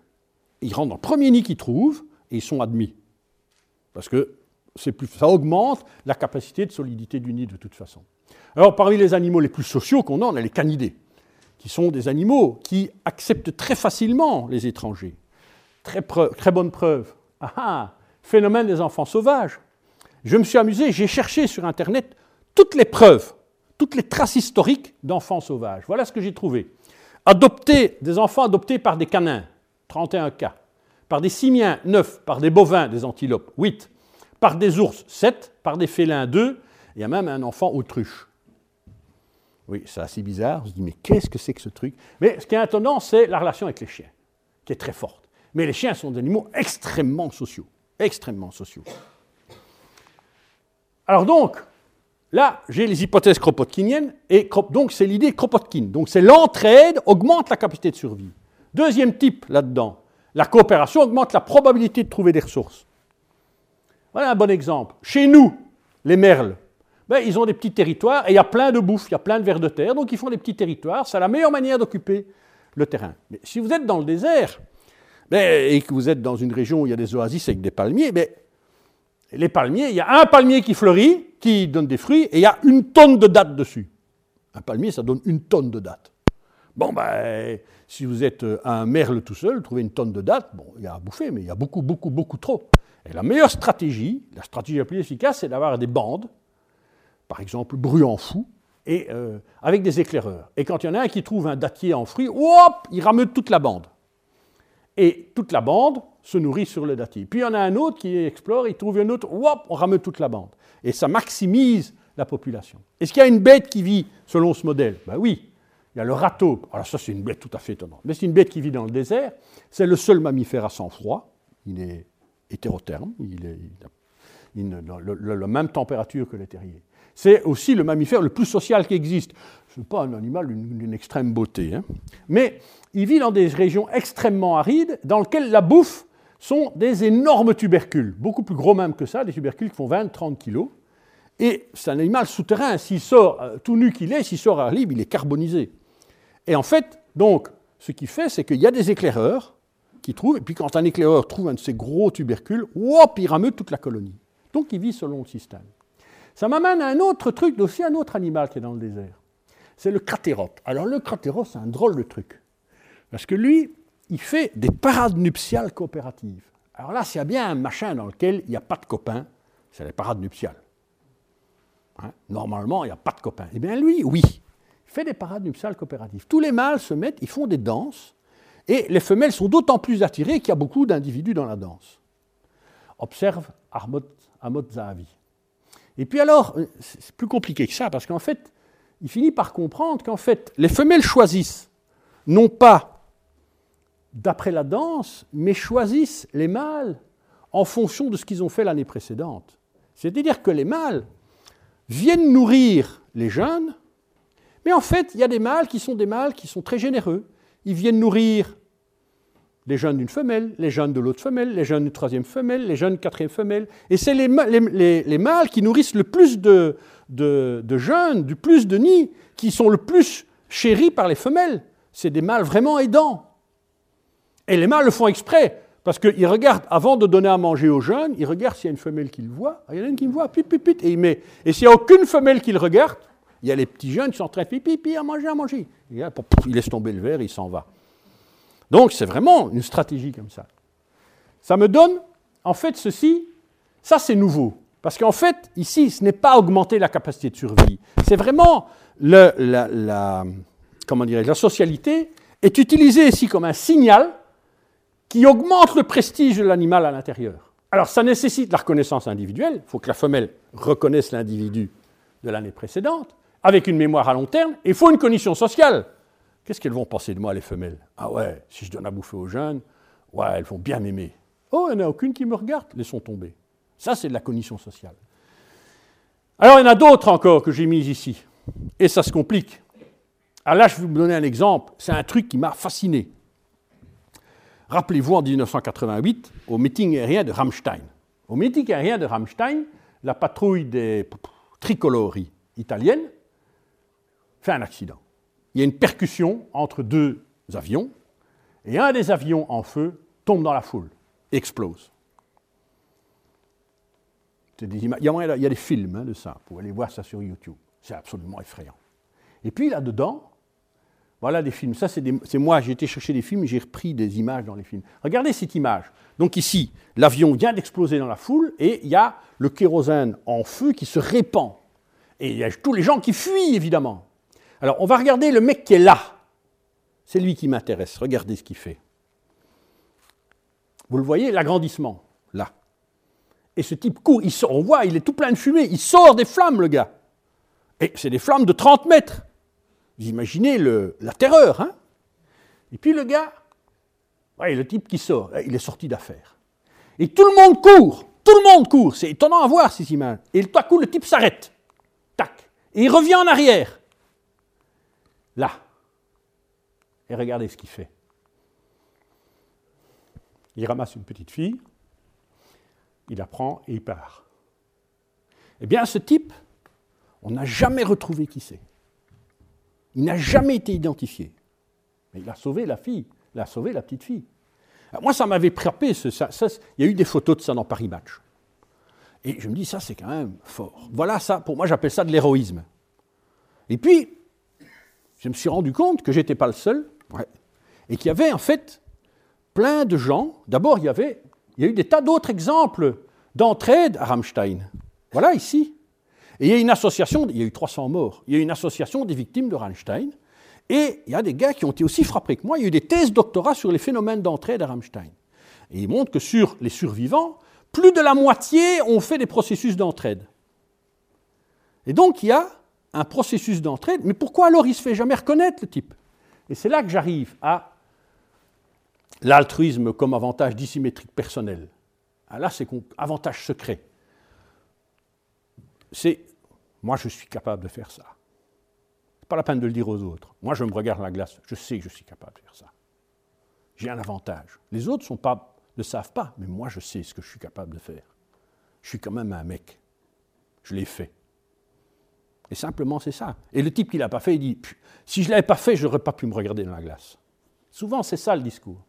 ils rentrent dans le premier nid qu'ils trouvent et ils sont admis. Parce que ça augmente la capacité de solidité du nid de toute façon. Alors parmi les animaux les plus sociaux qu'on a, on a les canidés, qui sont des animaux qui acceptent très facilement les étrangers. Très, bonne preuve. Ah, ah, phénomène des enfants sauvages. Je me suis amusé, j'ai cherché sur Internet toutes les preuves, toutes les traces historiques d'enfants sauvages. Voilà ce que j'ai trouvé. Adoptés, des enfants adoptés par des canins, 31 cas. Par des simiens, 9. Par des bovins, des antilopes, 8. Par des ours, 7. Par des félins, 2. Il y a même un enfant autruche. Oui, c'est assez bizarre. On se mais qu'est-ce que c'est que ce truc? Mais ce qui est étonnant, c'est la relation avec les chiens, qui est très forte. Mais les chiens sont des animaux extrêmement sociaux. Extrêmement sociaux. Alors donc, Là, j'ai les hypothèses kropotkiniennes, et donc c'est l'idée Kropotkin. Donc c'est l'entraide augmente la capacité de survie. Deuxième type là-dedans, la coopération augmente la probabilité de trouver des ressources. Voilà un bon exemple. Chez nous, les merles, ils ont des petits territoires et il y a plein de bouffe, il y a plein de vers de terre, donc ils font des petits territoires. C'est la meilleure manière d'occuper le terrain. Mais si vous êtes dans le désert et que vous êtes dans une région où il y a des oasis avec des palmiers, les palmiers, il y a un palmier qui fleurit, qui donne des fruits, et il y a une tonne de dattes dessus. Un palmier, ça donne une tonne de dattes. Bon, ben, si vous êtes un merle tout seul, trouvez une tonne de dattes, bon, il y a à bouffer, mais il y a beaucoup, beaucoup, beaucoup trop. Et la meilleure stratégie, la stratégie la plus efficace, c'est d'avoir des bandes, par exemple bruyant fou, et euh, avec des éclaireurs. Et quand il y en a un qui trouve un dattier en fruits, hop, il rameute toute la bande. Et toute la bande se nourrit sur le dattier. Puis il y en a un autre qui explore, il trouve un autre, hop, on rameute toute la bande. Et ça maximise la population. Est-ce qu'il y a une bête qui vit selon ce modèle? Ben oui, il y a le râteau. Alors ça, c'est une bête tout à fait étonnante. Mais c'est une bête qui vit dans le désert. C'est le seul mammifère à sang froid. Il est hétérotherme. Il, est, il a la même température que les terriers. C'est aussi le mammifère le plus social qui existe. Ce n'est pas un animal d'une extrême beauté. Hein. Mais il vit dans des régions extrêmement arides dans lesquelles la bouffe sont des énormes tubercules, beaucoup plus gros même que ça, des tubercules qui font 20-30 kilos. Et c'est un animal souterrain. S'il sort, euh, tout nu qu'il est, s'il sort à libre, il est carbonisé. Et en fait, donc, ce qu'il fait, c'est qu'il y a des éclaireurs qui trouvent, et puis quand un éclaireur trouve un de ces gros tubercules, hop, il rameute toute la colonie. Donc il vit selon le système. Ça m'amène à un autre truc, aussi un autre animal qui est dans le désert. C'est le cratérope. Alors le cratérope, c'est un drôle de truc. Parce que lui, il fait des parades nuptiales coopératives. Alors là, s'il y a bien un machin dans lequel il n'y a pas de copains, c'est les parades nuptiales. Hein? Normalement, il n'y a pas de copains. Eh bien, lui, oui, il fait des parades nuptiales coopératives. Tous les mâles se mettent, ils font des danses, et les femelles sont d'autant plus attirées qu'il y a beaucoup d'individus dans la danse. Observe Amot Zahavi. Et puis alors, c'est plus compliqué que ça, parce qu'en fait, il finit par comprendre qu'en fait, les femelles choisissent non pas d'après la danse, mais choisissent les mâles en fonction de ce qu'ils ont fait l'année précédente. C'est-à-dire que les mâles viennent nourrir les jeunes, mais en fait, il y a des mâles qui sont des mâles qui sont très généreux. Ils viennent nourrir les jeunes d'une femelle, les jeunes de l'autre femelle, les jeunes d'une troisième femelle, les jeunes d'une quatrième femelle. Et c'est les, mâles qui nourrissent le plus de, jeunes, du plus de nids, qui sont le plus chéris par les femelles. C'est des mâles vraiment aidants. Et les mâles le font exprès, parce qu'ils regardent, avant de donner à manger aux jeunes, ils regardent s'il y a une femelle qui le voit. Ah, il y en a une qui me voit, pip, pip, et il met. Et s'il n'y a aucune femelle qui le regarde, il y a les petits jeunes qui sont en train de pipi, pipi, à manger, à manger. il laisse tomber le verre, il s'en va. Donc c'est vraiment une stratégie comme ça. Ça me donne, en fait, ceci, ça c'est nouveau. Parce qu'en fait, ici, ce n'est pas augmenter la capacité de survie. C'est vraiment la, la, comment la socialité est utilisée ici comme un signal qui augmente le prestige de l'animal à l'intérieur. Alors ça nécessite la reconnaissance individuelle, il faut que la femelle reconnaisse l'individu de l'année précédente, avec une mémoire à long terme, et il faut une cognition sociale. Qu'est-ce qu'elles vont penser de moi, les femelles? Ah ouais, si je donne à bouffer aux jeunes, ouais, elles vont bien m'aimer. Oh, il n'y en a aucune qui me regarde, laissons tomber. Ça, c'est de la cognition sociale. Alors, il y en a d'autres encore que j'ai mis ici. Et ça se complique. Alors là, je vais vous donner un exemple. C'est un truc qui m'a fasciné. Rappelez-vous en 1988, au meeting aérien de Rammstein. Au meeting aérien de Rammstein, la patrouille des tricolori italiennes fait un accident. Il y a une percussion entre deux avions, et un des avions en feu tombe dans la foule, explose. il, y a, des films hein, de ça, vous pouvez aller voir ça sur YouTube. C'est absolument effrayant. Et puis là-dedans, voilà des films. Ça, c'est moi, j'ai été chercher des films, j'ai repris des images dans les films. Regardez cette image. Donc ici, l'avion vient d'exploser dans la foule et il y a le kérosène en feu qui se répand. Et il y a tous les gens qui fuient, évidemment. Alors, on va regarder le mec qui est là. C'est lui qui m'intéresse. Regardez ce qu'il fait. Vous le voyez, l'agrandissement, là. Et ce type court, il sort, on voit, il est tout plein de fumée, il sort des flammes, le gars. Et c'est des flammes de 30 mètres. Vous imaginez la terreur, hein Et puis le gars, ouais, le type qui sort, il est sorti d'affaire. Et tout le monde court, tout le monde court. C'est étonnant à voir ces images. Et tout à coup, le type s'arrête. Tac. Et il revient en arrière. Là. Et regardez ce qu'il fait. Il ramasse une petite fille, il la prend et il part. Eh bien, ce type, on n'a jamais retrouvé qui c'est. Il n'a jamais été identifié. Mais il a sauvé la fille, il a sauvé la petite fille. moi, ça m'avait frappé. Ça, il y a eu des photos de ça dans Paris Match. Et je me dis, ça, c'est quand même fort. Voilà ça, pour moi, j'appelle ça de l'héroïsme. Et puis, je me suis rendu compte que je n'étais pas le seul, et qu'il y avait en fait plein de gens. D'abord, il y avait, il y a eu des tas d'autres exemples d'entraide à Rammstein. Voilà ici. Et il y a une association, il y a eu 300 morts, il y a une association des victimes de Rammstein, et il y a des gars qui ont été aussi frappés que moi, il y a eu des thèses doctorat sur les phénomènes d'entraide à Rammstein. Et ils montrent que sur les survivants, plus de la moitié ont fait des processus d'entraide. Et donc il y a un processus d'entraide, mais pourquoi alors il se fait jamais reconnaître le type? Et c'est là que j'arrive à l'altruisme comme avantage dissymétrique personnel. Ah, là, c'est avantage secret. C'est moi, je suis capable de faire ça. n'est pas la peine de le dire aux autres. Moi, je me regarde dans la glace, je sais que je suis capable de faire ça. J'ai un avantage. Les autres sont pas, ne savent pas, mais moi, je sais ce que je suis capable de faire. Je suis quand même un mec. Je l'ai fait. Et simplement, c'est ça. Et le type qui ne l'a pas fait, il dit Si je ne l'avais pas fait, je n'aurais pas pu me regarder dans la glace. Souvent, c'est ça le discours.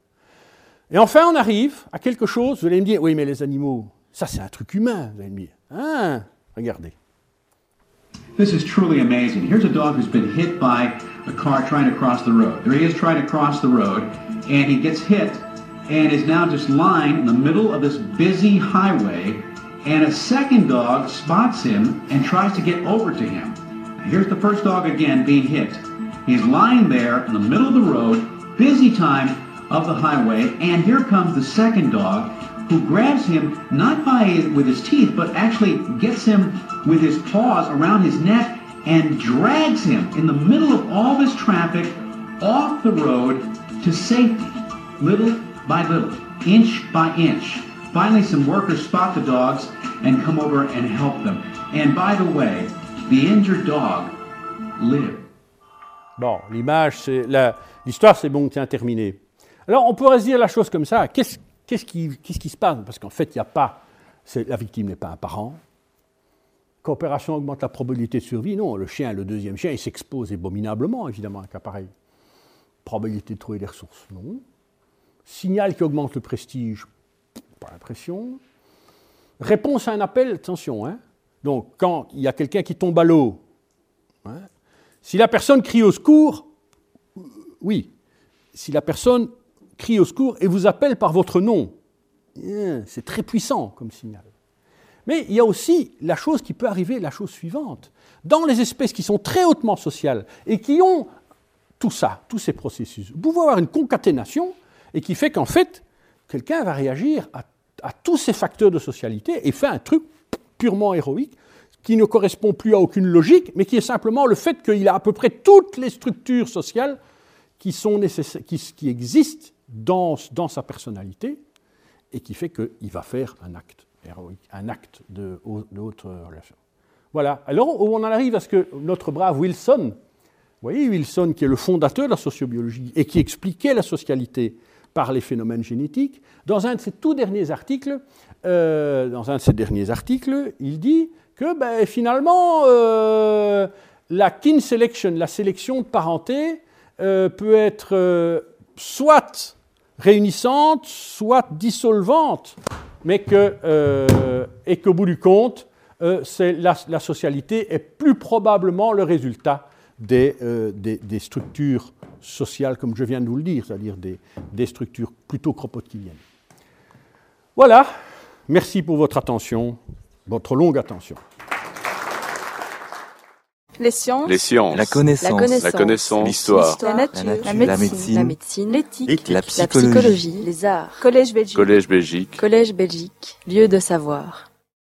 Et enfin, on arrive à quelque chose. Vous allez me dire Oui, mais les animaux, ça, c'est un truc humain. Vous allez me dire Hein? Regardez. This is truly amazing. Here's a dog who's been hit by a car trying to cross the road. There he is trying to cross the road, and he gets hit and is now just lying in the middle of this busy highway, and a second dog spots him and tries to get over to him. Here's the first dog again being hit. He's lying there in the middle of the road, busy time of the highway, and here comes the second dog who grabs him not by with his teeth, but actually gets him with his paws around his neck and drags him in the middle of all this traffic off the road to safety, little by little, inch by inch. Finally, some workers spot the dogs and come over and help them. And by the way, the injured dog lived. Bon, l'image, c'est l'histoire, c'est bon, tiens, terminée. Alors, on pourrait se dire la chose comme ça. Qu'est-ce Qu'est-ce qui, se passe? Parce qu'en fait, il n'y a pas. La victime n'est pas un parent. Coopération augmente la probabilité de survie. Non, le chien, le deuxième chien, il s'expose abominablement, évidemment, à un cas pareil. Probabilité de trouver des ressources, non. Signal qui augmente le prestige, pas l'impression. Réponse à un appel, attention, hein. Donc, quand il y a quelqu'un qui tombe à l'eau, hein, si la personne crie au secours, oui. Si la personne crie au secours et vous appelle par votre nom. Eh, c'est très puissant comme signal. Mais il y a aussi la chose qui peut arriver, la chose suivante. Dans les espèces qui sont très hautement sociales et qui ont tout ça, tous ces processus, vous pouvez avoir une concaténation et qui fait qu'en fait, quelqu'un va réagir à, à, tous ces facteurs de socialité et fait un truc purement héroïque qui ne correspond plus à aucune logique, mais qui est simplement le fait qu'il a à peu près toutes les structures sociales qui, sont qui, qui existent dans, dans sa personnalité et qui fait qu'il va faire un acte héroïque, un acte de, de haute relation. Voilà. Alors, on en arrive à ce que notre brave Wilson, vous voyez, Wilson, qui est le fondateur de la sociobiologie et qui expliquait la socialité par les phénomènes génétiques, dans un de ses tout derniers articles, euh, dans un de ses derniers articles, il dit que ben, finalement, euh, la kin selection, la sélection de parenté, euh, peut être soit réunissante, soit dissolvante, mais que, et qu'au bout du compte, la, la, socialité est plus probablement le résultat des, des, des, structures sociales, comme je viens de vous le dire, c'est-à-dire des, des, structures plutôt kropotkieniennes. Voilà, merci pour votre attention, votre longue attention. Les sciences. Les sciences. La connaissance. La connaissance. L'histoire. La nature. La, nature. la médecine. La médecine. L'éthique. La, la psychologie. Les arts. Collège Belgique. Collège Belgique. Collège Belgique. Lieu de savoir.